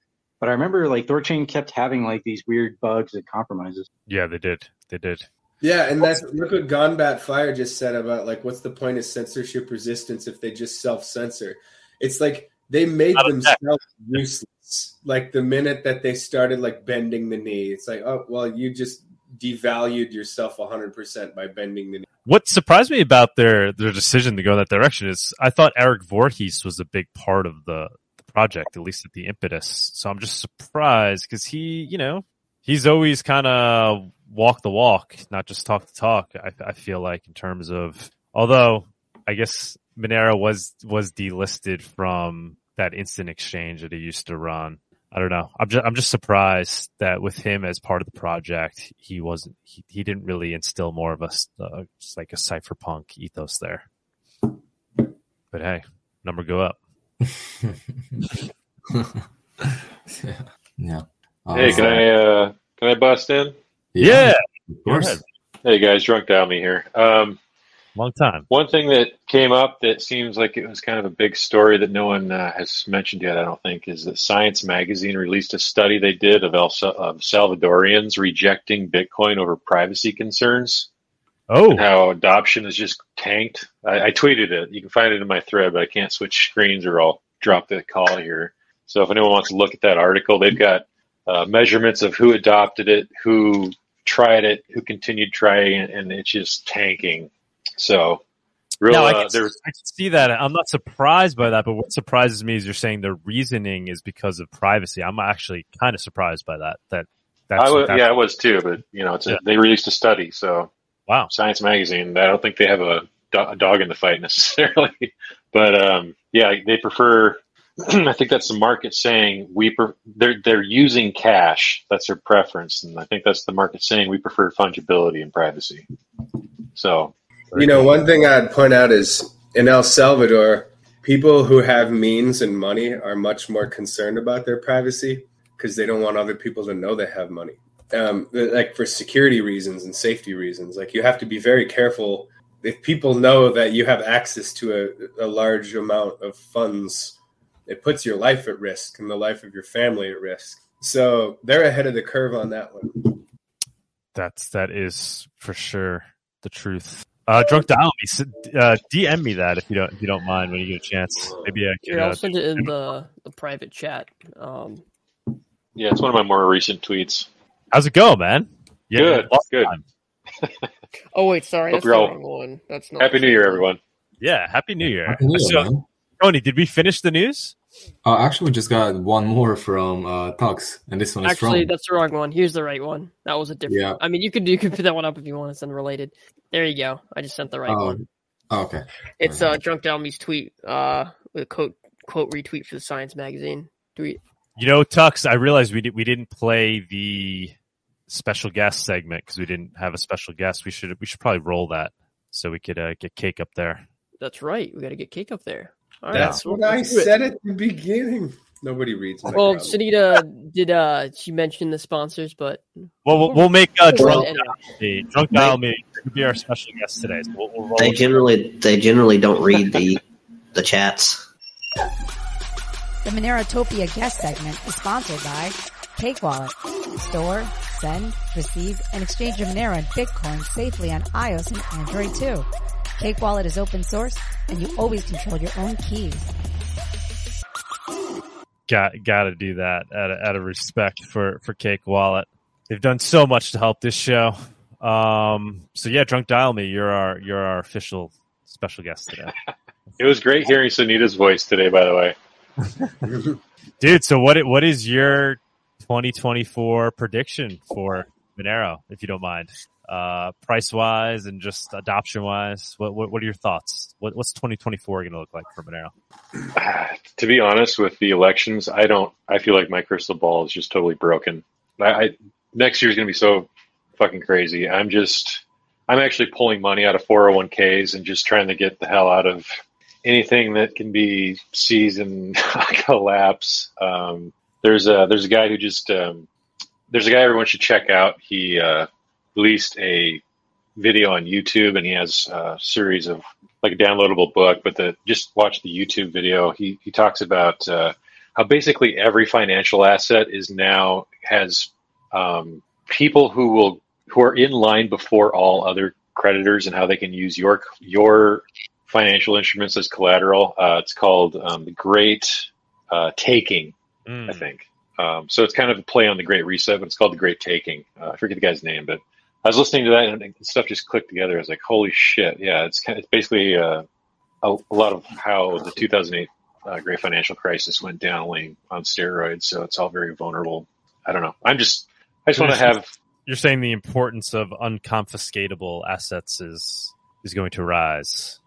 But I remember like Thorchain kept having like these weird bugs and compromises. Yeah, they did. They did. Yeah, and that's look what Gonbat Fire just said about like what's the point of censorship resistance if they just self censor? It's like they made Not a themselves useless. Like the minute that they started like bending the knee, it's like, oh well, you just devalued yourself hundred percent by bending the knee. What surprised me about their their decision to go in that direction is I thought Eric Voorhees was a big part of the, the project, at least at the impetus. So I'm just surprised because he, you know, he's always kind of walk the walk, not just talk the talk. I, I feel like in terms of, although I guess Monero was was delisted from that instant exchange that he used to run. I don't know. I'm just I'm just surprised that with him as part of the project, he wasn't he, he didn't really instill more of a uh, like a cypherpunk ethos there. But hey, number go up. yeah. Hey, can I uh, can I bust in? Yeah, Of course. Hey guys, drunk Downey here. Um, long time. One thing that came up that seems like it was kind of a big story that no one uh, has mentioned yet, I don't think, is that Science Magazine released a study they did of, El- of Salvadorians rejecting Bitcoin over privacy concerns. Oh, how adoption is just tanked. I, I tweeted it. You can find it in my thread, but I can't switch screens or I'll drop the call here. So if anyone wants to look at that article, they've got uh, measurements of who adopted it, who tried it, who continued trying it, and it's just tanking. So, real, no, I, uh, can, I can see that. I'm not surprised by that, but what surprises me is you're saying the reasoning is because of privacy. I'm actually kind of surprised by that. That that's, I was, that's yeah, I was too, but you know, it's a, they released a study, so wow. Science Magazine. I don't think they have a, do- a dog in the fight necessarily, but um, yeah, they prefer. I think that's the market saying we pre- they're they're using cash. That's their preference, and I think that's the market saying we prefer fungibility and privacy. So You know, one thing I'd point out is in El Salvador, people who have means and money are much more concerned about their privacy because they don't want other people to know they have money. Um, like for security reasons and safety reasons, like you have to be very careful if people know that you have access to a, a large amount of funds. It puts your life at risk and the life of your family at risk. So they're ahead of the curve on that one. That's that is for sure the truth. Uh, drunk dial me. Uh, DM me that if you don't if you don't mind when you get a chance. Maybe I can. Here, I'll Uh, send it in the, the private chat. Um, yeah, it's one of my more recent tweets. How's it going, man? Yeah, Good, lots good. time. oh wait, sorry, Hope that's the all- wrong one. That's not Happy New Year, everyone. Yeah, happy New Year. Happy New Year, so. Tony, did we finish the news? Uh, actually, we just got one more from uh, Tux, and this one is Actually, from. that's the wrong one. Here's the right one. That was a different. Yeah. I mean, you could you could put that one up if you want. It's unrelated. There you go. I just sent the right Oh, one. oh, okay. It's uh, Drunk Dalmy's tweet uh, with a quote quote retweet for the Science magazine. Tweet. You know, Tux, I realized we did, we didn't play the special guest segment because we didn't have a special guest. We should we should probably roll that so we could uh, get cake up there. That's right. We got to get cake up there. All right, That's so what I let's do it. said at the beginning. Nobody reads my Well, column. Sunita did. uh She mentioned the sponsors, but Well, we'll, we'll make uh, drunk anyway. dial me. drunk dial me be our special guest today. So we'll, we'll roll They it. generally they generally don't read the the chats. The Monerotopia guest segment is sponsored by Cake Wallet. Store, send, receive, and exchange your Monero and Bitcoin safely on iOS and Android too. Cake Wallet is open source and you always control your own keys. got got to do that out of, out of respect for for Cake Wallet. They've done so much to help this show. Um, so yeah, drunk dial me. You're our you're our official special guest today, It was great hearing Sunita's voice today, by the way. dude. So what what is your 2024 prediction for Monero, if you don't mind? Uh, price wise and just adoption wise, what, what what are your thoughts? What, what's 2024 going to look like for Monero? to be honest with the elections, I don't. I feel like my crystal ball is just totally broken. I, I next year's going to be so fucking crazy. I'm just. I'm actually pulling money out of 401ks and just trying to get the hell out of anything that can be seized and collapse. Um, there's a there's a guy who just um, there's a guy everyone should check out. He uh, released a video on YouTube and he has a series of like a downloadable book, but the just watch the YouTube video. He he talks about uh, how basically every financial asset is now has um, people who will who are in line before all other creditors and how they can use your your financial instruments as collateral. Uh, it's called um, the Great uh, Taking, Mm. I think. Um, so it's kind of a play on the Great Reset, but it's called the Great Taking. Uh, I forget the guy's name, but I was listening to that and stuff just clicked together. I was like, "Holy shit!" Yeah, it's kind of, it's basically uh, a, a lot of how the 2008 uh, Great Financial Crisis went down only on steroids. So it's all very vulnerable. I don't know. I'm just I just want to have You're saying the importance of unconfiscatable assets is is going to rise.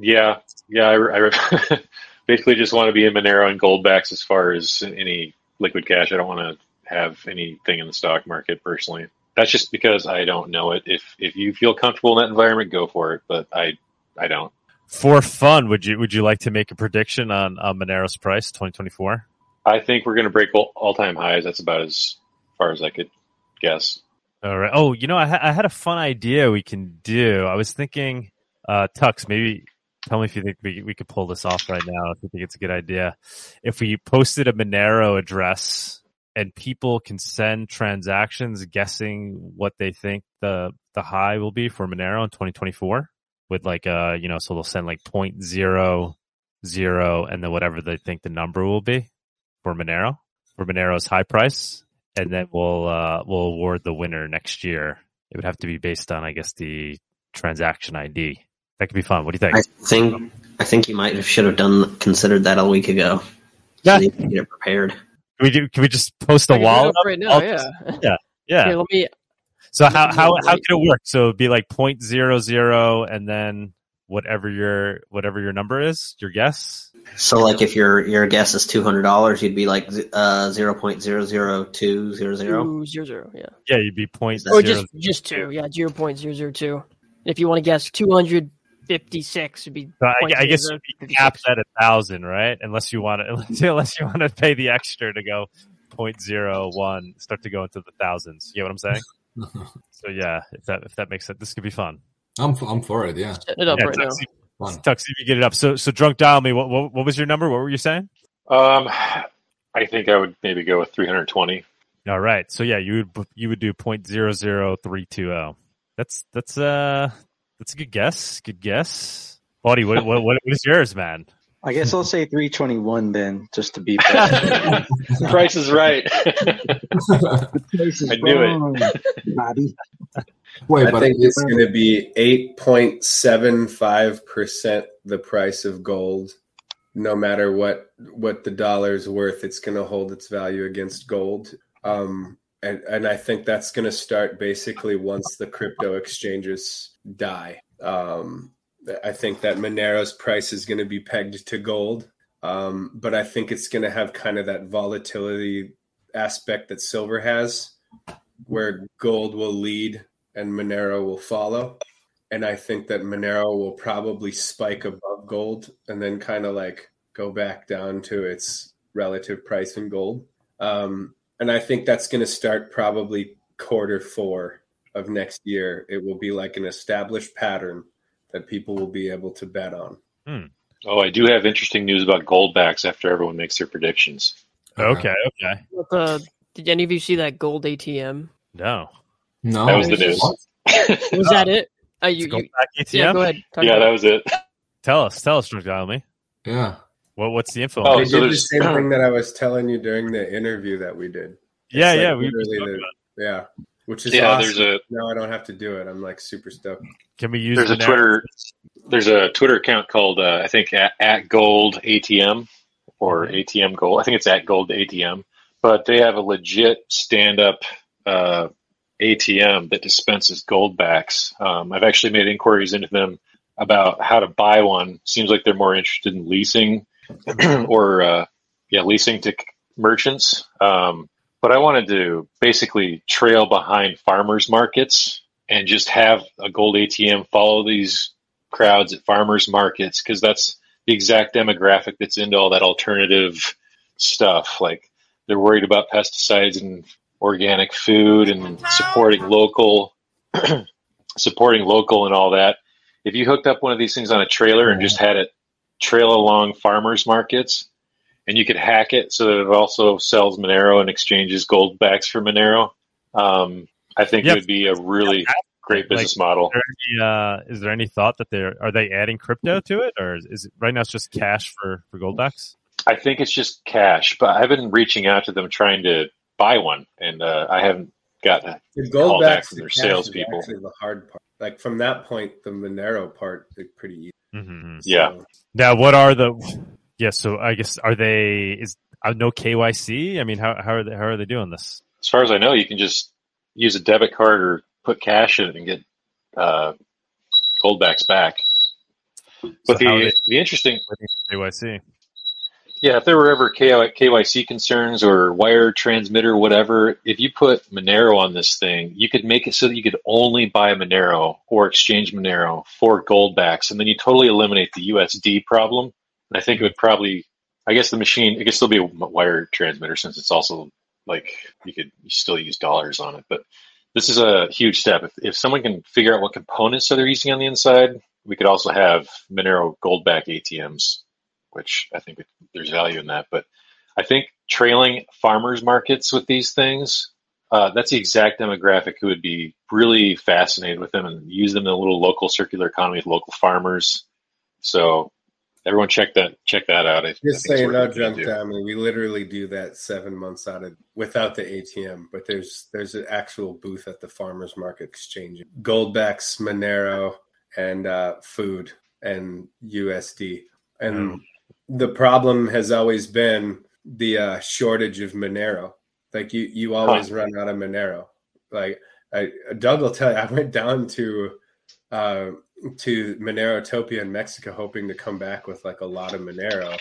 yeah yeah. I, I basically just want to be in Monero and Goldbacks as far as any liquid cash. I don't want to have anything in the stock market personally. That's just because I don't know it. If if you feel comfortable in that environment, go for it. But I I don't. For fun, would you would you like to make a prediction on Monero's price 2024? I think we're going to break all time highs. That's about as far as I could guess. All right. Oh, you know, I, ha- I had a fun idea we can do. I was thinking Uh, Tux, maybe tell me if you think we we could pull this off right now. If you think it's a good idea, if we posted a Monero address and people can send transactions guessing what they think the the high will be for Monero in 2024 with like uh you know so they'll send like point zero zero and then whatever they think the number will be for Monero for Monero's high price and then we'll uh we'll award the winner next year. It would have to be based on I guess the transaction ID. That could be fun. What do you think? I think I think you might have should have done considered that a week ago. Yeah. So you get it prepared. Can we do? Can we just post a wall do wallet it right now, I'll yeah. just- yeah, yeah. Here, let me. So let how do how it how right could it work? So it'd be like point zero zero and then whatever your whatever your number is, your guess. So like if your your guess is two hundred dollars, you'd be like uh zero point zero zero two zero zero. Two zero zero, yeah. Yeah, you'd be point Or zero. just just two, yeah, zero point zero zero two. If you want to guess two hundred fifty six, would be. So I, I guess 0.0056. you'd be capped at a thousand, right? Unless you want to, unless, unless you want to pay the extra to go point zero one, start to go into the thousands. You know what I'm saying? so yeah, if that if that makes sense, this could be fun. I'm I'm for it. Yeah. Setting it up Yeah, right now. Tux, Fun. Tux, if you get it up. So so drunk dial me. What, what what was your number? What were you saying? Um, I think I would maybe go with 320. All right. So yeah, you would you would do point zero zero three two zero. That's that's uh that's a good guess. Good guess. Buddy, what what what is yours, man? I guess I'll say 321 then, just to be better. Price is right. This is I knew it. wrong, Bobby. Wait, I but think it's going to be 8.75% the price of gold. No matter what what the dollar's worth, it's going to hold its value against gold. Um, and, and I think that's going to start basically once the crypto exchanges die. Um, I think that Monero's price is going to be pegged to gold, um, but I think it's going to have kind of that volatility aspect that silver has, where gold will lead and Monero will follow. And I think that Monero will probably spike above gold and then kind of like go back down to its relative price in gold. Um, and I think that's going to start probably quarter four of next year. It will be like an established pattern that people will be able to bet on. oh, I do have interesting news about goldbacks after everyone makes their predictions. Okay, okay. What the- did any of you see that gold ATM? No. no, That was the news. Was that it? Uh, you, Let's go you, back ATM. yeah, go ahead. Talk yeah, that was it. Tell us, tell us, drunk dial. Yeah. What what's the info? Oh, they so did the same thing that I was telling you during the interview that we did. yeah, It's yeah. like We, we literally spoke the- about it. yeah, which is Yeah, awesome. there's a no, I don't have to do it. I'm like super stoked. Can we use there's a the Twitter there's a Twitter account called uh, I think at, at Gold ATM or ATM Gold. I think it's at Gold ATM, but they have a legit stand up uh, ATM that dispenses gold backs. Um, I've actually made inquiries into them about how to buy one. Seems like they're more interested in leasing or uh, yeah, leasing to merchants. Um, but I wanted to basically trail behind farmers markets and just have a gold ATM follow these crowds at farmers markets because that's the exact demographic that's into all that alternative stuff. Like they're worried about pesticides and organic food and supporting local, supporting local and all that. If you hooked up one of these things on a trailer and just had it trail along farmers markets, and you could hack it so that it also sells Monero and exchanges gold backs for Monero. Um, I think Yep. it would be a really great business model. Is there, any, uh, is there any thought that they're are they adding crypto to it, or is, is it right now it's just cash for for goldbacks? I think it's just cash, but I've been reaching out to them trying to buy one, and uh, I haven't got a The call gold back backs from their cash salespeople. is the hard part. Like from that point, the Monero part is pretty easy. Mm-hmm. Yeah. Now, what are the? Yeah, so I guess are they is uh, no KYC? I mean, how how are they how are they doing this? As far as I know, you can just use a debit card or put cash in it and get uh, goldbacks back. So But the they the interesting KYC? Yeah, if there were ever KYC concerns or wire transmitter, whatever, if you put Monero on this thing, you could make it so that you could only buy Monero or exchange Monero for goldbacks, and then you totally eliminate the USD problem. And I think it would probably, I guess the machine, it could still be a wire transmitter since it's also like you could still use dollars on it. But this is a huge step. If, if someone can figure out what components they're using on the inside, we could also have Monero Goldback ATMs, which I think there's value in that. But I think trailing farmers markets with these things, uh, that's the exact demographic who would be really fascinated with them and use them in a little local circular economy with local farmers. So everyone check that check that out. I, Just I think it's saying, worth no jump into. down. I mean, we literally do that seven months out of without the ATM, but there's there's an actual booth at the farmers market exchange. Goldbacks, Monero, and uh, food and USD. And the problem has always been the uh, shortage of Monero. Like you, you always run out of Monero. Like I, Doug will tell you, I went down to uh, to Monero Monerotopia in Mexico, hoping to come back with like a lot of Monero.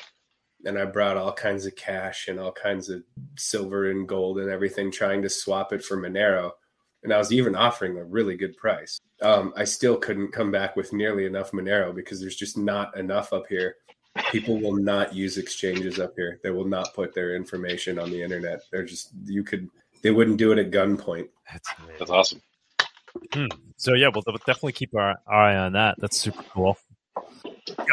And I brought all kinds of cash and all kinds of silver and gold and everything, trying to swap it for Monero. And I was even offering a really good price. Um, I still couldn't come back with nearly enough Monero because there's just not enough up here. People will not use exchanges up here. They will not put their information on the internet. They're just you could they wouldn't do it at gunpoint. That's. That's awesome. So yeah, we'll definitely keep our, eye on that. That's super cool.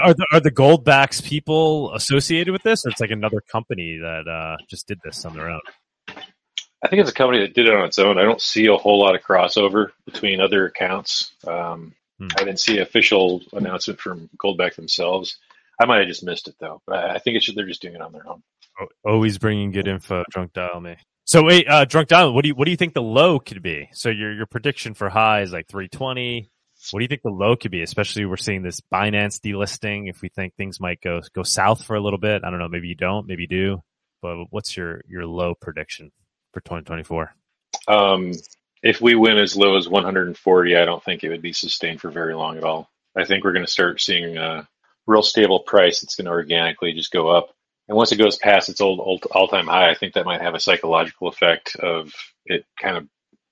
Are the are the Goldbacks people associated with this, or it's like another company that uh, just did this on their own? I think it's a company that did it on its own. I don't see a whole lot of crossover between other accounts. Um, Hmm. I didn't see an official announcement from Goldback themselves. I might have just missed it though. But I think it should, they're just doing it on their own. Oh, Always bringing good info. Drunk dial me. So wait, uh, drunk dial. What do you what do you think the low could be? So your your prediction for high is like three twenty. What do you think the low could be? Especially we're seeing this Binance delisting. If we think things might go go south for a little bit, I don't know. Maybe you don't. Maybe you do. But what's your your low prediction for twenty twenty four? Um, if we win as low as 140, I don't think it would be sustained for very long at all. I think we're going to start seeing a real stable price. It's going to organically just go up. And once it goes past its old, old all time high, I think that might have a psychological effect of it kind of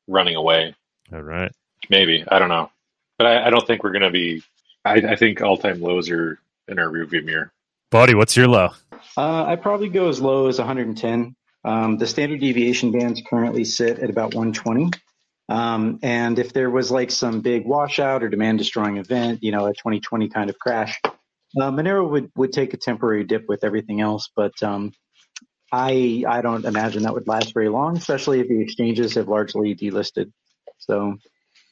running away. All right. Maybe. I don't know. But I, I don't think we're going to be. I, I think all time lows are in our rearview mirror. Buddy, what's your low? Uh, I'd probably go as low as 110. Um, the standard deviation bands currently sit at about 120. Um, and if there was like some big washout or demand destroying event, you know, a 2020 kind of crash, uh, Monero would, would take a temporary dip with everything else. But um, I I don't imagine that would last very long, especially if the exchanges have largely delisted. So,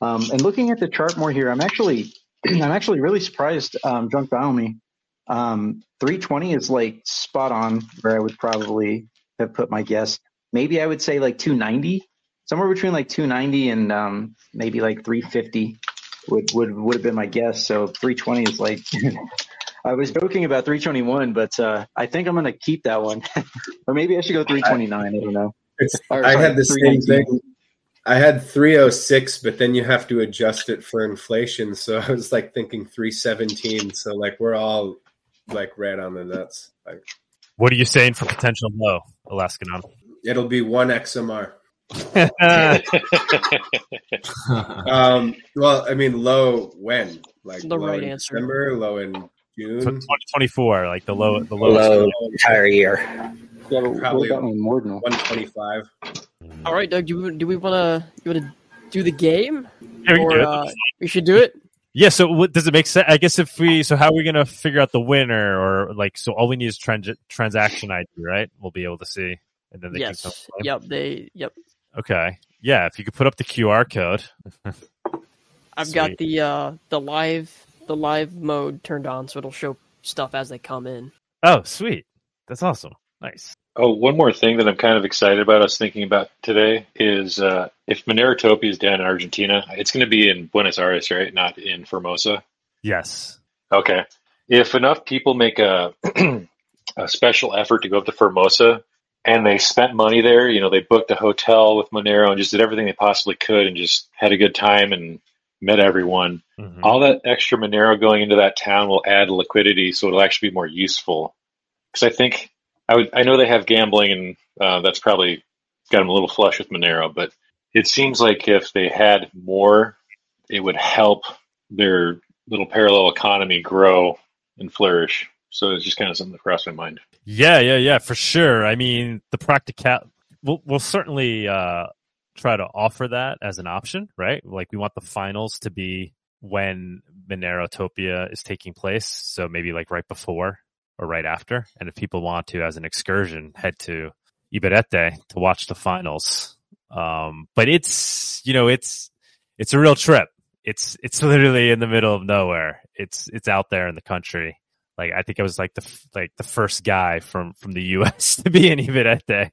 um, and looking at the chart more here, I'm actually I'm actually really surprised. Um, Drunk Dial Me, um, 320 is like spot on where I would probably have put my guess. Maybe I would say like 290, somewhere between like 290 and um, maybe like 350 would would would have been my guess. So 320 is like. I was joking about 321, but uh, I think I'm going to keep that one, or maybe I should go 329. I don't know. Or, I sorry, had the same thing. I had 306, but then you have to adjust it for inflation. So I was like thinking 317. So like we're all like right on the nuts. Like What are you saying for potential low, Alaskanon? it'll be one XMR. Um, well, I mean, low when? Like The low right in answer. December, low in June. 2024, like the low, the lowest. Low entire year. Yeah, but Probably what about my ordinal? 125. All right, Doug. Do we, do we want to you want to do the game, Yeah, we or do uh, we should do it? Yeah. So, what, does it make sense? I guess if we, so how are we going to figure out the winner, or like, so all we need is trans- transaction ID, right? We'll be able to see, and then they can yes. come. Yep. They. Yep. Okay. Yeah. If you could put up the QR code. I've got the uh the live the live mode turned on, so it'll show stuff as they come in. Oh, sweet. That's awesome. Nice. Oh, one more thing that I'm kind of excited about. I was thinking about today is uh, if Monerotopia is down in Argentina, it's going to be in Buenos Aires, right? Not in Formosa. Yes. Okay. If enough people make a a special effort to go up to Formosa and they spent money there, you know, they booked a hotel with Monero and just did everything they possibly could and just had a good time and met everyone. Mhm. All that extra Monero going into that town will add liquidity, so it'll actually be more useful. Because I think I would, I know they have gambling, and uh, that's probably got them a little flush with Monero. But it seems like if they had more, it would help their little parallel economy grow and flourish. So it's just kind of something that crossed my mind. Yeah, yeah, yeah, for sure. I mean, the practical, we'll, we'll certainly uh, try to offer that as an option, right? Like, we want the finals to be when Monerotopia is taking place. So maybe like right before or right after. And if people want to, as an excursion, head to Ibarreta to watch the finals. Um, but it's, you know, it's, it's a real trip. It's, it's literally in the middle of nowhere. It's, it's out there in the country. Like, I think I was like the, like the first guy from, from the U.S. to be in Ibarreta.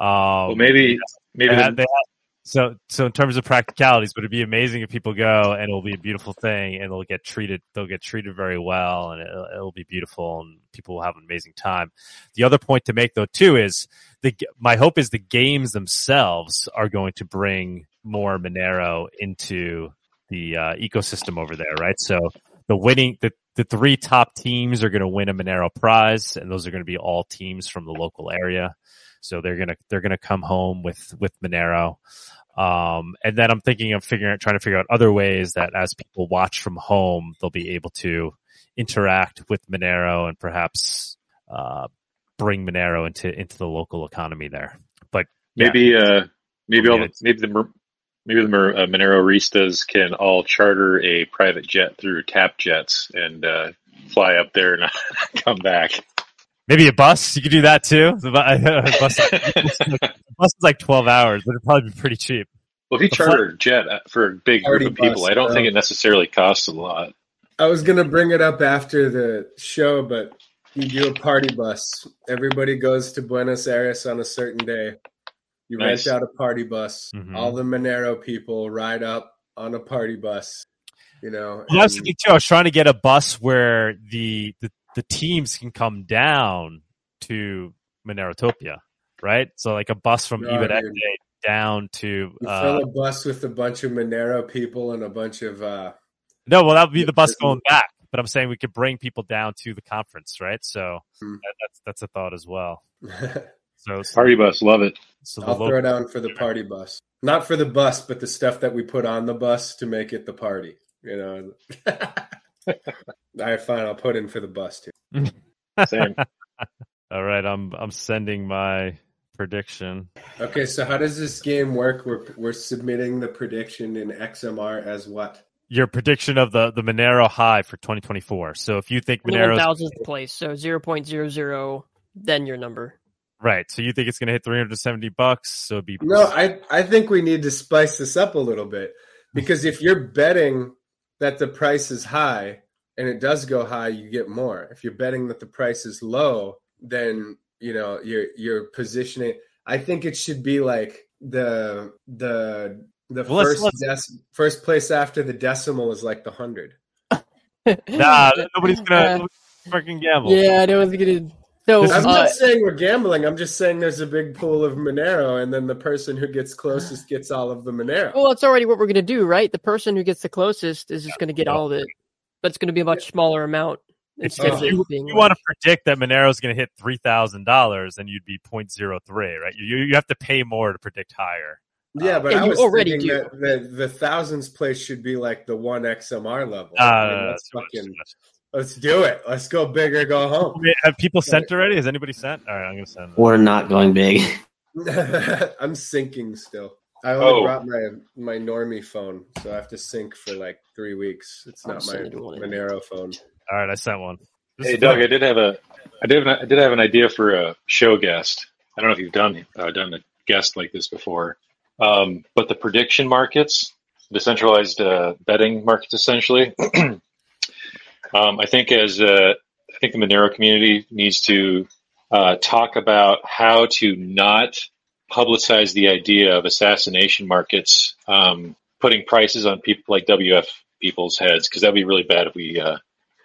Um, Well, maybe maybe they the- had- they had- so, so in terms of practicalities, but it'd be amazing if people go and it'll be a beautiful thing and they'll get treated, they'll get treated very well and it'll, it'll be beautiful and people will have an amazing time. The other point to make though too is the, my hope is the games themselves are going to bring more Monero into the uh, ecosystem over there, right? So the winning, the, the three top teams are going to win a Monero prize and those are going to be all teams from the local area. So they're gonna they're gonna come home with with Monero, um, and then I'm thinking of figuring out trying to figure out other ways that as people watch from home, they'll be able to interact with Monero and perhaps uh, bring Monero into into the local economy there. But yeah, maybe uh maybe all the, maybe the maybe the uh, Moneristas can all charter a private jet through Tap Jets and uh, fly up there and come back. Maybe a bus you could do that too. The bu- bus, a bus is like 12 hours, but it'd probably be pretty cheap. Well, if you charter a jet uh, for a big group of people, bus, I don't bro. think it necessarily costs a lot. I was gonna bring it up after the show, but you do a party bus. Everybody goes to Buenos Aires on a certain day. You Nice. rent out a party bus. Mhm. All the Monero people ride up on a party bus. You know, Well, that's the and- thing too. I was trying to get a bus where the the, the teams can come down to Monerotopia, right? So like a bus from No, Ibarreta dude. down to you uh, fill a bus with a bunch of Monero people and a bunch of uh, no, well that would be the bus going back. But I'm saying we could bring people down to the conference, right? So Hmm. that, that's that's a thought as well. So so, Party bus, love it. so I'll local- throw down for the party bus. Not for the bus, but the stuff that we put on the bus to make it the party. You know. All right, fine. I'll put in for the bus too. Same. All right, I'm I'm sending my prediction. Okay, so how does this game work? We're we're submitting the prediction in XMR as what? Your prediction of the the Monero high for 2024. So if you think Monero thousandth place, so zero point zero zero, then your number. right, so you think it's going to hit 370 bucks, so it'd be No, I I think we need to spice this up a little bit because if you're betting that the price is high and it does go high, you get more. If you're betting that the price is low, then you know you're you're positioning. I think it should be like the the the Well, let's- 1st let's- dec- first place after the decimal is like the hundred. Nah, nobody's gonna nobody's gonna fucking gamble. Yeah, I know gonna. So I'm uh, not saying we're gambling. I'm just saying there's a big pool of Monero, and then the person who gets closest gets all of the Monero. well, that's already what we're gonna do, right? The person who gets the closest is just gonna get all of it, but it's gonna be a much smaller amount If, instead if of it you, being. if you want to predict that Monero's going to hit three thousand dollars, then you'd be 0.03, right? You you have to pay more to predict higher. Yeah, but Yeah, I you was already thinking do. that the, the thousands place should be like the one XMR level. Uh, I mean, let's too much, fucking much. let's do it. Let's go big or go home. Wait, Have people sent already? Has anybody sent? All right, I'm going to send. We're not going big. I'm sinking still. I only Oh. brought my my normie phone, so I have to sync for like three weeks. It's not my sending one. Monero phone. All right, I sent one. This Hey Doug, fun. I did have a, I did, I did have an idea for a show guest. I don't know if you've done uh, done a guest like this before, um, but the prediction markets, decentralized uh, betting markets, essentially. um, I think as uh, I think the Monero community needs to uh, talk about how to not publicize the idea of assassination markets, um, putting prices on people like WF people's heads, because that'd be really bad if we. Uh,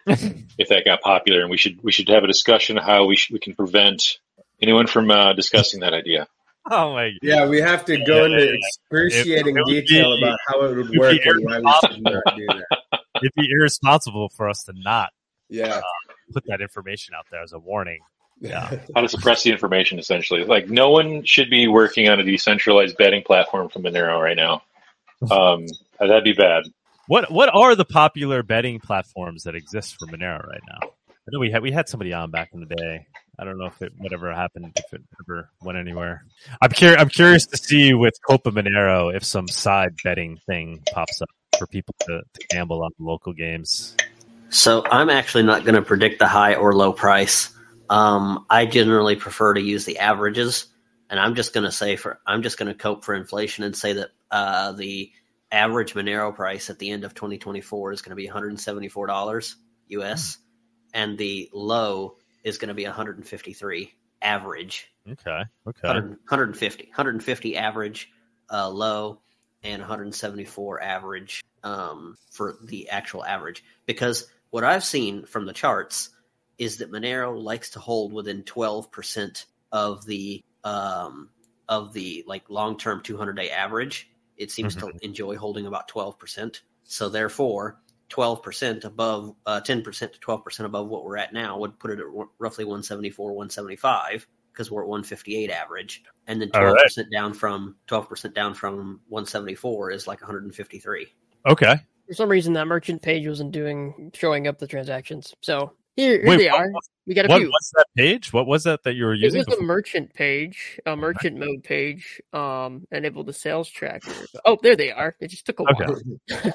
if that got popular, and we should we should have a discussion how we should, we can prevent anyone from uh, discussing that idea. Oh my! Yeah, we have to go Yeah, into yeah, yeah. excruciating It- it detail be- about how it would would work and why we should not do that. It'd be irresponsible for us to not Yeah. put that information out there as a warning. Yeah. How to suppress the information, essentially. Like no one should be working on a decentralized betting platform from Monero right now. Um, that'd be bad. What what are the popular betting platforms that exist for Monero right now? I know we had we had somebody on back in the day. I don't know if it whatever happened if it ever went anywhere. I'm curious. I'm curious to see with Copa Monero if some side betting thing pops up. for people to, to gamble on local games? So I'm actually not going to predict the high or low price. Um, I generally prefer to use the averages, and I'm just going to say for I'm just going to cope for inflation and say that uh, the average Monero price at the end of 2024 is going to be 174 dollars US, and the low is going to be 153 average. Okay. Okay. 100, 150 150 average uh, low and 174 average um, for the actual average because what i've seen from the charts is that monero likes to hold within 12% of the um, of the like long-term 200 day average it seems to enjoy holding about 12% so therefore 12% above uh, 10% to 12% above what we're at now would put it at r- roughly 174 175 because we're at 158 average and then 12% All right. down from 12% down from 174 is like 153 Okay. For some reason, that merchant page wasn't doing showing up the transactions. So here, here Wait, they what are. was- We got a What few. was that page? What was that that you were It using? was a merchant page, a merchant mode page, um, enabled the sales tracker. Oh, there they are. It just took a Okay. while. there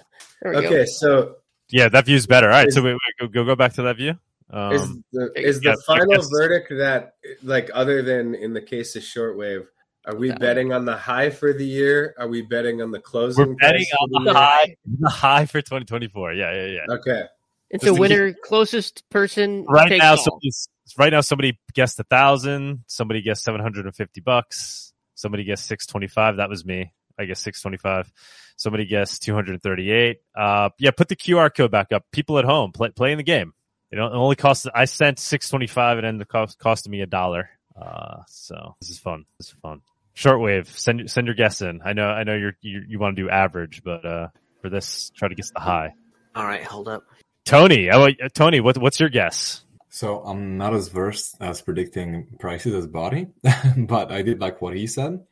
we Okay, go. so Yeah, that view's better. All right, so we, wait, go, go go back to that view. Um, is the is yeah, final verdict that like other than in the case of shortwave are we betting on the high for the year are we betting on the closing we're betting on the year? high, the high for 2024. Yeah, yeah, yeah. okay It's Just a to winner, closest person Right takes now, somebody's right now somebody guessed a thousand. Somebody guessed 750 bucks. Somebody guessed 625. That was me. I guess 625. Somebody guessed 238. Uh, yeah, put the QR code back up. People at home play playing the game. You know, it only cost. I sent 625 and then up cost, costing me a dollar. Uh, so this is fun. This is fun. Shortwave, send send your guess in. I know, I know you're you, you want to do average, but uh, for this, try to guess the high. all right hold up Tony, oh, uh, Tony, what what's your guess? So I'm not as versed as predicting prices as Bawdy, but I did like what he said.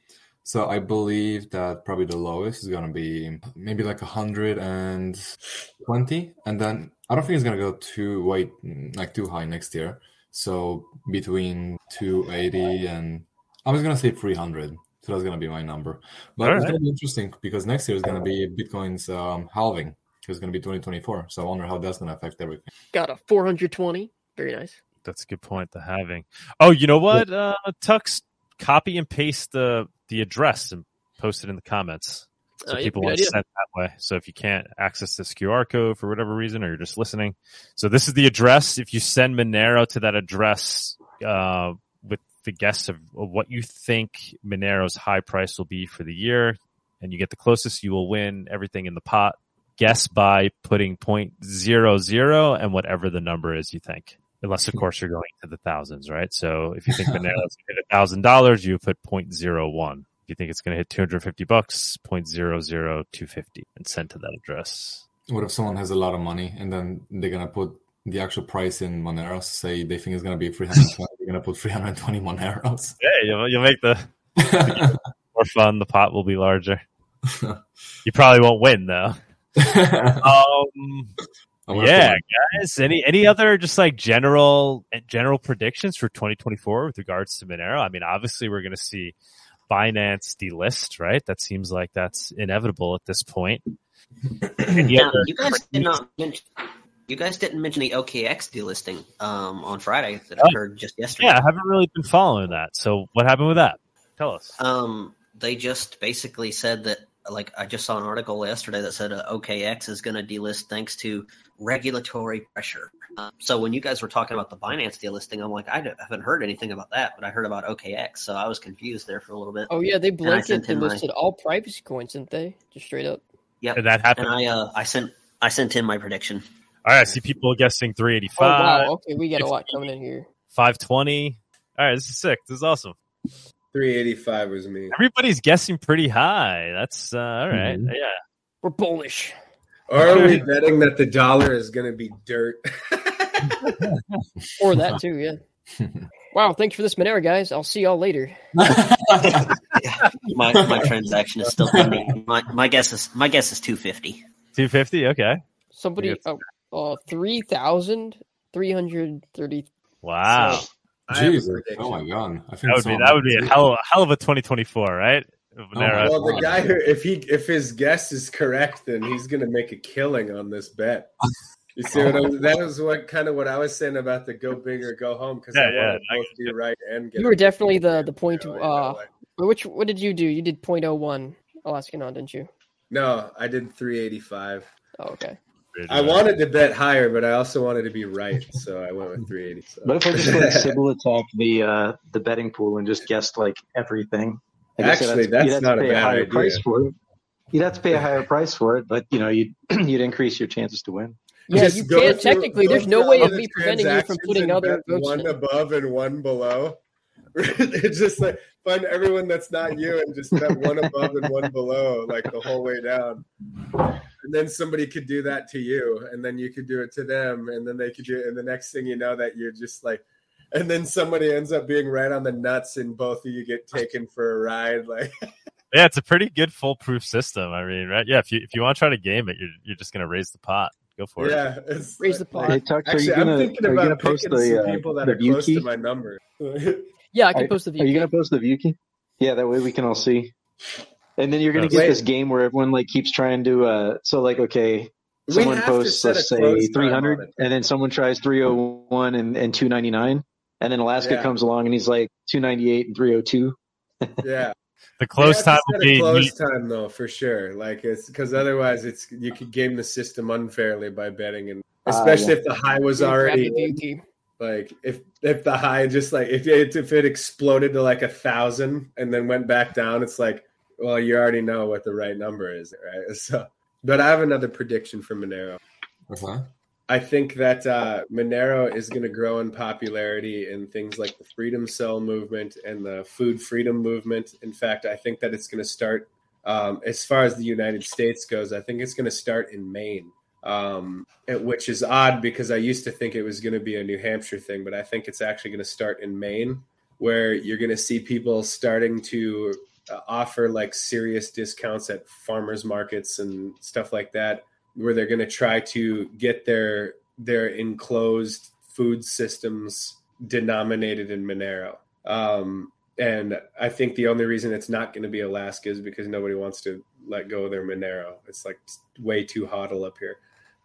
So I believe that probably the lowest is gonna be maybe like a hundred and twenty, and then I don't think it's gonna go too wait like too high next year. So between two eighty and I was gonna say three hundred. So that's gonna be my number. But All it's right. gonna be interesting because next year is gonna be Bitcoin's um, halving. It's gonna be 2024. So I wonder how that's gonna affect everything. Got a 420. Very nice. That's a good point. The halving. Oh, you know what? Uh, Tux, copy and paste the the address and post it in the comments so Uh, people good want to send that way. So if you can't access this QR code for whatever reason, or you're just listening, so this is the address. If you send Monero to that address uh, with the guess of, of what you think Monero's high price will be for the year, and you get the closest, you will win everything in the pot. Guess by putting point zero zero and whatever the number is you think. Unless of hmm. course you're going to the thousands, right? So if you think Monero's going to hit a thousand dollars, you put point zero one. If you think it's going to hit two hundred fifty bucks, point zero zero two fifty, and send to that address. What if someone has a lot of money and then they're gonna put the actual price in Moneros? Say they think it's gonna be 320, they're gonna put 320 Moneros. Yeah, you'll, you'll make the more fun. The pot will be larger. You probably won't win though. Um, I wonder if yeah, guys. Any any other just like general general predictions for 2024 with regards to Monero? I mean, obviously we're going to see Binance delist, right? That seems like that's inevitable at this point. Any Now, other- you guys did not mention you guys didn't mention the OKX delisting um, on Friday that Oh. occurred just yesterday. yeah, I haven't really been following that. So what happened with that? Tell us. Um, they just basically said that, like, I just saw an article yesterday that said uh, OKX is going to delist thanks to regulatory pressure. Uh, so when you guys were talking about the Binance delisting, I'm like, I haven't heard anything about that, but I heard about OKX, so I was confused there for a little bit. Oh yeah, they And I blanket sent him my- all privacy coins, didn't they? Just straight up. Yeah, Did that happened. And I, uh, I sent, I sent him my prediction. All right, I see people guessing Oh 385, wow. Okay, we got a lot coming in here. 520. All right, this is sick. This is awesome. 385 was me Everybody's guessing pretty high. That's uh, all right. Mhm. Yeah. We're bullish. or are we betting that the dollar is going to be dirt Or that too, yeah. Wow, thanks for this Monero, guys. I'll see y'all later. My, my transaction is still pending. My, my guess is, my guess is 250. 250. Okay. Somebody, Yes. oh, uh, three thousand three hundred thirty. Wow. I have a Jesus. Oh my god. I think That would be that would be a hell, hell of a 2024, right? Monero. Well, the guy who, if he, if his guess is correct, then he's going to make a killing on this bet. You see what I'm? That was what kind of what I was saying about the go big or go home because Yeah, I yeah, want to both be right and get. You were definitely the the point. Uh, which what did you do? You did .01 Alaskanon, didn't you? no, I did 385. Oh, okay. I wanted to bet higher, but I also wanted to be right, so I went with 380. So. But if I just let Sybil attack the uh, the betting pool and just guessed like everything, I guess Actually, you'd that's have not to a pay a bad higher idea. price for it. You'd have to pay a higher price for it, but you know you'd you'd increase your chances to win. Yeah, Just you can't technically. There's no way all of the me preventing you from putting and other bet one above and one below. it's just like find everyone that's not you and just bet one above and one below, like the whole way down. And then somebody could do that to you, and then you could do it to them, and then they could do it. And the next thing you know, that you're just like, and then somebody ends up being right on the nuts, and both of you get taken for a ride. Like, Yeah, it's a pretty good foolproof system. I mean, right? Yeah, if you if you want to try to game it, you're you're just gonna raise the pot. Go for it. yeah, Raise the pot. Hey, Tux, are Actually, gonna I'm thinking are you about post picking the some uh, people that are close key? to my number. Yeah, I can Are- post the view. Are you gonna post the view key? Yeah, that way we can all see. And then you're gonna get Wait. this game where everyone like keeps trying to. uh So like, okay, We someone have to posts set let's close say time 300, on it. and then someone tries 301 and and 299, and then Alaska Yeah. comes along and he's like 298 and 302. Yeah. The close We time have will a be close time though for sure. Like it's because otherwise it's you could game the system unfairly by betting, and Ah, especially yeah. if the high was Grab already the view key. Like if if the high just like if it if it exploded to like a thousand and then went back down, it's like well you already know what the right number is, right? So, but I have another prediction for Monero. Okay. I think that uh, Monero is going to grow in popularity in things like the Freedom Cell movement and the Food Freedom movement. In fact, I think that it's going to start, um, as far as the United States goes, I think it's going to start in Maine, um, which is odd because I used to think it was going to be a New Hampshire thing, but I think it's actually going to start in Maine, where you're going to see people starting to uh, offer like serious discounts at farmers markets and stuff like that where they're going to try to get their their enclosed food systems denominated in Monero. Um, and I think the only reason it's not going to be Alaska is because nobody wants to let go of their Monero. It's like way too hodl up here.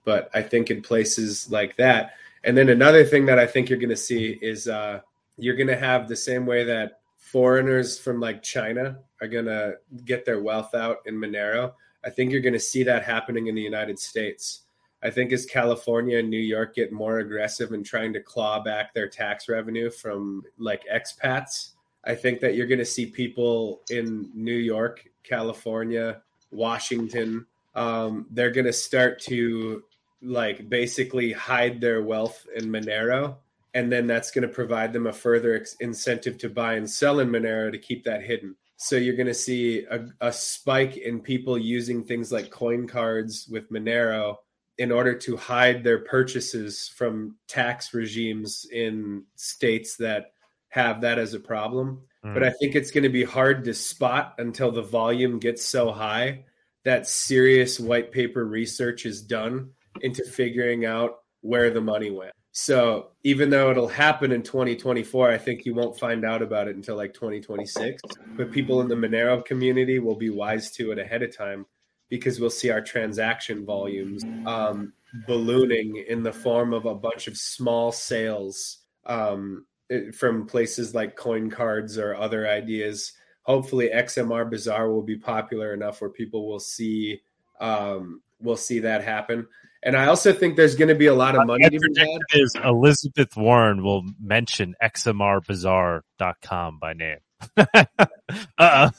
But I think in places like that, and then another thing that I think you're going to see is uh, you're going to have the same way that foreigners from like China are going to get their wealth out in Monero. I think you're going to see that happening in the United States. I think as California and New York get more aggressive in trying to claw back their tax revenue from like expats, I think that you're going to see people in New York, California, Washington, um, they're going to start to like basically hide their wealth in Monero. And then that's going to provide them a further ex- incentive to buy and sell in Monero to keep that hidden. So you're going to see a, a spike in people using things like coin cards with Monero in order to hide their purchases from tax regimes in states that have that as a problem. Mm. But I think it's going to be hard to spot until the volume gets so high that serious white paper research is done into figuring out where the money went. So even though it'll happen in 2024, I think you won't find out about it until like 2026. But people in the Monero community will be wise to it ahead of time because we'll see our transaction volumes um, ballooning in the form of a bunch of small sales um, from places like coin cards or other ideas. Hopefully, XMR Bazaar will be popular enough where people will see um, will see that happen. And I also think there's going to be a lot of money My to be prediction had. is Elizabeth Warren will mention xmrbazaar.com by name. uh-uh.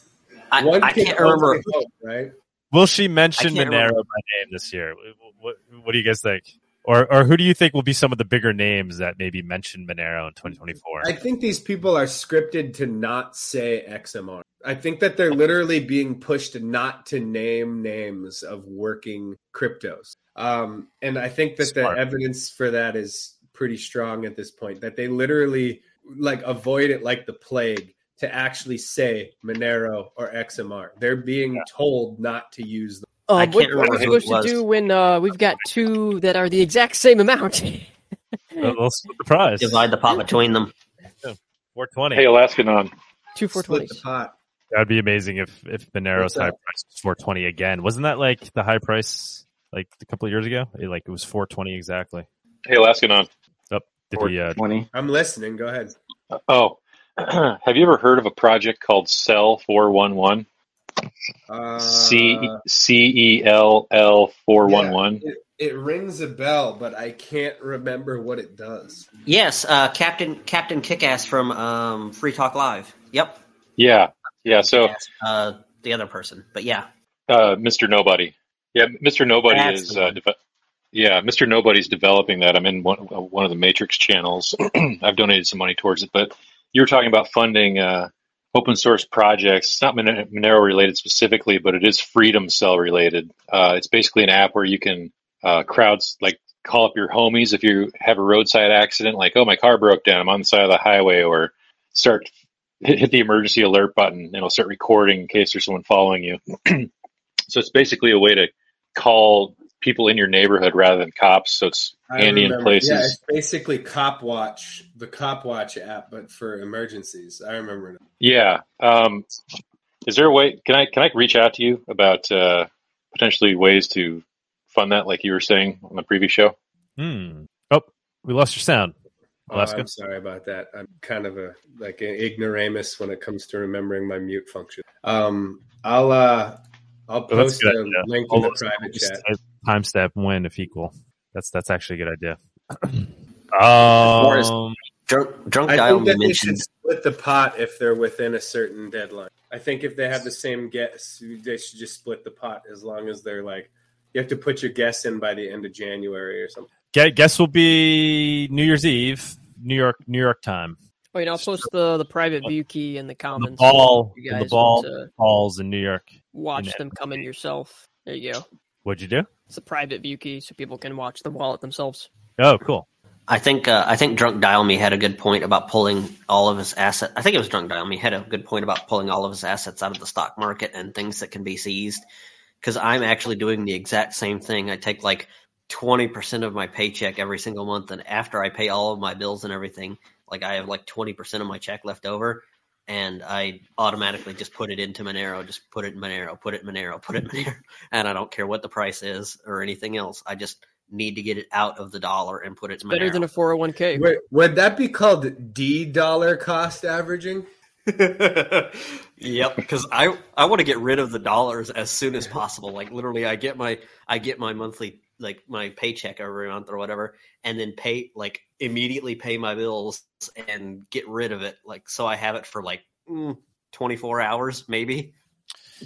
I, One I can can't remember. hope, right? Will she mention Monero remember. by name this year? What, what, what do you guys think? Or, or who do you think will be some of the bigger names that maybe mention Monero in 2024? I think these people are scripted to not say XMR. I think that they're literally being pushed not to name names of working cryptos. Um, and I think that Smart. the evidence for that is pretty strong at this point. That they literally like avoid it like the plague to actually say Monero or XMR. They're being told not to use them. I Um, what, can't what are we remember supposed to do when uh, we've got two that are the exact same amount? Well, We'll split the prize. Divide the pot between them. 420. Hey, Alaskanon. two four Split twenties. the pot. That'd be amazing if if Monero's What's high price was 420 again. Wasn't that like the high price like a couple of years ago? It, like it was 420 exactly. Hey, Alaskan Did we? Uh, Twenty. I'm listening. Go ahead. Oh, have you ever heard of a project called Cell Four One One? Uh, C C E L L four one one. It, it rings a bell, but I can't remember what it does. Yes, uh, Captain Captain Kickass from um, Free Talk Live. Yep. Yeah, yeah. So, uh, the other person, but yeah, uh, Mr. Nobody. Yeah, Mr. Nobody That's is. the Uh, one. deve- yeah, Mr. Nobody's developing that. I'm in one, uh, one of the Matrix channels. I've donated some money towards it, but you were talking about funding uh, open source projects. It's not Mon- Monero related specifically, but it is Freedom Cell related. Uh, it's basically an app where you can uh, crowds like call up your homies if you have a roadside accident, like oh my car broke down, I'm on the side of the highway, or start hit, hit the emergency alert button and it'll start recording in case there's someone following you. so it's basically a way to call people in your neighborhood rather than cops. So it's I handy in remember- Yeah, places. it's basically Cop Watch, the Cop Watch app, but for emergencies. I remember. It. Yeah. Um, is there a way? Can I can I reach out to you about uh, potentially ways to fund that, like you were saying on the previous show? hmm. Oh, we lost your sound. Oh, Alaska. I'm sorry about that. I'm kind of a like an ignoramus when it comes to remembering my mute function. Um, I'll uh, I'll post a a good idea. link in the private chat. type Timestamp when if equal. That's that's actually a good idea. Um, drunk drunk I think me that they mentioned. should split the pot if they're within a certain deadline. I think if they have the same guess, they should just split the pot as long as they're like you have to put your guess in by the end of January or something. gue- guess will be New Year's Eve, New York, New York time. Oh, you know, I'll post the the private view key in the The comments. ball, you the guys ball want to falls in New York. Watch in- them come in yourself. There you go. What'd you do? It's a private view key, so people can watch the wallet themselves. Oh, cool. I think uh, I think Drunk Dial Me had a good point about pulling all of his assets. I think it was Drunk Dial Me had a good point about pulling all of his assets out of the stock market and things that can be seized. Because I'm actually doing the exact same thing. I take like twenty percent of my paycheck every single month, and after I pay all of my bills and everything, like I have like twenty percent of my check left over, and I automatically just put it into Monero. Just put it in Monero. Put it in Monero. Put it in Monero, and I don't care what the price is or anything else. I just need to get it out of the dollar and put it in Monero. Better than a 401k. Wait, would that be called D dollar cost averaging? yep, because I I want to get rid of the dollars as soon as possible. Like literally, I get my I get my monthly like my paycheck every month or whatever, and then pay like immediately pay my bills and get rid of it. Like so, I have it for like mm, twenty four hours maybe.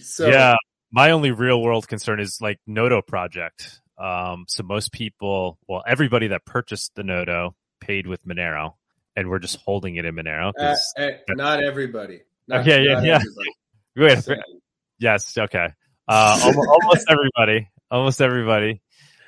So yeah, my only real world concern is like Nodo project. Um, so most people, well, everybody that purchased the Nodo paid with Monero, and we're just holding it in Monero. uh, 'cause- uh, not everybody. Not, Okay, yeah, not yeah. everybody. Wait, So, yes, okay. Uh, almost, almost everybody, almost everybody.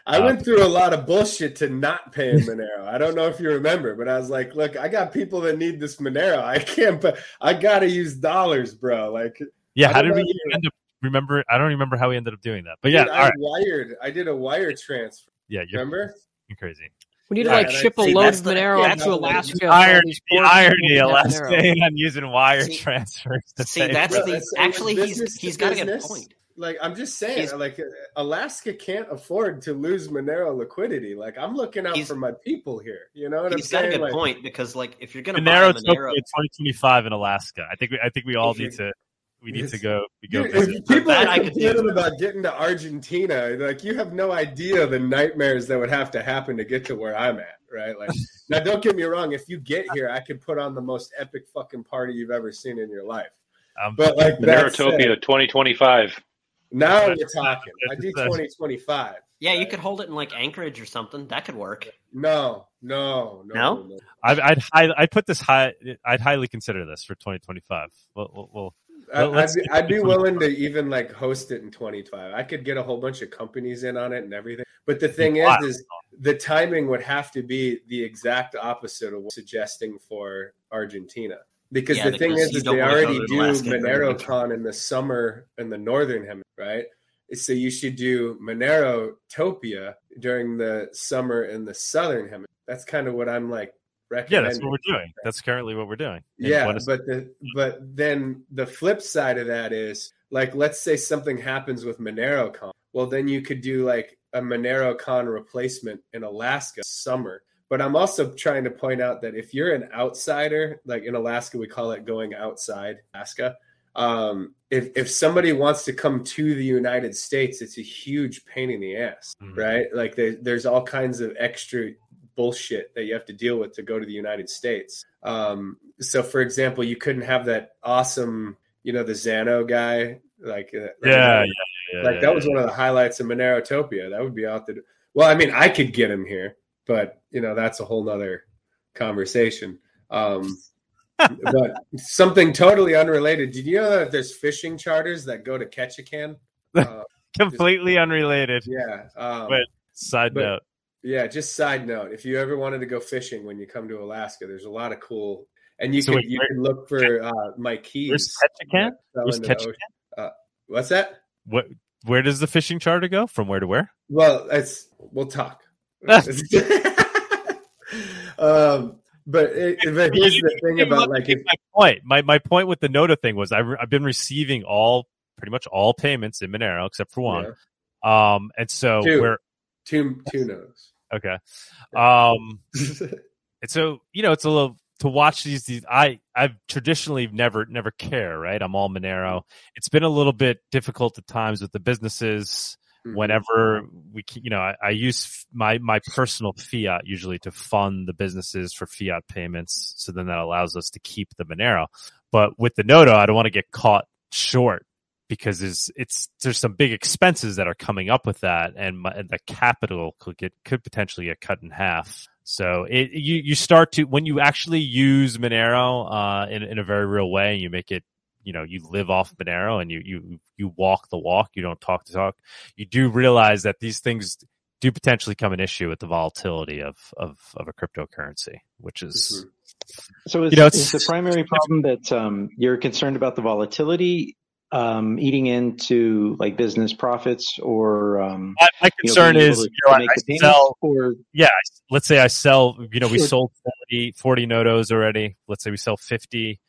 I Uh, went through a lot of bullshit to not pay in Monero. I don't know if you remember, but I was like, "Look, I got people that need this Monero. I can't, but I got to use dollars, bro." Like, Yeah, how did we you- end up? Remember, I don't remember how we ended up doing that. But yeah, dude, all I right. wired. I did a wire transfer. Yeah, you're, Remember? you're crazy. We need to like and I ship a see load that's of the- Monero yeah, to that's- Alaska. The irony, the irony, people who have Alaska, Monero. I'm using wire See- transfers to See, pay that's for- the That's- actually he's he's got to get a business. point. Like, I'm just saying, He's- like, Alaska can't afford to lose Monero liquidity. Like, I'm looking out for my people here. You know what I'm He's got a saying? good Like, point because like if you're gonna buy Monero Monero, 2025 in Alaska. I think we, I think we all need to we need to go we go Dude, if people That are I could do. complaining about getting to Argentina, like you have no idea the nightmares that would have to happen to get to where I'm at, right? Like, now don't get me wrong. If you get here, I could put on the most epic fucking party you've ever seen in your life. Um, But like that said, Monerotopia 2025. Now we're talking. I do That's- 2025. yeah, you could hold it in like Anchorage or something. That could work. No, no, no, No? no. I'd I'd, I'd put this high. I'd highly consider this for 2025. We'll, we'll, we'll I, I'd be, I'd be willing to even like host it in 2025. I could get a whole bunch of companies in on it and everything. But the thing is, is the timing would have to be the exact opposite of what suggesting for Argentina. Because Yeah, the thing because is, is they already do Alaska during the winter. MoneroKon in the summer in the northern hemisphere, right? So you should do Monerotopia during the summer in the southern hemisphere. That's kind of what I'm like Yeah, that's what we're doing. That's currently what we're doing. And Yeah, what is- but the but then the flip side of that is like let's say something happens with MoneroKon. Well, then you could do like a MoneroKon replacement in Alaska summer. But I'm also trying to point out that if you're an outsider, like in Alaska, we call it going outside Alaska. Um, if if somebody wants to come to the United States, it's a huge pain in the ass, Mhm. right? Like there, there's all kinds of extra bullshit that you have to deal with to go to the United States. Um, so, for example, you couldn't have that awesome, you know, the Xano guy, like, uh, yeah, yeah, yeah, like yeah, that was one of the highlights of Monerotopia. That would be out there. Well, I mean, I could get him here, but you know, that's a whole nother conversation. Um, but something totally unrelated. Did you know that there's fishing charters that go to Ketchikan? Uh, completely unrelated. yeah. Um, But Side but- note. yeah, just side note: if you ever wanted to go fishing when you come to Alaska, there's a lot of cool, and you So can wait, you where- can look for uh, my keys. Where's Ketchikan? Where's Ketchikan? Uh, what's that? What? Where does the fishing charter go? From where to where? Well, it's we'll talk. um, but, it, but here's the thing about like if, my point. My my point with the Nodo thing was I've I've been receiving all pretty much all payments in Monero except for one. Um, and so Two. we're two two knows. okay. Um, and so you know it's a little to watch these these I I've traditionally never never care right. I'm all Monero. It's been a little bit difficult at times with the businesses. Mm-hmm. Whenever we, you know, I, I use my my personal fiat usually to fund the businesses for fiat payments. So then that allows us to keep the Monero. But with the Nodo, I don't want to get caught short because there's it's there's some big expenses that are coming up with that, and, my, and the capital could get could potentially get cut in half. So it you you start to when you actually use Monero uh, in in a very real way, and you make it you know you live off Monero and you you you walk the walk, you don't talk the talk. You do realize that these things do potentially come an issue with the volatility of of of a cryptocurrency, which is So is, You know, is the primary problem that um, you're concerned about the volatility um, eating into like business profits or um, my, my you know, concern is you know, I, I sell or yeah, let's say I sell, you know, we Sure. sold 40, 40 nodos already. Let's say we sell 50.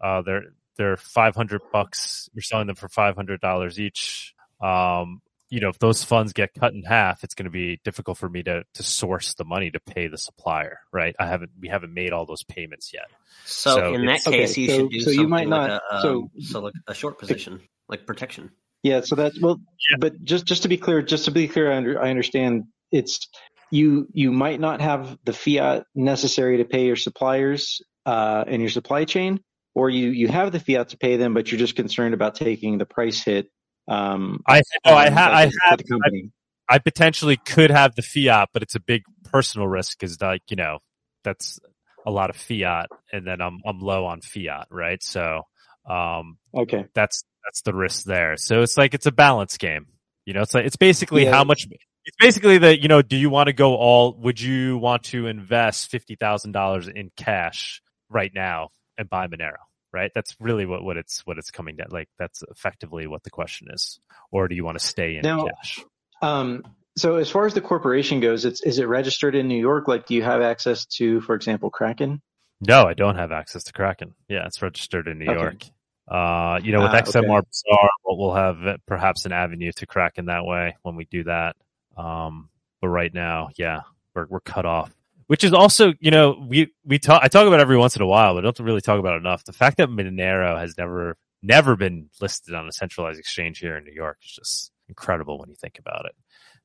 Uh, they're, they're 500 bucks. You're selling them for $500 each. Um, you know, if those funds get cut in half, it's going to be difficult for me to, to source the money to pay the supplier, right? I haven't, we haven't made all those payments yet. So, So in that case, Okay, you so- should do so you something might like not- a, so- um, so like a short position, like protection. Yeah, so that's well, but just just to be clear, just to be clear, I, under, I understand it's you you might not have the fiat necessary to pay your suppliers uh, in your supply chain, or you you have the fiat to pay them, but you're just concerned about taking the price hit. Um, I, no, I, on- ha- I have, the company. I potentially could have the fiat, but it's a big personal risk because like, you know, that's a lot of fiat and then I'm, I'm low on fiat, right? So, um, okay, that's, that's the risk there. So it's like, it's a balance game. You know, it's like, it's basically Yeah. how much, it's basically that, you know, do you want to go all, would you want to invest $50,000 in cash right now and buy Monero? Right. That's really what, what it's, what it's coming down. Like that's effectively what the question is. Or do you want to stay in Now- cash? Um, so as far as the corporation goes, it's is it registered in New York? Like, do you have access to, for example, Kraken? No, I don't have access to Kraken. Yeah, it's registered in New Okay. York. Uh, you know, with Ah, XMR okay. Bazaar, we'll, we'll have uh, perhaps an avenue to Kraken that way when we do that. Um, but right now, yeah, we're we're cut off. Which is also, you know, we we talk. I talk about every once in a while, but I don't really talk about enough. The fact that Monero has never never been listed on a centralized exchange here in New York is just incredible when you think about it.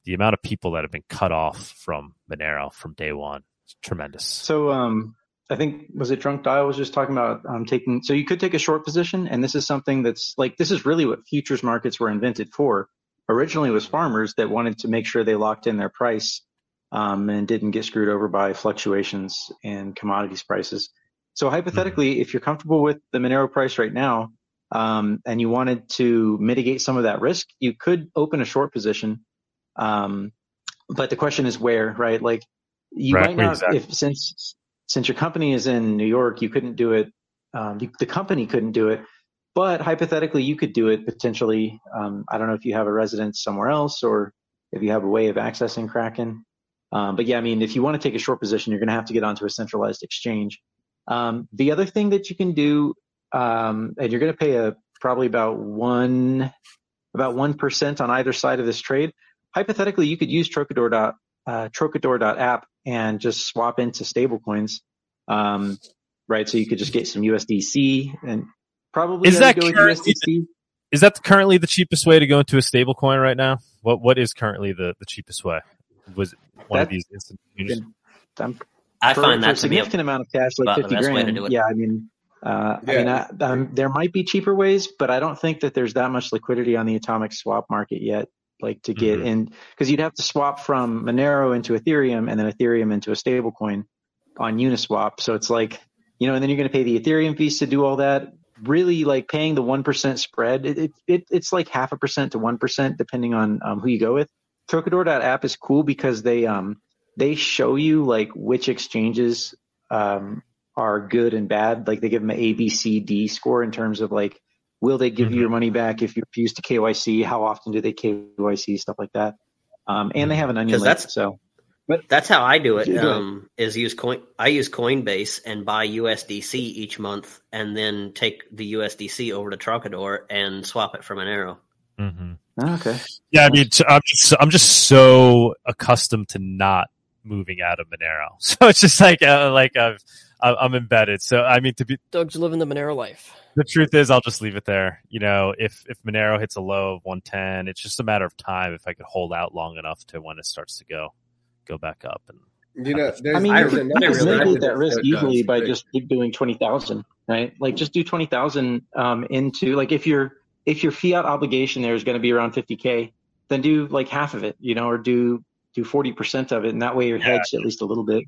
The amount of people that have been cut off from Monero from day one is tremendous. So, um, I think was it Drunk Dial was just talking about um, taking. So you could take a short position, and this is something that's like this is really what futures markets were invented for. Originally, was farmers that wanted to make sure they locked in their price um, and didn't get screwed over by fluctuations in commodities prices. So hypothetically, if you're comfortable with the Monero price right now, um, and you wanted to mitigate some of that risk, you could open a short position. Um, but the question is where, right? Like you Right, might not, exactly. if since since your company is in New York, you couldn't do it. Um, you, the company couldn't do it, but hypothetically, you could do it potentially. Um, I don't know if you have a residence somewhere else or if you have a way of accessing Kraken. Um, but yeah, I mean, if you want to take a short position, you're going to have to get onto a centralized exchange. Um, the other thing that you can do, um, and you're going to pay a probably about one about one percent on either side of this trade. Hypothetically, you could use Trocador dot uh, Trocador.app and just swap into stablecoins, um, right? So you could just get some USDC and probably Is that go with currently USDC. Is that currently the cheapest way to go into a stablecoin right now? What what is currently the, the cheapest way? Was it one of these instant exchanges? I'm I for, find for a that a, significant amount of cash, like fifty best way to grand. Yeah, I mean, uh, I mean, I, um, there might be cheaper ways, but I don't think that there's that much liquidity on the atomic swap market yet. Like to get Mhm. in, because you'd have to swap from Monero into Ethereum and then Ethereum into a stablecoin on Uniswap. So it's like, you know, and then you're going to pay the Ethereum fees to do all that. Really, like paying the one percent spread, it, it, it it's like half a percent to one percent depending on um, who you go with. Trocador.app is cool because they um they show you like which exchanges um are good and bad. Like they give them an A, B, C, D score in terms of like will they give Mhm. you your money back if you refuse to KYC? How often do they KYC? Stuff like that. Um, and they have an onion 'Cause link. that's- So That's how I do it. Yeah. Um, is use coin. I use Coinbase and buy USDC each month, and then take the USDC over to Trocador and swap it for Monero. Hmm oh, okay. Yeah, I mean, t- I'm just I'm just so accustomed to not moving out of Monero, so it's just like uh, like I've I'm I'm embedded. So I mean, to be Doug's living the Monero life. the truth is, I'll just leave it there. You know, if if Monero hits a low of 110, it's just a matter of time if I could hold out long enough to when it starts to go go back up. And You know, there's, I mean, I you there's could, really- you another could mitigate to that risk easily by just doing twenty thousand, right? Like just do twenty thousand um, into like if your if your fiat obligation there is going to be around fifty k, then do like half of it, you know, or do do forty percent of it, and that way you're hedged at least a little bit.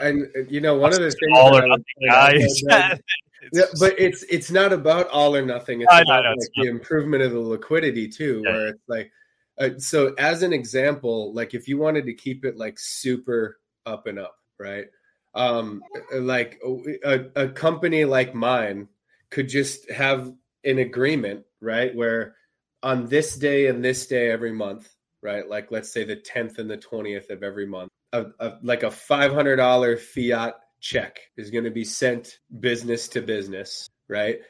And you know, one of the things all or nothing, point guys. though, Yeah, but it's it's not about all or nothing. It's I about I know, like it's the improvement of the liquidity too, Yeah. where it's like, uh, so as an example, like if you wanted to keep it like super up and up, right? Um, like a, a company like mine could just have an agreement, right, where on this day and this day every month, right, like let's say the tenth and the twentieth of every month, a, a, like a five hundred dollar fiat check is going to be sent business to business, right?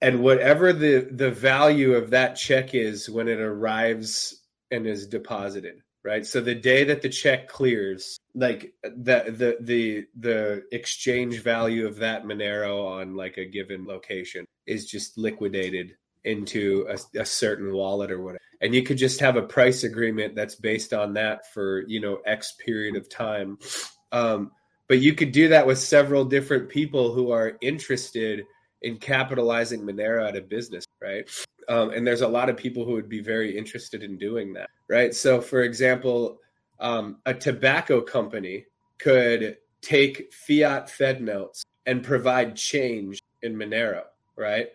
And whatever the the value of that check is when it arrives and is deposited, right? So the day that the check clears, like the the the the exchange value of that Monero on like a given location is just liquidated into a, a certain wallet or whatever. And you could just have a price agreement that's based on that for, you know, X period of time. Um, but you could do that with several different people who are interested in capitalizing Monero out of business, right? Um, and there's a lot of people who would be very interested in doing that, right? So, for example, um, a tobacco company could take fiat Fed notes and provide change in Monero, right?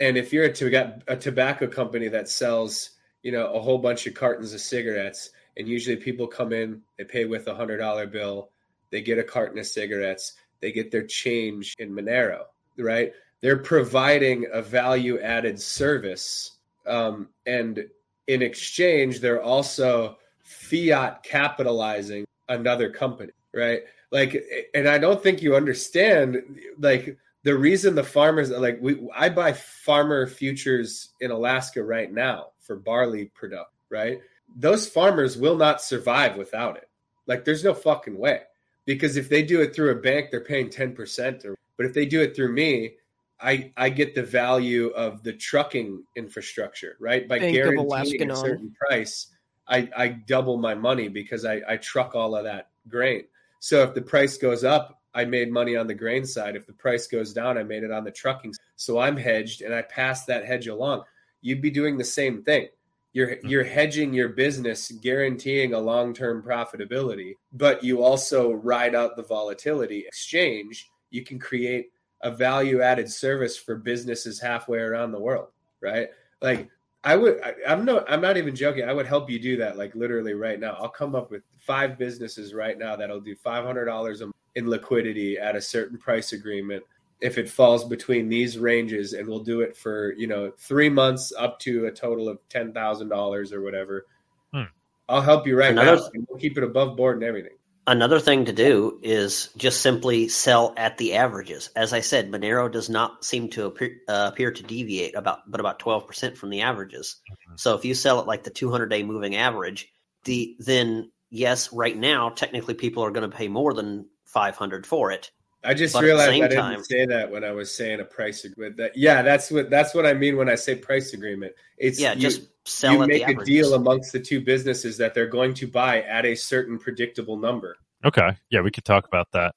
And if you're a, to- a tobacco company that sells, you know, a whole bunch of cartons of cigarettes, and usually people come in, they pay with a hundred dollar bill, they get a carton of cigarettes, they get their change in Monero, right? They're providing a value added service. Um, and in exchange, they're also fiat capitalizing another company, right? Like, and I don't think you understand, like, the reason the farmers like we I buy farmer futures in Alaska right now for barley product, right? Those farmers will not survive without it. Like there's no fucking way. Because if they do it through a bank, they're paying 10% or but if they do it through me, I I get the value of the trucking infrastructure, right? By Bank guaranteeing a certain price, I, I double my money because I, I truck all of that grain. So if the price goes up, I made money on the grain side. If the price goes down, I made it on the trucking. So I'm hedged and I pass that hedge along. You'd be doing the same thing. You're mm-hmm. you're hedging your business, guaranteeing a long-term profitability, but you also ride out the volatility. Exchange, you can create a value-added service for businesses halfway around the world, right? Like I would I, I'm no I'm not even joking. I would help you do that like literally right now. I'll come up with five businesses right now that'll do $500 a in liquidity at a certain price agreement if it falls between these ranges and we'll do it for you know three months up to a total of ten thousand dollars or whatever Hmm. i'll help you right Another- now we'll keep it above board and everything Another thing to do is just simply sell at the averages. As I said, Monero does not seem to appear, uh, appear to deviate about, but about twelve percent from the averages. So if you sell it like the 200 day moving average, the then yes, right now technically people are going to pay more than 500 for it. I just But realized I didn't time- say that when I was saying a price agreement. That yeah, that's what that's what I mean when I say price agreement. It's Yeah, you- just sell you make the a deal amongst the two businesses that they're going to buy at a certain predictable number. Okay. Yeah, we could talk about that.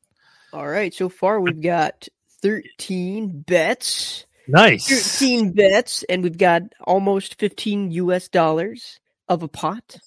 All right, so far we've got 13 bets. Nice. 13 bets, and we've got almost 15 US dollars of a pot.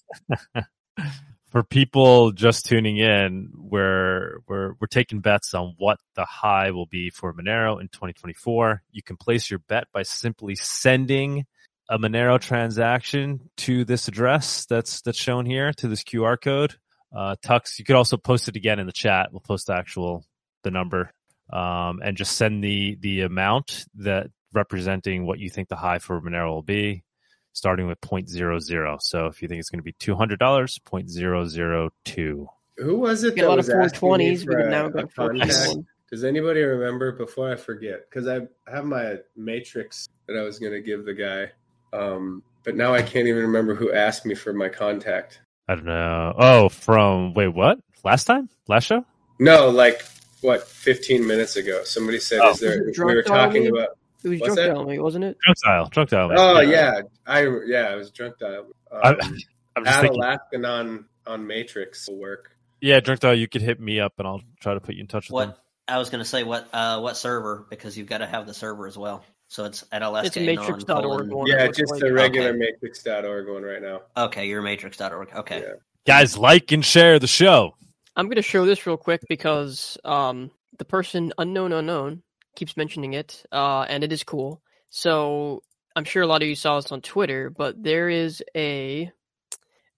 For people just tuning in, we're we're we're taking bets on what the high will be for Monero in 2024. You can place your bet by simply sending a Monero transaction to this address that's that's shown here to this QR code. Uh, Tux, you could also post it again in the chat. We'll post the actual the number um, and just send the the amount that representing what you think the high for Monero will be, starting with 0.00. So if you think it's going to be two hundred dollars, 0.002. Who was it Got a lot was of 420s, for but now got contact? 421. Does anybody remember before I forget? Because I have my matrix that I was going to give the guy, um, but now I can't even remember who asked me for my contact. I don't know. Oh, from wait, what? Last time? Last show? No, like what, 15 minutes ago? Somebody said, Oh. "Is there?" Was We were talking dial me? about. It was What's drunk that? dial me, wasn't it? Drunk dial. Drunk dial. man. Oh yeah, I yeah, I was drunk dial. I, Um, I'm just add thinking. Alaskanon on Matrix will work. Yeah, drunk dial. You could hit me up, and I'll try to put you in touch with them. What I was going to say, what uh, what server? Because you've got to have the server as well. So it's at LSK. It's a matrix.org colon- one. Yeah, looks just like. the regular Okay. matrix.org one right now. Okay, you're matrix.org. Okay. Yeah. Guys, like and share the show. I'm going to show this real quick because um, the person unknown unknown keeps mentioning it, uh, and it is cool. So I'm sure a lot of you saw this on Twitter, but there is a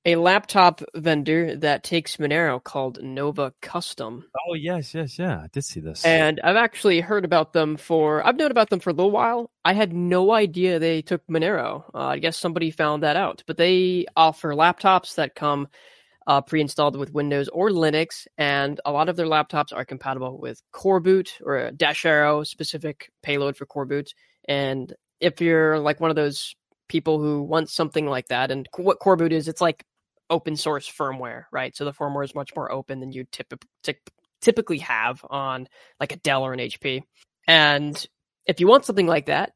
a laptop vendor that takes Monero called Nova Custom, Oh yes, yes, yeah. I did see this. and I've actually heard about them for I've known about them for a little while. I had no idea they took Monero. Uh, I guess somebody found that out, but they offer laptops that come uh, pre-installed with Windows or Linux, and a lot of their laptops are compatible with Core Boot or a Dasharo specific payload for Core Boot. And if you're like one of those people who want something like that, and what Core Boot is, it's like open source firmware, right? So the firmware is much more open than you typ- typ- typically have on like a Dell or an HP. And if you want something like that,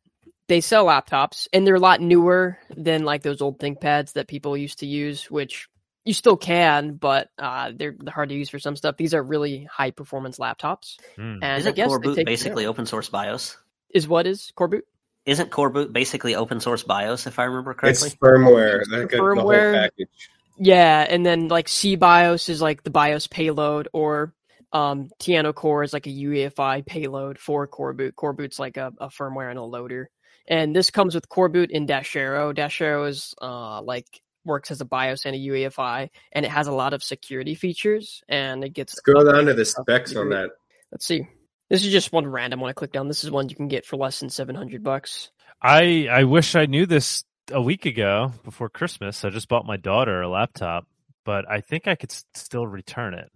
they sell laptops and they're a lot newer than like those old ThinkPads that people used to use, which you still can, but uh, they're hard to use for some stuff. These are really high performance laptops. Hmm. And Isn't guess Core Boot basically open source BIOS? is what is Core Boot? Isn't Core Boot basically open source BIOS, if I remember correctly? It's firmware, It's like the a, the whole firmware. package. Yeah, and then like SeaBIOS is like the BIOS payload, or um, TianoCore is like a UEFI payload for Core Boot. Core Boot's like a, a firmware and a loader. And this comes with Core Boot in Dasharo. Dash Arrow is uh, like works as a BIOS and a UEFI, and it has a lot of security features, and it gets Let's go down to the specs on that. Let's see. This is just one random one I click down. This is one you can get for less than seven hundred bucks. I I wish I knew this a week ago before Christmas. I just bought my daughter a laptop, but I think I could s- still return it.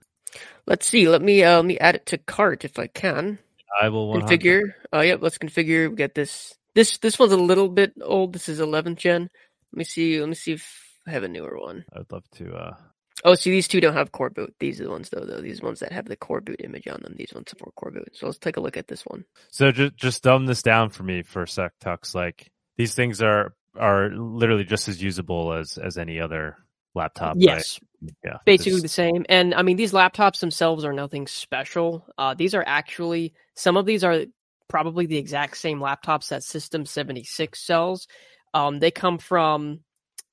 Let's see. Let me uh, let me add it to cart if I can. I will 100 configure. Oh, yep. Let's configure. We get this. This this one's a little bit old. This is 11th gen. Let me see. Let me see if I have a newer one. I would love to. uh Oh, see, these two don't have core boot. These are the ones though. Though these ones that have the core boot image on them. These ones support core boot. So let's take a look at this one. So just just dumb this down for me for a sec, Tux. Like these things are are literally just as usable as as any other laptop. right? yes, Yeah. basically just- the same. And I mean, these laptops themselves are nothing special. Uh, these are actually some of these are probably the exact same laptops that System seventy six sells. Um, they come from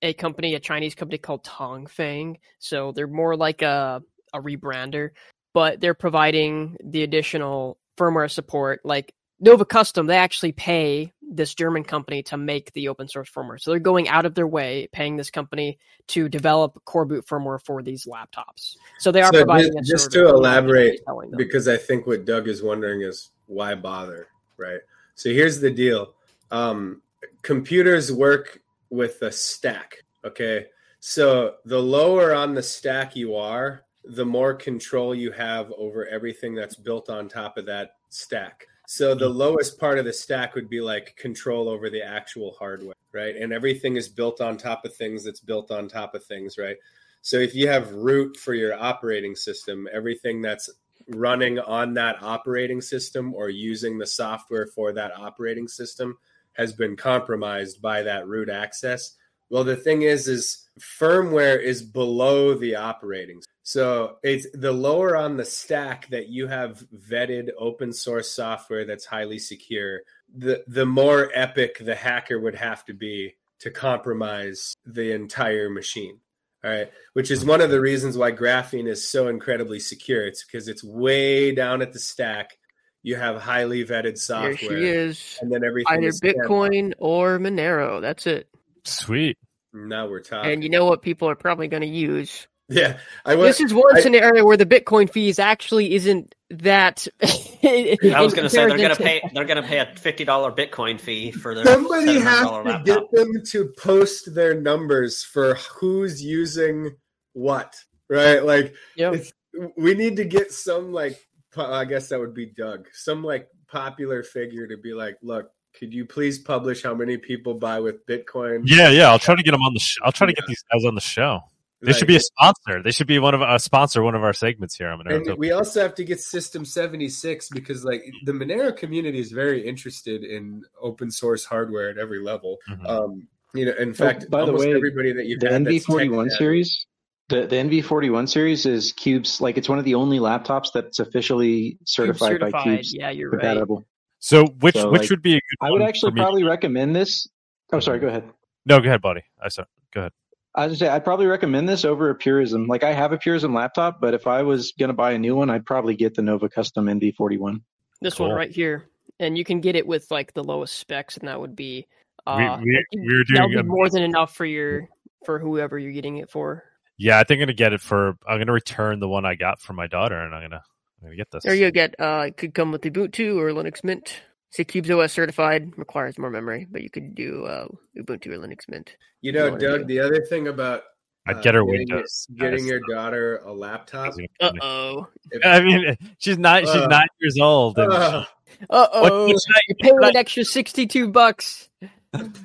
a company, a Chinese company called Tongfang. So they're more like a a rebrander, but they're providing the additional firmware support. Like Nova Custom, they actually pay this German company to make the open source firmware. So they're going out of their way, paying this company to develop core boot firmware for these laptops. So they are So providing just, just to elaborate, because I think what Doug is wondering is why bother, right? So here's the deal: um, computers work with a stack. Okay, so the lower on the stack you are, the more control you have over everything that's built on top of that stack. So the mm-hmm. lowest part of the stack would be like control over the actual hardware, right? And everything is built on top of things that's built on top of things, right? So if you have root for your operating system, everything that's running on that operating system or using the software for that operating system has been compromised by that root access. Well, the thing is, is firmware is below the operating. So it's the lower on the stack that you have vetted open source software that's highly secure, the the more epic the hacker would have to be to compromise the entire machine. All right, which is one of the reasons why graphene is so incredibly secure. It's because it's way down at the stack. You have highly vetted software. Here she is. And then everything Either is stamped. Bitcoin or Monero. That's it. Sweet. Now we're talking. And you know what people are probably going to use? yeah, I went, This is one I- scenario where the Bitcoin fees actually isn't that. I was going to say they're going to pay. They're going to pay a fifty dollar Bitcoin fee for their Somebody has to laptop. get them to post their numbers for who's using what, right? Like, Yep. it's, we need to get some like, po- I guess that would be Doug, some like popular figure to be like, look, could you please publish how many people buy with Bitcoin? Yeah, yeah. I'll try to get them on the. Sh- I'll try to get these guys on the show. They should be a sponsor. They should be one of a sponsor one of our segments here on Monero. And we also have to get System 76 because like the Monero community is very interested in open source hardware at every level. Mhm. Um, you know, in Oh, fact, by the almost way, everybody that you've the had NV41 tech- series, the, the NV41 series is Qubes like it's one of the only laptops that's officially certified, by. Qubes Yeah, you're right. compatible. So which So, which like, would be a good I would one actually for me? probably recommend this. Oh, sorry. Go ahead. No, go ahead, buddy. I said go ahead. I was gonna say I'd probably recommend this over a Purism. Like I have a Purism laptop, but if I was gonna buy a new one, I'd probably get the Nova Custom NV41. This Cool. one right here, and you can get it with like the lowest specs, and that would be. Uh, we, we, we were that would doing be more than enough for your for whoever you're getting it for. Yeah. I think I'm gonna get it for. I'm gonna return the one I got for my daughter, and I'm gonna I'm gonna get this. Or you get uh, it could come with Ubuntu or Linux Mint. See, Qubes OS certified requires more memory, but you could do uh, Ubuntu or Linux Mint. You know, you Doug, do. the other thing about I'd uh, get her getting, Windows. getting guys. your daughter a laptop. Uh oh. I mean, she's not. She's Uh, nine years old. And uh, oh. what should I, You're paying an extra sixty-two bucks.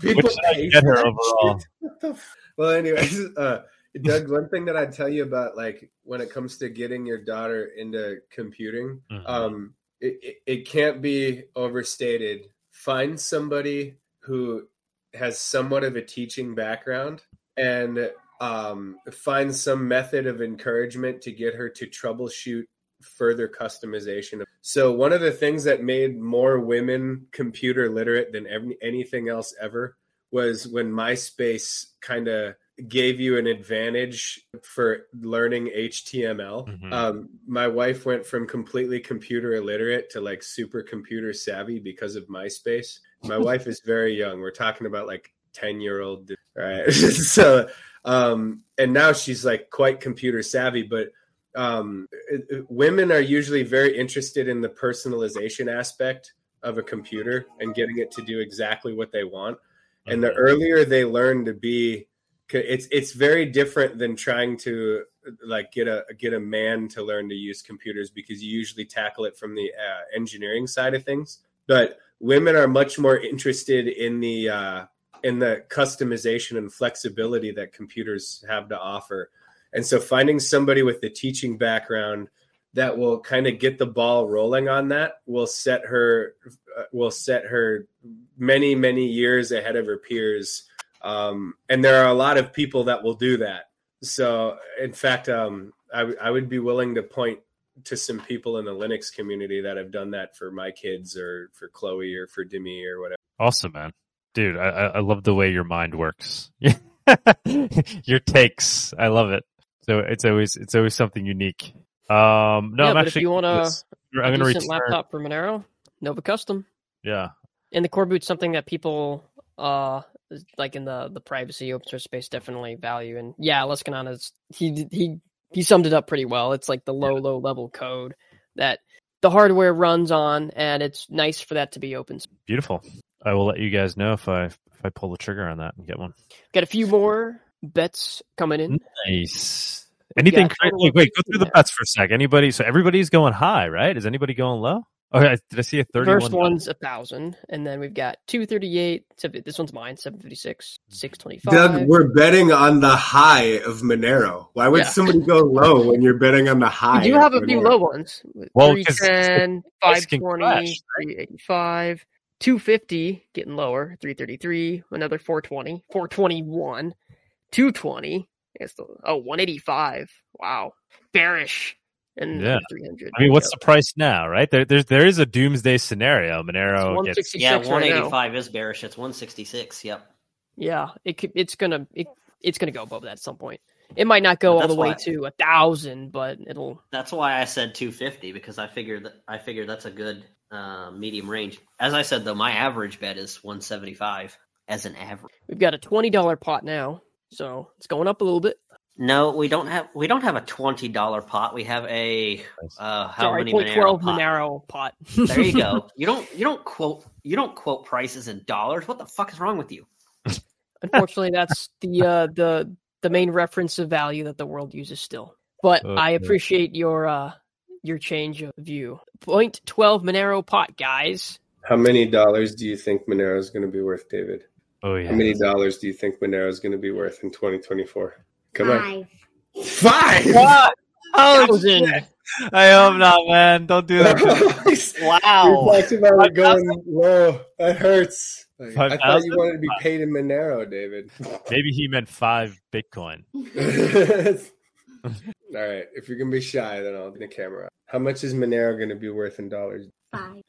people should I pay get her overall? What the f- well, anyways, uh, Doug, one thing that I'd tell you about, like, when it comes to getting your daughter into computing, Mhm. um, it, it, it can't be overstated. Find somebody who has somewhat of a teaching background and um, find some method of encouragement to get her to troubleshoot further customization. So, one of the things that made more women computer literate than every, anything else ever was when MySpace kind of gave you an advantage for learning HTML. Mhm. Um, my wife went from completely computer illiterate to like super computer savvy because of MySpace. My wife is very young. We're talking about like 10 year old. Right. so, um, and now she's like quite computer savvy, but um, it- it- women are usually very interested in the personalization aspect of a computer and getting it to do exactly what they want. And the Mhm. earlier they learn to be, it's it's very different than trying to like get a get a man to learn to use computers because you usually tackle it from the uh, engineering side of things. But women are much more interested in the uh, in the customization and flexibility that computers have to offer. And so finding somebody with the teaching background that will kind of get the ball rolling on that will set her uh, will set her many many years ahead of her peers. Um, and there are a lot of people that will do that. So in fact, um, I, w- I would be willing to point to some people in the Linux community that have done that for my kids or for Chloe or for Demi or whatever. Awesome, man. Dude, I, I I love the way your mind works. your takes. I love it. So it's always it's always something unique. Um no, yeah, I'm but actually if you want a, I'm gonna decent return. laptop for Monero, Nova Custom. Yeah. And the core boot's something that people uh like in the the privacy open source space definitely value and yeah Alaskanon is he he he summed it up pretty well it's like the low low level code that the hardware runs on and it's nice for that to be open Beautiful. I will let you guys know if I if I pull the trigger on that and get one. got a few more bets coming in Nice. Anything? got cra- total Wait, wait, go through the bets for a sec. Anybody? So everybody's going high, right? Is anybody going low? Okay, did I see a The thirty-one? first one's a thousand, and then we've got two thirty-eight. This one's mine, seven fifty-six, hmm. six twenty-five. Doug, we're betting on the high of Monero. Why would Yeah. somebody go low when you're betting on the high? We do have a few low ones. Well, 'cause 310, price can 520, crash, 385, 250, getting lower, 333, another 420, 421, 220. It's the, oh, 185. Wow. Bearish. And Yeah. 300. I mean, what's Yep. the price now, right? There, there's there is a doomsday scenario. Monero It's gets 166 Yeah, right one now. eighty five is bearish. It's one sixty six. Yep. Yeah, it could, it's gonna it, it's gonna go above that at some point. It might not go all the way why- to a thousand, but it'll. That's why I said 250 because I figured that I figured that's a good uh, medium range. As I said though, my average bet is 175 as an average. We've got a twenty dollar pot now, so it's going up a little bit. No, we don't have we don't have a twenty dollar pot. We have a uh, how Sorry, many point Monero twelve pot? Monero pot. There you go. You don't you don't quote you don't quote prices in dollars. What the fuck is wrong with you? Unfortunately, that's the uh, the the main reference of value that the world uses still. But Uh, I appreciate your uh your change of view. Point twelve Monero pot, guys. How many dollars do you think Monero is going to be worth, David? Oh yeah. How many dollars do you think Monero is going to be worth in 2024? Come on. Five. Five! Thousand. I hope not, man. Don't do that. Wow. We talked about it going low. That hurts. Like, I thought 5,000? you wanted to be paid in Monero, David. Maybe he meant five Bitcoin. All right. If you're going to be shy, then I'll get the camera. How much is Monero going to be worth in dollars? Five.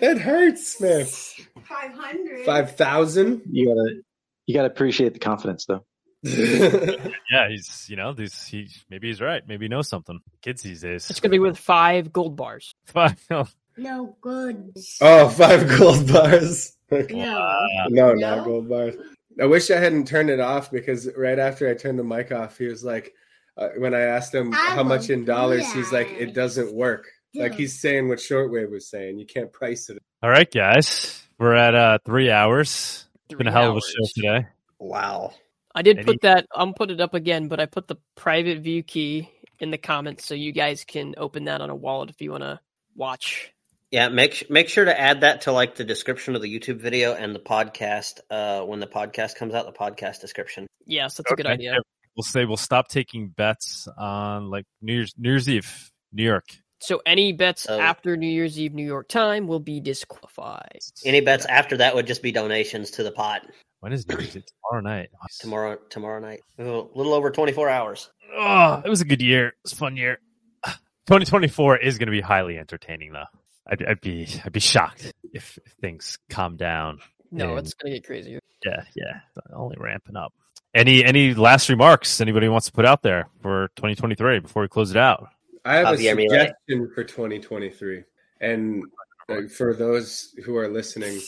that hurts, man. Five hundred. 5,000? You gotta you gotta appreciate the confidence though. Yeah, he's you know these he maybe he's right. Maybe he knows something. Kids these days. It's gonna be with five gold bars. Five. no. No good. oh, five gold bars. No. No, No? not gold bars. I wish I hadn't turned it off because right after I turned the mic off, he was like, uh, when I asked him I how much in dollars, he's like, it doesn't work. Like he's saying what Shortwave was saying. You can't price it. All right, guys. We're at uh three hours. It's been a Three hell of a show today. Wow. I did Any- put that. I'm put it up again, but I put the private view key in the comments so you guys can open that on a wallet if you want to watch. Yeah, make make sure to add that to like the description of the YouTube video and the podcast uh when the podcast comes out, the podcast description. Yes, that's a good idea. We'll say we'll stop taking bets on like New Year's New Year's Eve, New York. So any bets Oh. after New Year's Eve New York time will be disqualified. Any bets after that would just be donations to the pot When is New Year's Eve? Tomorrow night. tomorrow tomorrow night. A little over 24 hours. Oh, it was a good year. It was a fun year. 2024 is going to be highly entertaining, though. I'd, I'd be I'd be shocked if, if things calm down. No, And- it's gonna get crazier. Yeah, yeah, only ramping up. Any any last remarks anybody wants to put out there for 2023 before we close it out? I have a Javier Milei. suggestion for 2023. And uh, for those who are listening,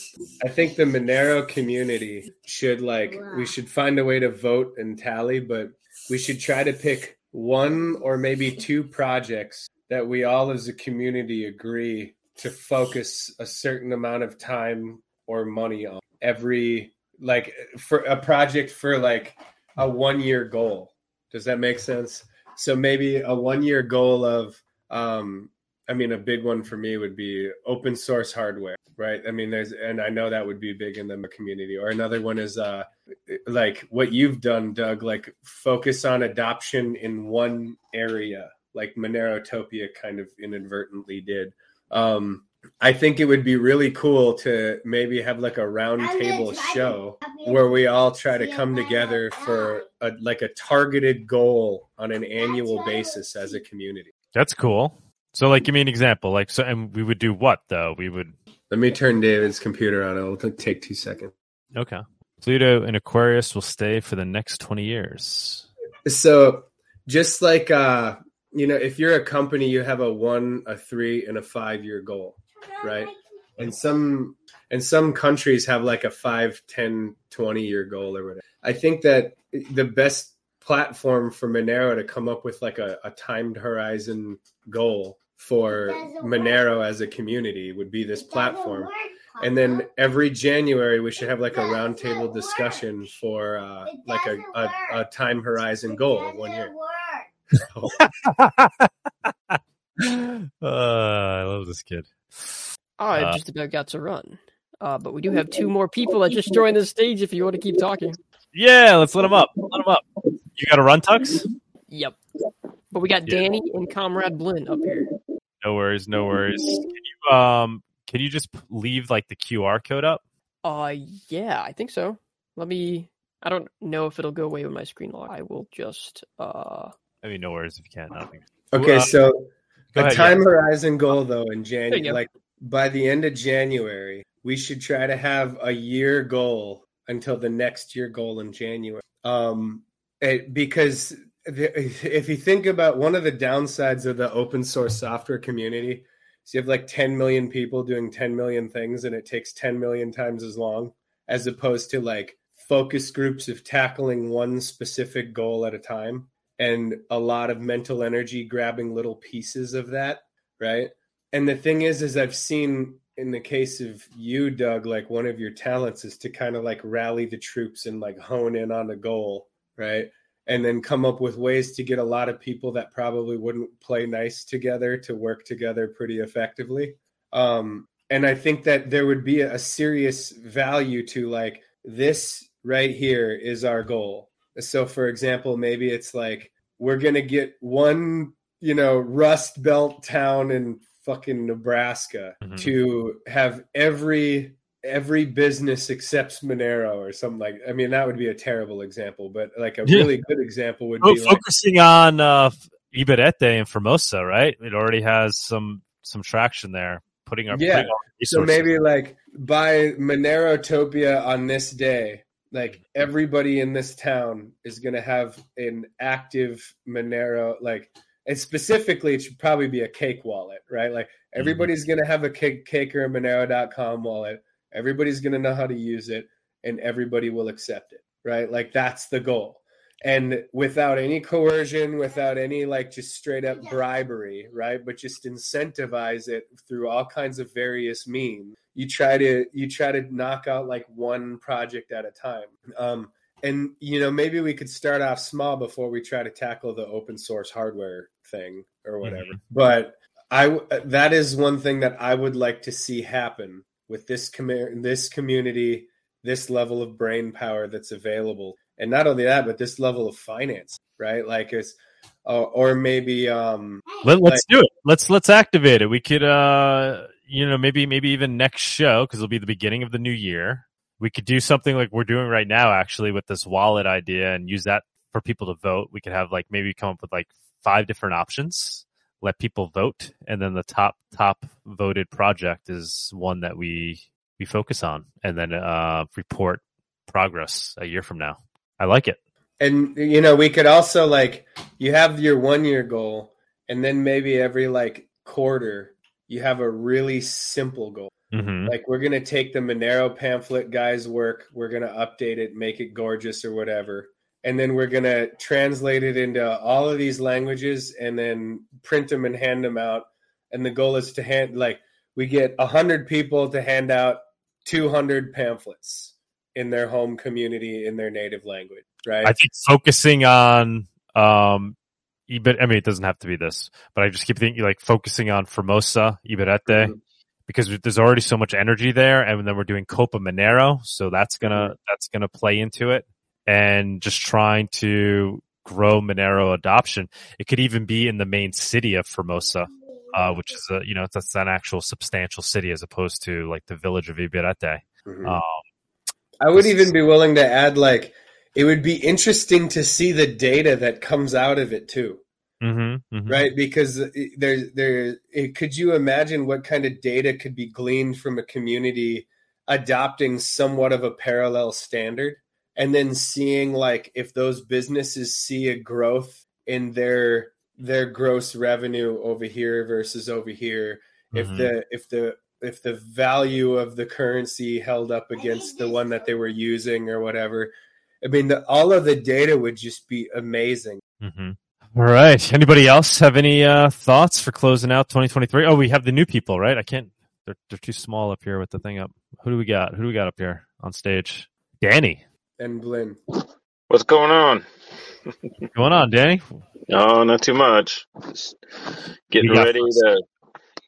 I think the Monero community should like we should find a way to vote and tally, but we should try to pick one or maybe two projects that we all as a community agree to focus a certain amount of time or money on every like for a project for like a one year goal. Does that make sense? So maybe a one year goal of um I mean a big one for me would be open source hardware, right? I mean there's and I know that would be big in the community. Or another one is uh like what you've done, Doug, like focus on adoption in one area, like Monerotopia kind of inadvertently did. Um I think it would be really cool to maybe have like a round I'm gonna table show where we all try to come together for a, like a targeted goal on an annual basis as a community. That's cool. So, like, give me an example. Like, so, and we would do what though? We would Let me turn David's computer on. It'll take two seconds. okay. Pluto and Aquarius will stay for the next 20 years. So, just like uh, you know, if you're a company, you have a one, a three, and a five year goal, right? And some and some countries have like a 5, 10, 20 year goal or whatever. I think that the best platform for Monero to come up with like a, a timed horizon goal for Monero as a community would be this platform. And then every January we should have like a roundtable discussion for uh, like a, a, a time horizon goal of one year. uh, I love this kid. I Uh, just about got to run. Uh, but we do have two more people that just joined the stage if you want to keep talking. Yeah, let's let them up. Let him up. You got a run, Tux? Yep. But we got Yeah. Danny and Comrade Blinn up here. No worries, no worries. Can you um can you just leave like the QR code up? Uh, yeah, I think so. Let me. I don't know if it'll go away with my screen lock. I will just. Uh, I mean, no worries if you can't. I. Okay, Uh, so go a ahead, time yeah. horizon goal though in January, like by the end of January, we should try to have a year goal until the next year goal in January. Um, it, because the, if you think about one of the downsides of the open source software community, is you have like 10 million people doing 10 million things, and it takes 10 million times as long, as opposed to like focus groups of tackling one specific goal at a time and a lot of mental energy grabbing little pieces of that right? And the thing is is i've seen in the case of you doug like one of your talents is to kind of like rally the troops and like hone in on a goal right and then come up with ways to get a lot of people that probably wouldn't play nice together to work together pretty effectively um and i think that there would be a serious value to like this right here is our goal so for example maybe it's like we're gonna get one you know rust belt town in fucking nebraska Mhm. to have every every business accepts monero or something like i mean that would be a terrible example but like a Yeah. really good example would Oh, be like focusing on uh Ibarreta and Formosa, right? It already has some some traction there. Putting our Yeah. putting So maybe like by Monerotopia on this day, like everybody in this town is going to have an active Monero. Like, and specifically, it should probably be a cake wallet, right? Like everybody's going to have a cake, cake or a Monero.com wallet. Everybody's going to know how to use it, and everybody will accept it, right? Like that's the goal. And without any coercion, without any like just straight up bribery, right? But just incentivize it through all kinds of various means. You try to you try to knock out like one project at a time. Um, and you know maybe we could start off small before we try to tackle the open source hardware thing or whatever. But i that is one thing that I would like to see happen with this com- this community, this level of brain power that's available, and not only that, but this level of finance, right? Like it's uh, or maybe um Let, like- let's do it. Let's let's activate it. We could, uh, you know, maybe maybe even next show because it'll be the beginning of the new year. We could do something like we're doing right now, actually, with this wallet idea, and use that for people to vote. We could have like maybe come up with like five different options, let people vote, and then the top top voted project is one that we we focus on, and then uh, report progress a year from now. I like it. and you know we could also like you have your one year goal and then maybe every like quarter you have a really simple goal Mm-hmm. like we're gonna take the monero pamphlet guys work we're gonna update it make it gorgeous or whatever and then we're gonna translate it into all of these languages and then print them and hand them out and the goal is to hand like we get 100 people to hand out 200 pamphlets in their home community in their native language right I think focusing on um Ibit I mean it doesn't have to be this, but I just keep thinking like focusing on Formosa, Ibarreta, Mhm. because there's already so much energy there and then we're doing Copa Monero, so that's gonna Mm-hmm. that's gonna play into it. And just trying to grow Monero adoption. It could even be in the main city of Formosa. Uh, which is a you know that's an actual substantial city as opposed to like the village of Ibarreta. Mhm. Um, I would even be willing to add like it would be interesting to see the data that comes out of it too, mhm, mhm. right? Because there, there, it, could you imagine what kind of data could be gleaned from a community adopting somewhat of a parallel standard, and then seeing like if those businesses see a growth in their their gross revenue over here versus over here, if Mhm. the if the if the value of the currency held up against the one that they were using or whatever i mean the, all of the data would just be amazing hmm All right. Anybody else have any uh, thoughts for closing out 2023? Oh, we have the new people, right? I can't. They're they're too small up here with the thing up. Who do we got? Who do we got up here on stage? Danny. And blinn What's going on? What's going on, Danny? No, not too much. Just getting We got ready to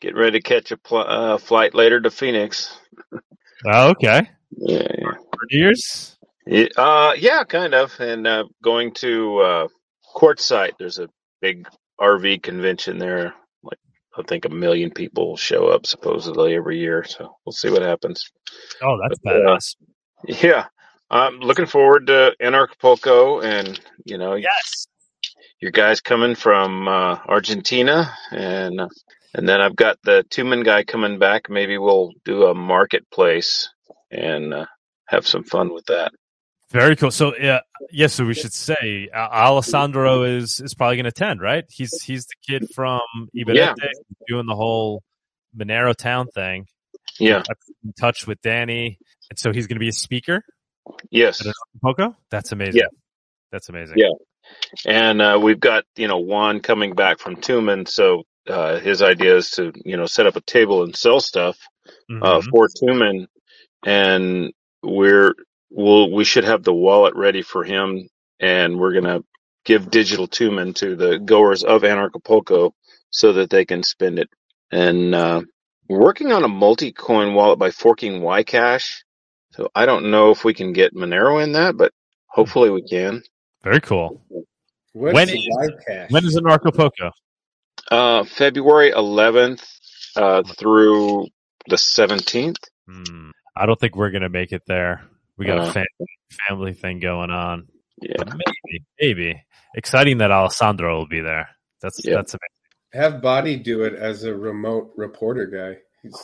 get ready to catch a pl- uh, flight later to Phoenix. Oh, okay. Yeah, yeah. For New Year's? Yeah, uh, yeah, kind of. And uh, going to uh, Quartzsite. There's a big RV convention there. Like I think a million people show up supposedly every year. So we'll see what happens. Oh, that's But, uh, badass. Yeah, I'm looking forward to Anarchapulco, and you know, Yes. your guys coming from uh, Argentina, and uh, and then I've got the Tumen guy coming back. Maybe we'll do a marketplace and uh, have some fun with that. Very cool. So, yeah, yes. So we should say uh, Alessandro is is probably going to attend, right? He's he's the kid from Ibarreta Yeah. doing the whole Monero town thing. Yeah. I put in touch with Danny, and so he's going to be a speaker Yes. Poco. That's amazing. Yeah. That's amazing. Yeah. And uh, we've got you know Juan coming back from Tumen, so uh, his idea is to you know set up a table and sell stuff uh, Mhm. for Tumen, and we're we'll we should have the wallet ready for him, and we're gonna give digital Tumen to the goers of Anarchapulco so that they can spend it. And uh, we're working on a multi-coin wallet by forking Ycash. So I don't know if we can get Monero in that, but hopefully we can. Very cool. What's When the is- live cash? When is the Anarchapulco? Uh, February 11th uh, through the 17th. Hmm. I don't think we're going to make it there. We got Uh, a family, family thing going on. Yeah. But maybe, maybe. Exciting that Alessandro will be there. That's Yeah. that's amazing. Have Bawdy do it as a remote reporter guy. He's,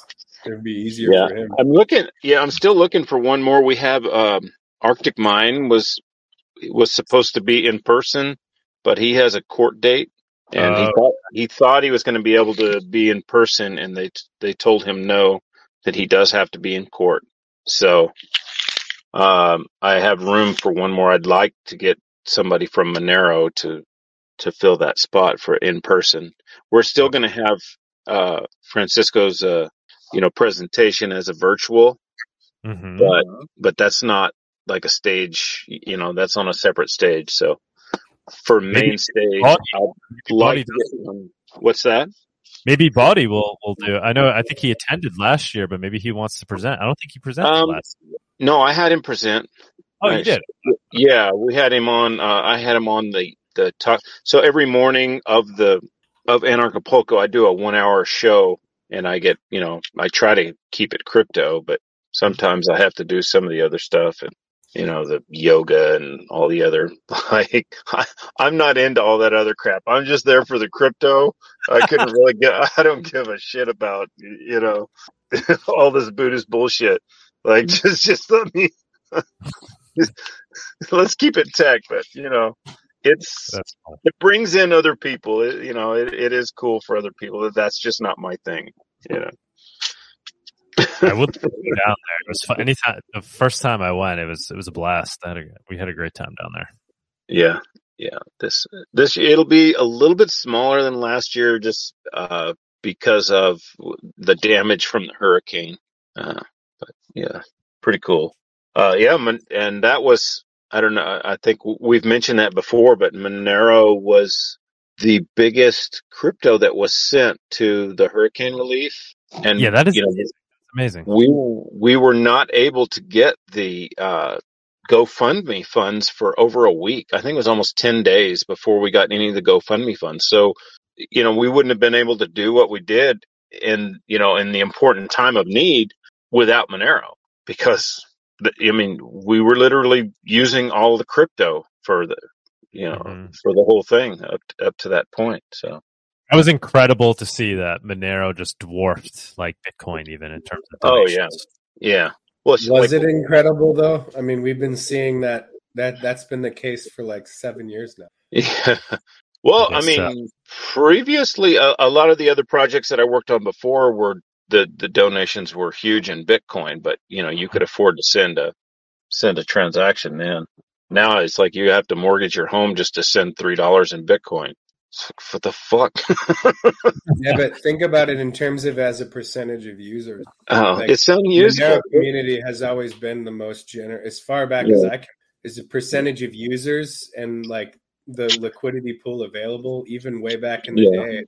it'd be easier Yeah, for him. I'm looking. Yeah, I'm still looking for one more. We have um, ArcticMine was was supposed to be in person, but he has a court date, and he Oh. thought he thought he was going to be able to be in person, and they they told him no, that he does have to be in court. So um, I have room for one more. I'd like to get somebody from Monero to to fill that spot for in person. We're still going to have uh, Francisco's uh, you know presentation as a virtual, Mhm. but but that's not like a stage. You know, that's on a separate stage. So for Maybe main stage, Bawdy- I'd like Bawdy to get. What's that? Maybe Bawdy will will do. I know. I think he attended last year, but maybe he wants to present. I don't think he presented Um, last. No, I had him present. Oh, I- you did. Yeah, we had him on. Uh, I had him on the the talk. So every morning of the of Anarchapulco, I do a one hour show, and I get you know I try to keep it crypto, but sometimes I have to do some of the other stuff and you know the yoga and all the other like I, I'm not into all that other crap. I'm just there for the crypto. I couldn't really get. I don't give a shit about you know all this Buddhist bullshit. Like mm. just just let me let's keep it tech, but you know, it's it brings in other people. It, you know, it, it is cool for other people. That's just not my thing. You know. I go down there. It was fun. Anytime the first time I went, it was it was a blast. Had a, we had a great time down there. Yeah, yeah. This this it'll be a little bit smaller than last year, just uh, because of the damage from the hurricane. Uh, but yeah, pretty cool. Uh, yeah, and that was I don't know. I think we've mentioned that before, but Monero was the biggest crypto that was sent to the hurricane relief. And Yeah, that is you know, amazing. we we were not able to get the uh, GoFundMe funds for over a week. I think it was almost ten days before we got any of the GoFundMe funds. So, you know, we wouldn't have been able to do what we did in you know in the important time of need without Monero because the, I mean we were literally using all the crypto for the you know Mhm. for the whole thing up up to that point. So That was incredible to see that Monero just dwarfed like Bitcoin even in terms of oh yeah yeah. Well, Was like- it incredible though? I mean, we've been seeing that that that's been the case for like seven years now. Yeah. Well, I guess so. mean, previously, a, a lot of the other projects that I worked on before were the the donations were huge in Bitcoin, but you know, you could afford to send a send a transaction then. Now it's like you have to mortgage your home just to send three dollars in Bitcoin. It's like, what the fuck? Yeah, but think about it in terms of as a percentage of users. Oh, Like, it's. The Monero community has always been the most generous, as far back as Yeah. I can. Is a percentage of users and like the liquidity pool available, even way back in the Yeah. day.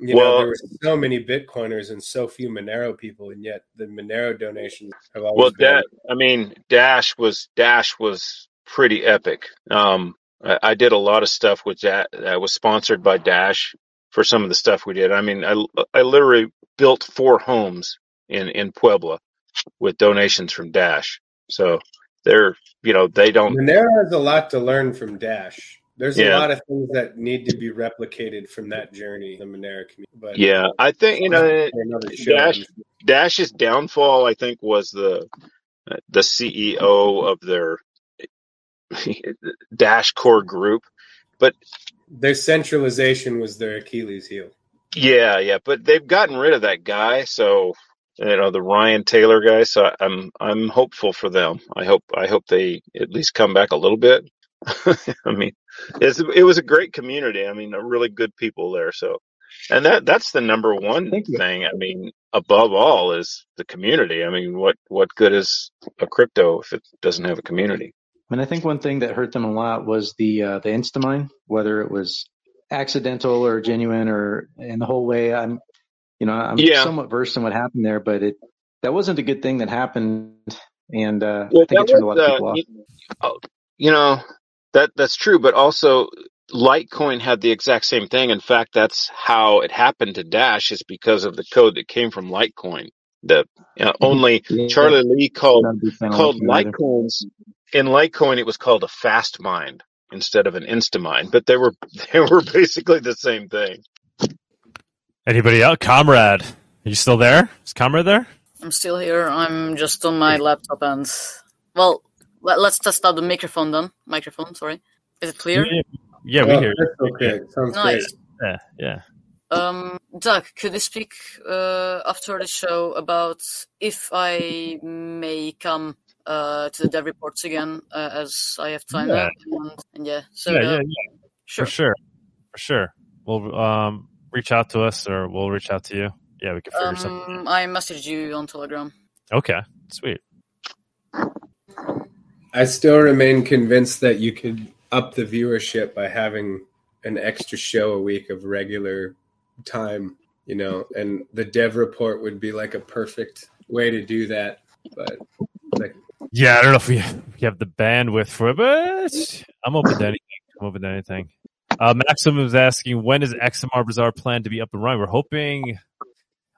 You Well- know, there were so many Bitcoiners and so few Monero people, and yet the Monero donations have always Well, been. that I mean, Dash was Dash was pretty epic. Um, I, I did a lot of stuff with that that was sponsored by Dash for some of the stuff we did. I mean, I I literally built four homes in in Puebla with donations from Dash. So they're you know they don't Monero has a lot to learn from Dash. There's a lot of things that need to be replicated from that journey, the Monero community. But Yeah, I think you know For another show, Dash Dash's downfall. I think was the uh, the CEO of their Dash core group, but their centralization was their Achilles heel. yeah, yeah, but they've gotten rid of that guy. So you know the Ryan Taylor guy. So I'm I'm hopeful for them. I hope I hope they at least come back a little bit. I mean, it's, it was a great community. I mean, really good people there. So, and that that's the number one thing. I mean, above all is the community. I mean, what what good is a crypto if it doesn't have a community? And I think one thing that hurt them a lot was the uh, the Instamine, whether it was accidental or genuine or in the whole way. I'm, you know, I'm Yeah. somewhat versed in what happened there, but it that wasn't a good thing that happened, and uh, Well, I think it turned a lot was, of uh, people off. oh, you know, that that's true, but also Litecoin had the exact same thing. In fact, that's how it happened to Dash is because of the code that came from Litecoin. The you know, only Yeah. Charlie Lee called Not a big fan of called Litecoins in Litecoin it was called a fast mind instead of an Instamine, but they were they were basically the same thing. Anybody else? Comrade, are you still there? Is Comrade there? I'm still here. I'm just on my laptop and well, let, us test out the microphone then. Microphone, sorry. Is it clear? Yeah, yeah, we Oh, hear. you. that's okay. Sounds Nice. Yeah, yeah. Um, Doug, could you speak uh, after the show about if I may come uh, to the dev reports again uh, as I have time Yeah. And, and yeah, so yeah, uh, yeah, yeah. sure. For sure. For sure. We'll um reach out to us or we'll reach out to you. Yeah, we can figure something. Um, I messaged you on Telegram. Okay. Sweet. I still remain convinced that you could up the viewership by having an extra show a week of regular time, you know, and the dev report would be like a perfect way to do that. But like, Yeah, I don't know if we, have the bandwidth for it, but I'm open to anything. I'm open to anything. Uh, Maxim is asking when is XMR Bazaar planned to be up and running? We're hoping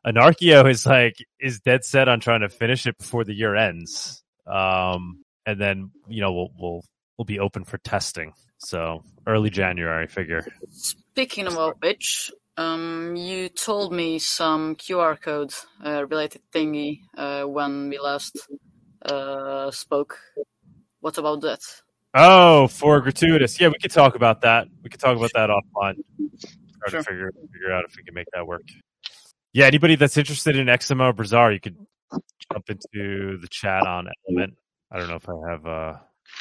Anarkio is like is dead set on trying to finish it before the year ends. Um, and then you know we'll we'll we'll be open for testing. So early January, figure. Speaking of which, um, you told me some QR code uh, related thingy uh, when we last uh, spoke. What about that? Oh, for Gratuitas. Yeah, we could talk about that. We could talk about that offline. Try Sure. to figure figure out if we can make that work. Yeah, anybody that's interested in XMR Bazaar, you could jump into the chat on Element. I don't know if I have uh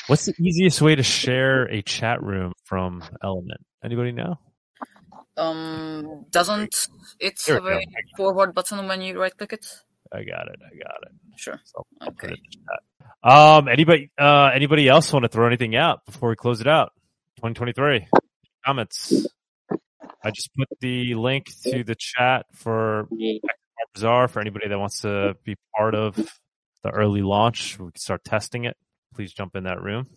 what's the easiest way to share a chat room from Element? Anybody know? Um, doesn't it Here have go. a forward button when you right click it? I got it. I got it. Sure. So I'll it in the chat. Um anybody uh anybody else want to throw anything out before we close it out? 2023. Comments. I just put the link to the chat for XMR Bazaar for anybody that wants to be part of the early launch. We can start testing it. Please jump in that room.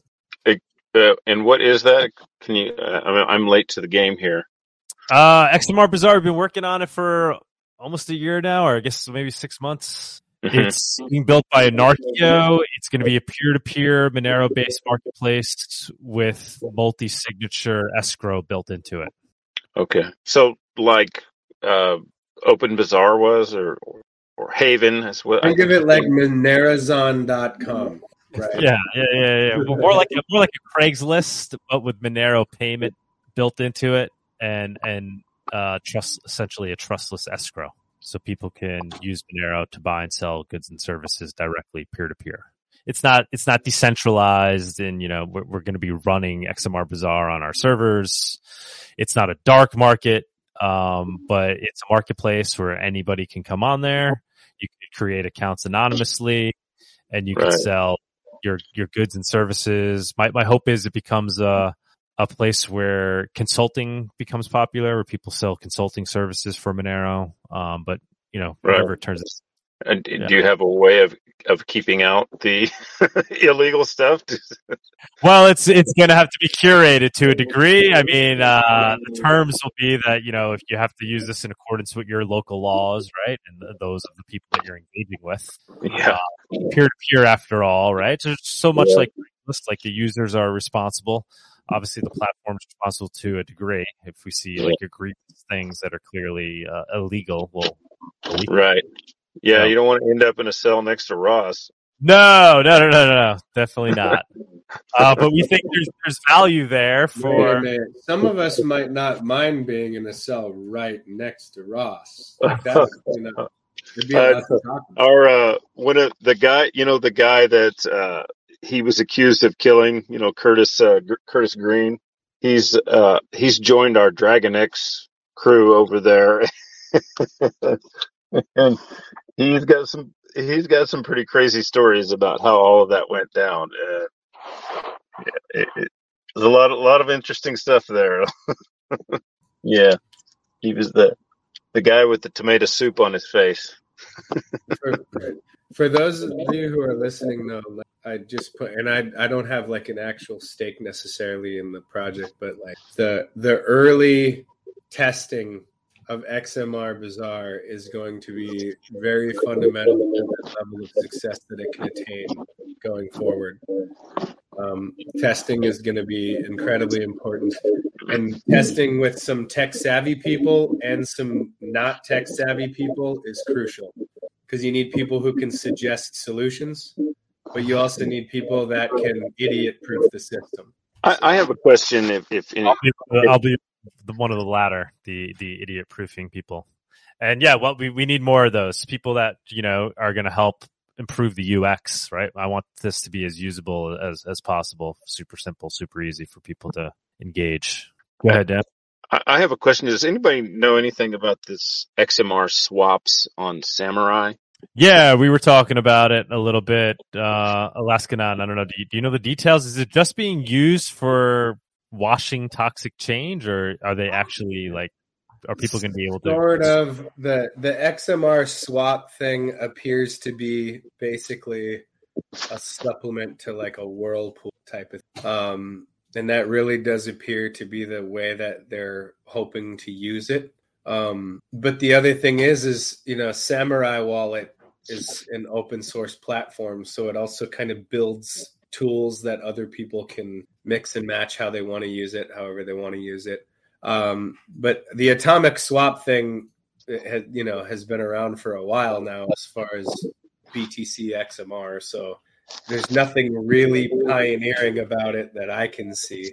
Uh, and what is that? Can you? Uh, I'm late to the game here. Uh, XMR Bazaar, we've been working on it for almost a year now, or I guess maybe six months. Mhm. It's being built by Anarkio. It's going to be a peer-to-peer Monero-based marketplace with multi-signature escrow built into it. Okay, so like uh, Open Bazaar was, or or Haven is what think of it like Monerazon.com. Right. Yeah, yeah, yeah, yeah. Well, more like a, more like a Craigslist, but with Monero payment built into it, and and uh, trust essentially a trustless escrow, so people can use Monero to buy and sell goods and services directly peer to peer. It's not it's not decentralized, and you know we're, we're going to be running XMR Bazaar on our servers. It's not a dark market, um, but it's a marketplace where anybody can come on there. You can create accounts anonymously, and you can sell your your goods and services. My my hope is it becomes a a place where consulting becomes popular, where people sell consulting services for Monero. Um, but you know, Right. whatever it turns. And Yeah. do you have a way of of keeping out the illegal stuff? Well, it's it's going to have to be curated to a degree. I mean, uh, the terms will be that you know if you have to use this in accordance with your local laws, right, and th- those of the people that you're engaging with. Yeah. peer to peer, after all, right? So it's so much like like the users are responsible. Obviously, the platform's responsible to a degree. If we see like egregious things that are clearly uh, illegal, we'll. Right. Yeah, So- you don't want to end up in a cell next to Ross. No, no, no, no, no, no, definitely not. uh, but we think there's there's value there Wait a for. Some of us might not mind being in a cell right next to Ross. Like that's you know, be Uh, to our uh, one of the guy, you know, the guy that uh, he was accused of killing, you know, Curtis uh, Gr- Curtis Green. He's uh, he's joined our Dragon X crew over there, and he's got some he's got some pretty crazy stories about how all of that went down. Uh, yeah, it, it, there's a lot a lot of interesting stuff there. yeah, he was the the guy with the tomato soup on his face. for, for those of you who are listening though like, i just put and i i don't have like an actual stake necessarily in the project but like the the early testing of xmr bazaar is going to be very fundamental to the level of success that it can attain going forward um, testing is going to be incredibly important and testing with some tech savvy people and some not tech savvy people is crucial because you need people who can suggest solutions, but you also need people that can idiot proof the system. I, I have a question. If if, I'll be, I'll be the one of the latter, the the idiot proofing people. And yeah, well, we, we need more of those people that you know are going to help improve the UX. Right? I want this to be as usable as as possible, super simple, super easy for people to engage. Go ahead, Dan. I I have a question. Does anybody know anything about this XMR swaps on Samurai? Yeah, we were talking about it a little bit. Uh, Alaskanon, I don't know. Do you, do you know the details? Is it just being used for washing toxic change, or are they actually like? Are people going to be able to? Sort of the the XMR swap thing appears to be basically a supplement to like a whirlpool type of um and that really does appear to be the way that they're hoping to use it um but the other thing is is you know samurai wallet is an open source platform so it also kind of builds tools that other people can mix and match how they want to use it however they want to use it um but the atomic swap thing has, you know has been around for a while now as far as btc xmr so there's nothing really pioneering about it that I can see.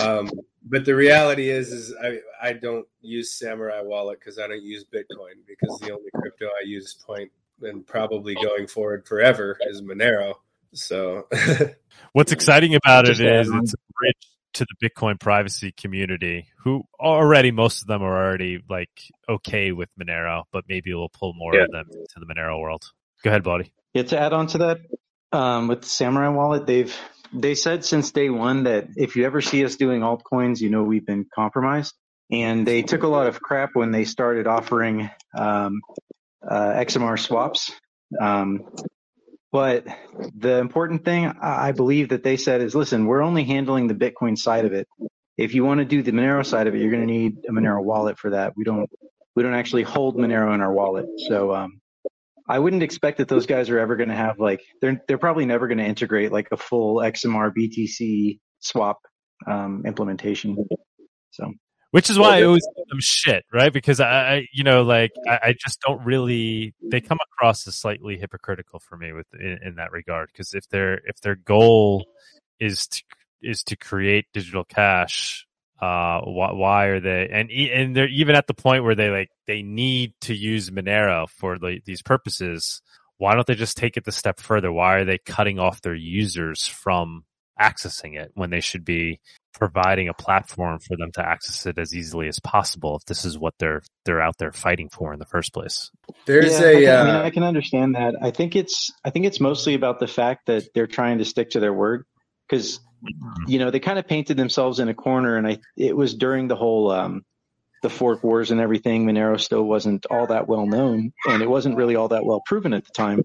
Um, but the reality is, is I, I don't use Samurai Wallet because I don't use Bitcoin because the only crypto I use point and probably going forward forever is Monero. So What's exciting about it Just add is on. it's a bridge to the Bitcoin privacy community, who already most of them are already like okay with Monero, but maybe we'll pull more Yeah. of them to the Monero world. Go ahead, buddy. Yeah, to add on to that, um, with the Samurai Wallet, they've they said since day one that if you ever see us doing altcoins, you know we've been compromised. And they took a lot of crap when they started offering um, uh, XMR swaps. Um, but the important thing I believe that they said is, listen, we're only handling the Bitcoin side of it. If you want to do the Monero side of it, you're going to need a Monero wallet for that. We don't we don't actually hold Monero in our wallet. So um, I wouldn't expect that those guys are ever going to have like they're they're probably never going to integrate like a full XMR BTC swap um, implementation. So Which is why I always give them shit, right? Because I, I you know, like I, I just don't really. They come across as slightly hypocritical for me with in, in that regard. Because if their if their goal is to is to create digital cash, uh, why, why are they? And and they're even at the point where they like they need to use Monero for the, these purposes. Why don't they just take it the step further? Why are they cutting off their users from accessing it when they should be providing a platform for them to access it as easily as possible if this is what they're they're out there fighting for in the first place. There's yeah, a, I, can, I, mean, uh, I can understand that. I think it's I think it's mostly about the fact that they're trying to stick to their word because you know, they kind of painted themselves in a corner, and I it was during the whole um, the Fork Wars and everything. Monero still wasn't all that well known, and it wasn't really all that well proven at the time.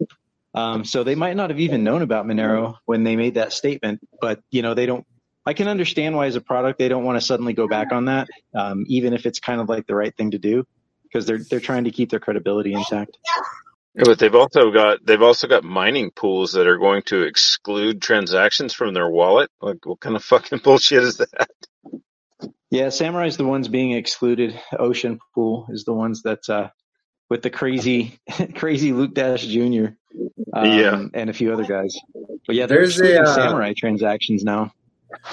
Um, so they might not have even known about Monero when they made that statement. But you know, they don't. I can understand why, as a product, they don't want to suddenly go back on that, um, even if it's kind of like the right thing to do, because they're they're trying to keep their credibility intact. But they've also got they've also got mining pools that are going to exclude transactions from their wallet. Like, what kind of fucking bullshit is that? Yeah, Samurai's the ones being excluded. Ocean Pool is the ones that uh, with the crazy crazy Luke Dash Jr. Um, Yeah. and a few other guys. But yeah, they're There's a, excluding uh, Samurai transactions now.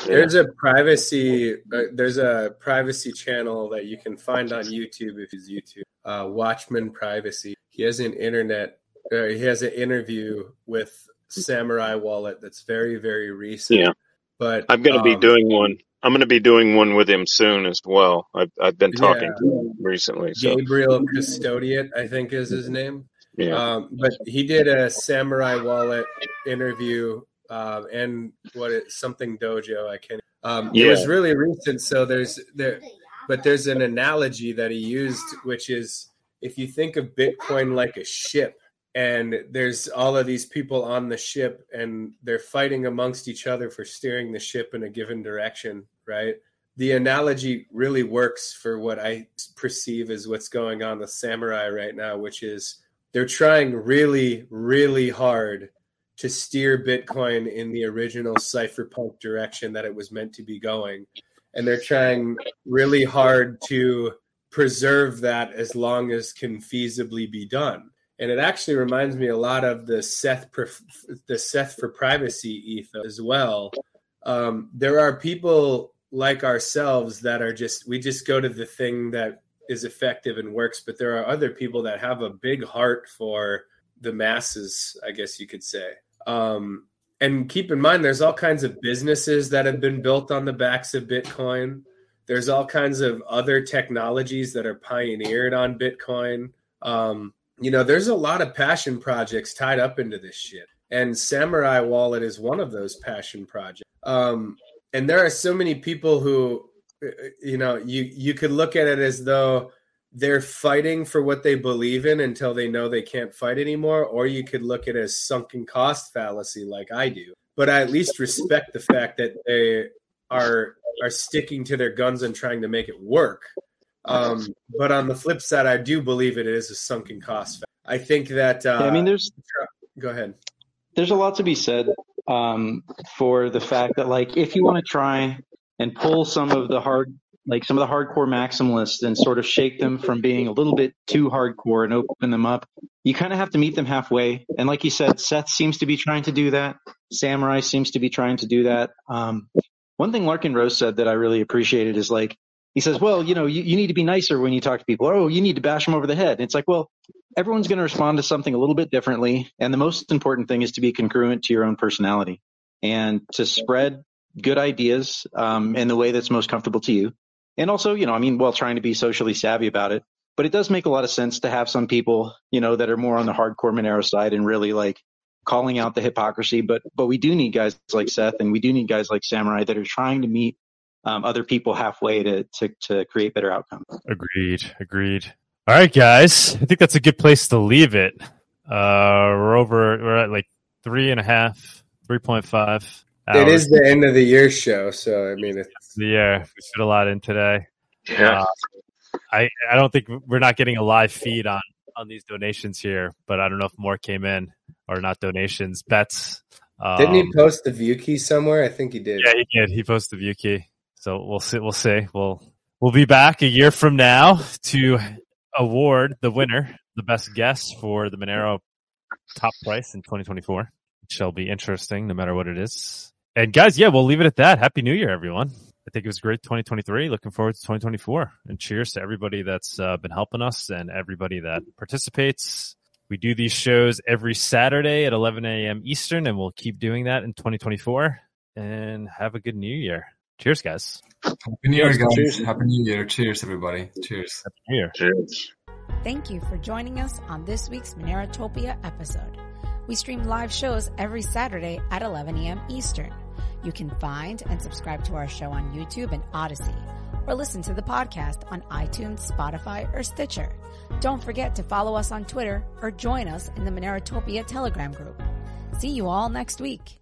There's a privacy. Uh, there's a privacy channel that you can find on YouTube if it's YouTube. Uh, Watchman Privacy. He has an internet. Uh, he has an interview with Samurai Wallet that's very very recent. Yeah. But I'm going to be um, doing one. I'm going to be doing one with him soon as well. I've I've been talking Yeah. to him recently. So Gabriel Custodiet, I think is his name. Yeah. Um, but he did a Samurai Wallet interview um, and what it, something dojo. I can. Um, It was really recent, so there's there, but there's an analogy that he used, which is if you think of Bitcoin like a ship, and there's all of these people on the ship, and they're fighting amongst each other for steering the ship in a given direction, right? the analogy really works for what I perceive as what's going on with Samurai right now, which is they're trying really, really hard to steer Bitcoin in the original cypherpunk direction that it was meant to be going. And they're trying really hard to preserve that as long as can feasibly be done. And it actually reminds me a lot of the Seth, the Seth for privacy ethos as well. Um, there are people like ourselves that are just we just go to the thing that is effective and works but there are other people that have a big heart for the masses i guess you could say. Um, and keep in mind there's all kinds of businesses that have been built on the backs of bitcoin. There's all kinds of other technologies that are pioneered on bitcoin. Um, you know there's a lot of passion projects tied up into this shit. And samurai wallet is one of those passion projects. Um, and there are so many people who you know you you could look at it as though they're fighting for what they believe in until they know they can't fight anymore or you could look at it as sunken cost fallacy like i do. But i at least respect the fact that they are are sticking to their guns and trying to make it work. Um, but on the flip side i do believe it is a sunken cost i think that uh, Yeah, I mean, there's go ahead. there's a lot to be said um, for the fact that like if you want to try and pull some of the hard like some of the hardcore maximalists and sort of shake them from being a little bit too hardcore and open them up. You kind of have to meet them halfway. And like you said seth seems to be trying to do that. Samurai seems to be trying to do that. Um, one thing Larken Rose said that i really appreciated is like he says well you know you, you need to be nicer when you talk to people. Oh you need to bash them over the head. And it's like well everyone's going to respond to something a little bit differently. And the most important thing is to be congruent to your own personality and to spread good ideas um, in the way that's most comfortable to you. And also, you know, I mean, while trying to be socially savvy about it, but it does make a lot of sense to have some people, you know, that are more on the hardcore Monero side and really like calling out the hypocrisy. But but we do need guys like Seth and we do need guys like Samurai that are trying to meet um, other people halfway to, to to create better outcomes. Agreed. Agreed. All right, guys. I think that's a good place to leave it. Uh, we're over. We're at like three and a half, three point five. It is the end of the year show so i mean it's the year. We put a lot in today. Yeah. Uh, I I don't think we're not getting a live feed on on these donations here, but I don't know if more came in or not donations bets. Um, didn't he post the view key somewhere i think he did Yeah, he did. He posted the view key. So we'll see. We'll see. We'll we'll be back a year from now to award the winner, the best guess for the Monero top price in 2024. It shall be interesting, no matter what it is. And guys, yeah, we'll leave it at that. Happy New Year, everyone. I think it was great 2023. Looking forward to 2024. And cheers to everybody that's uh, been helping us and everybody that participates. We do these shows every Saturday at 11 a.m. Eastern, and we'll keep doing that in 2024. And have a good New Year. Cheers, guys. Happy New Year, guys. Cheers. Happy New Year. Cheers, everybody. Cheers. Happy New Year. Cheers. Thank you for joining us on this week's Monerotopia episode. We stream live shows every Saturday at 11 a.m. Eastern. You can find and subscribe to our show on YouTube and Odysee, or listen to the podcast on iTunes, Spotify, or Stitcher. Don't forget to follow us on Twitter or join us in the Monerotopia Telegram group. See you all next week.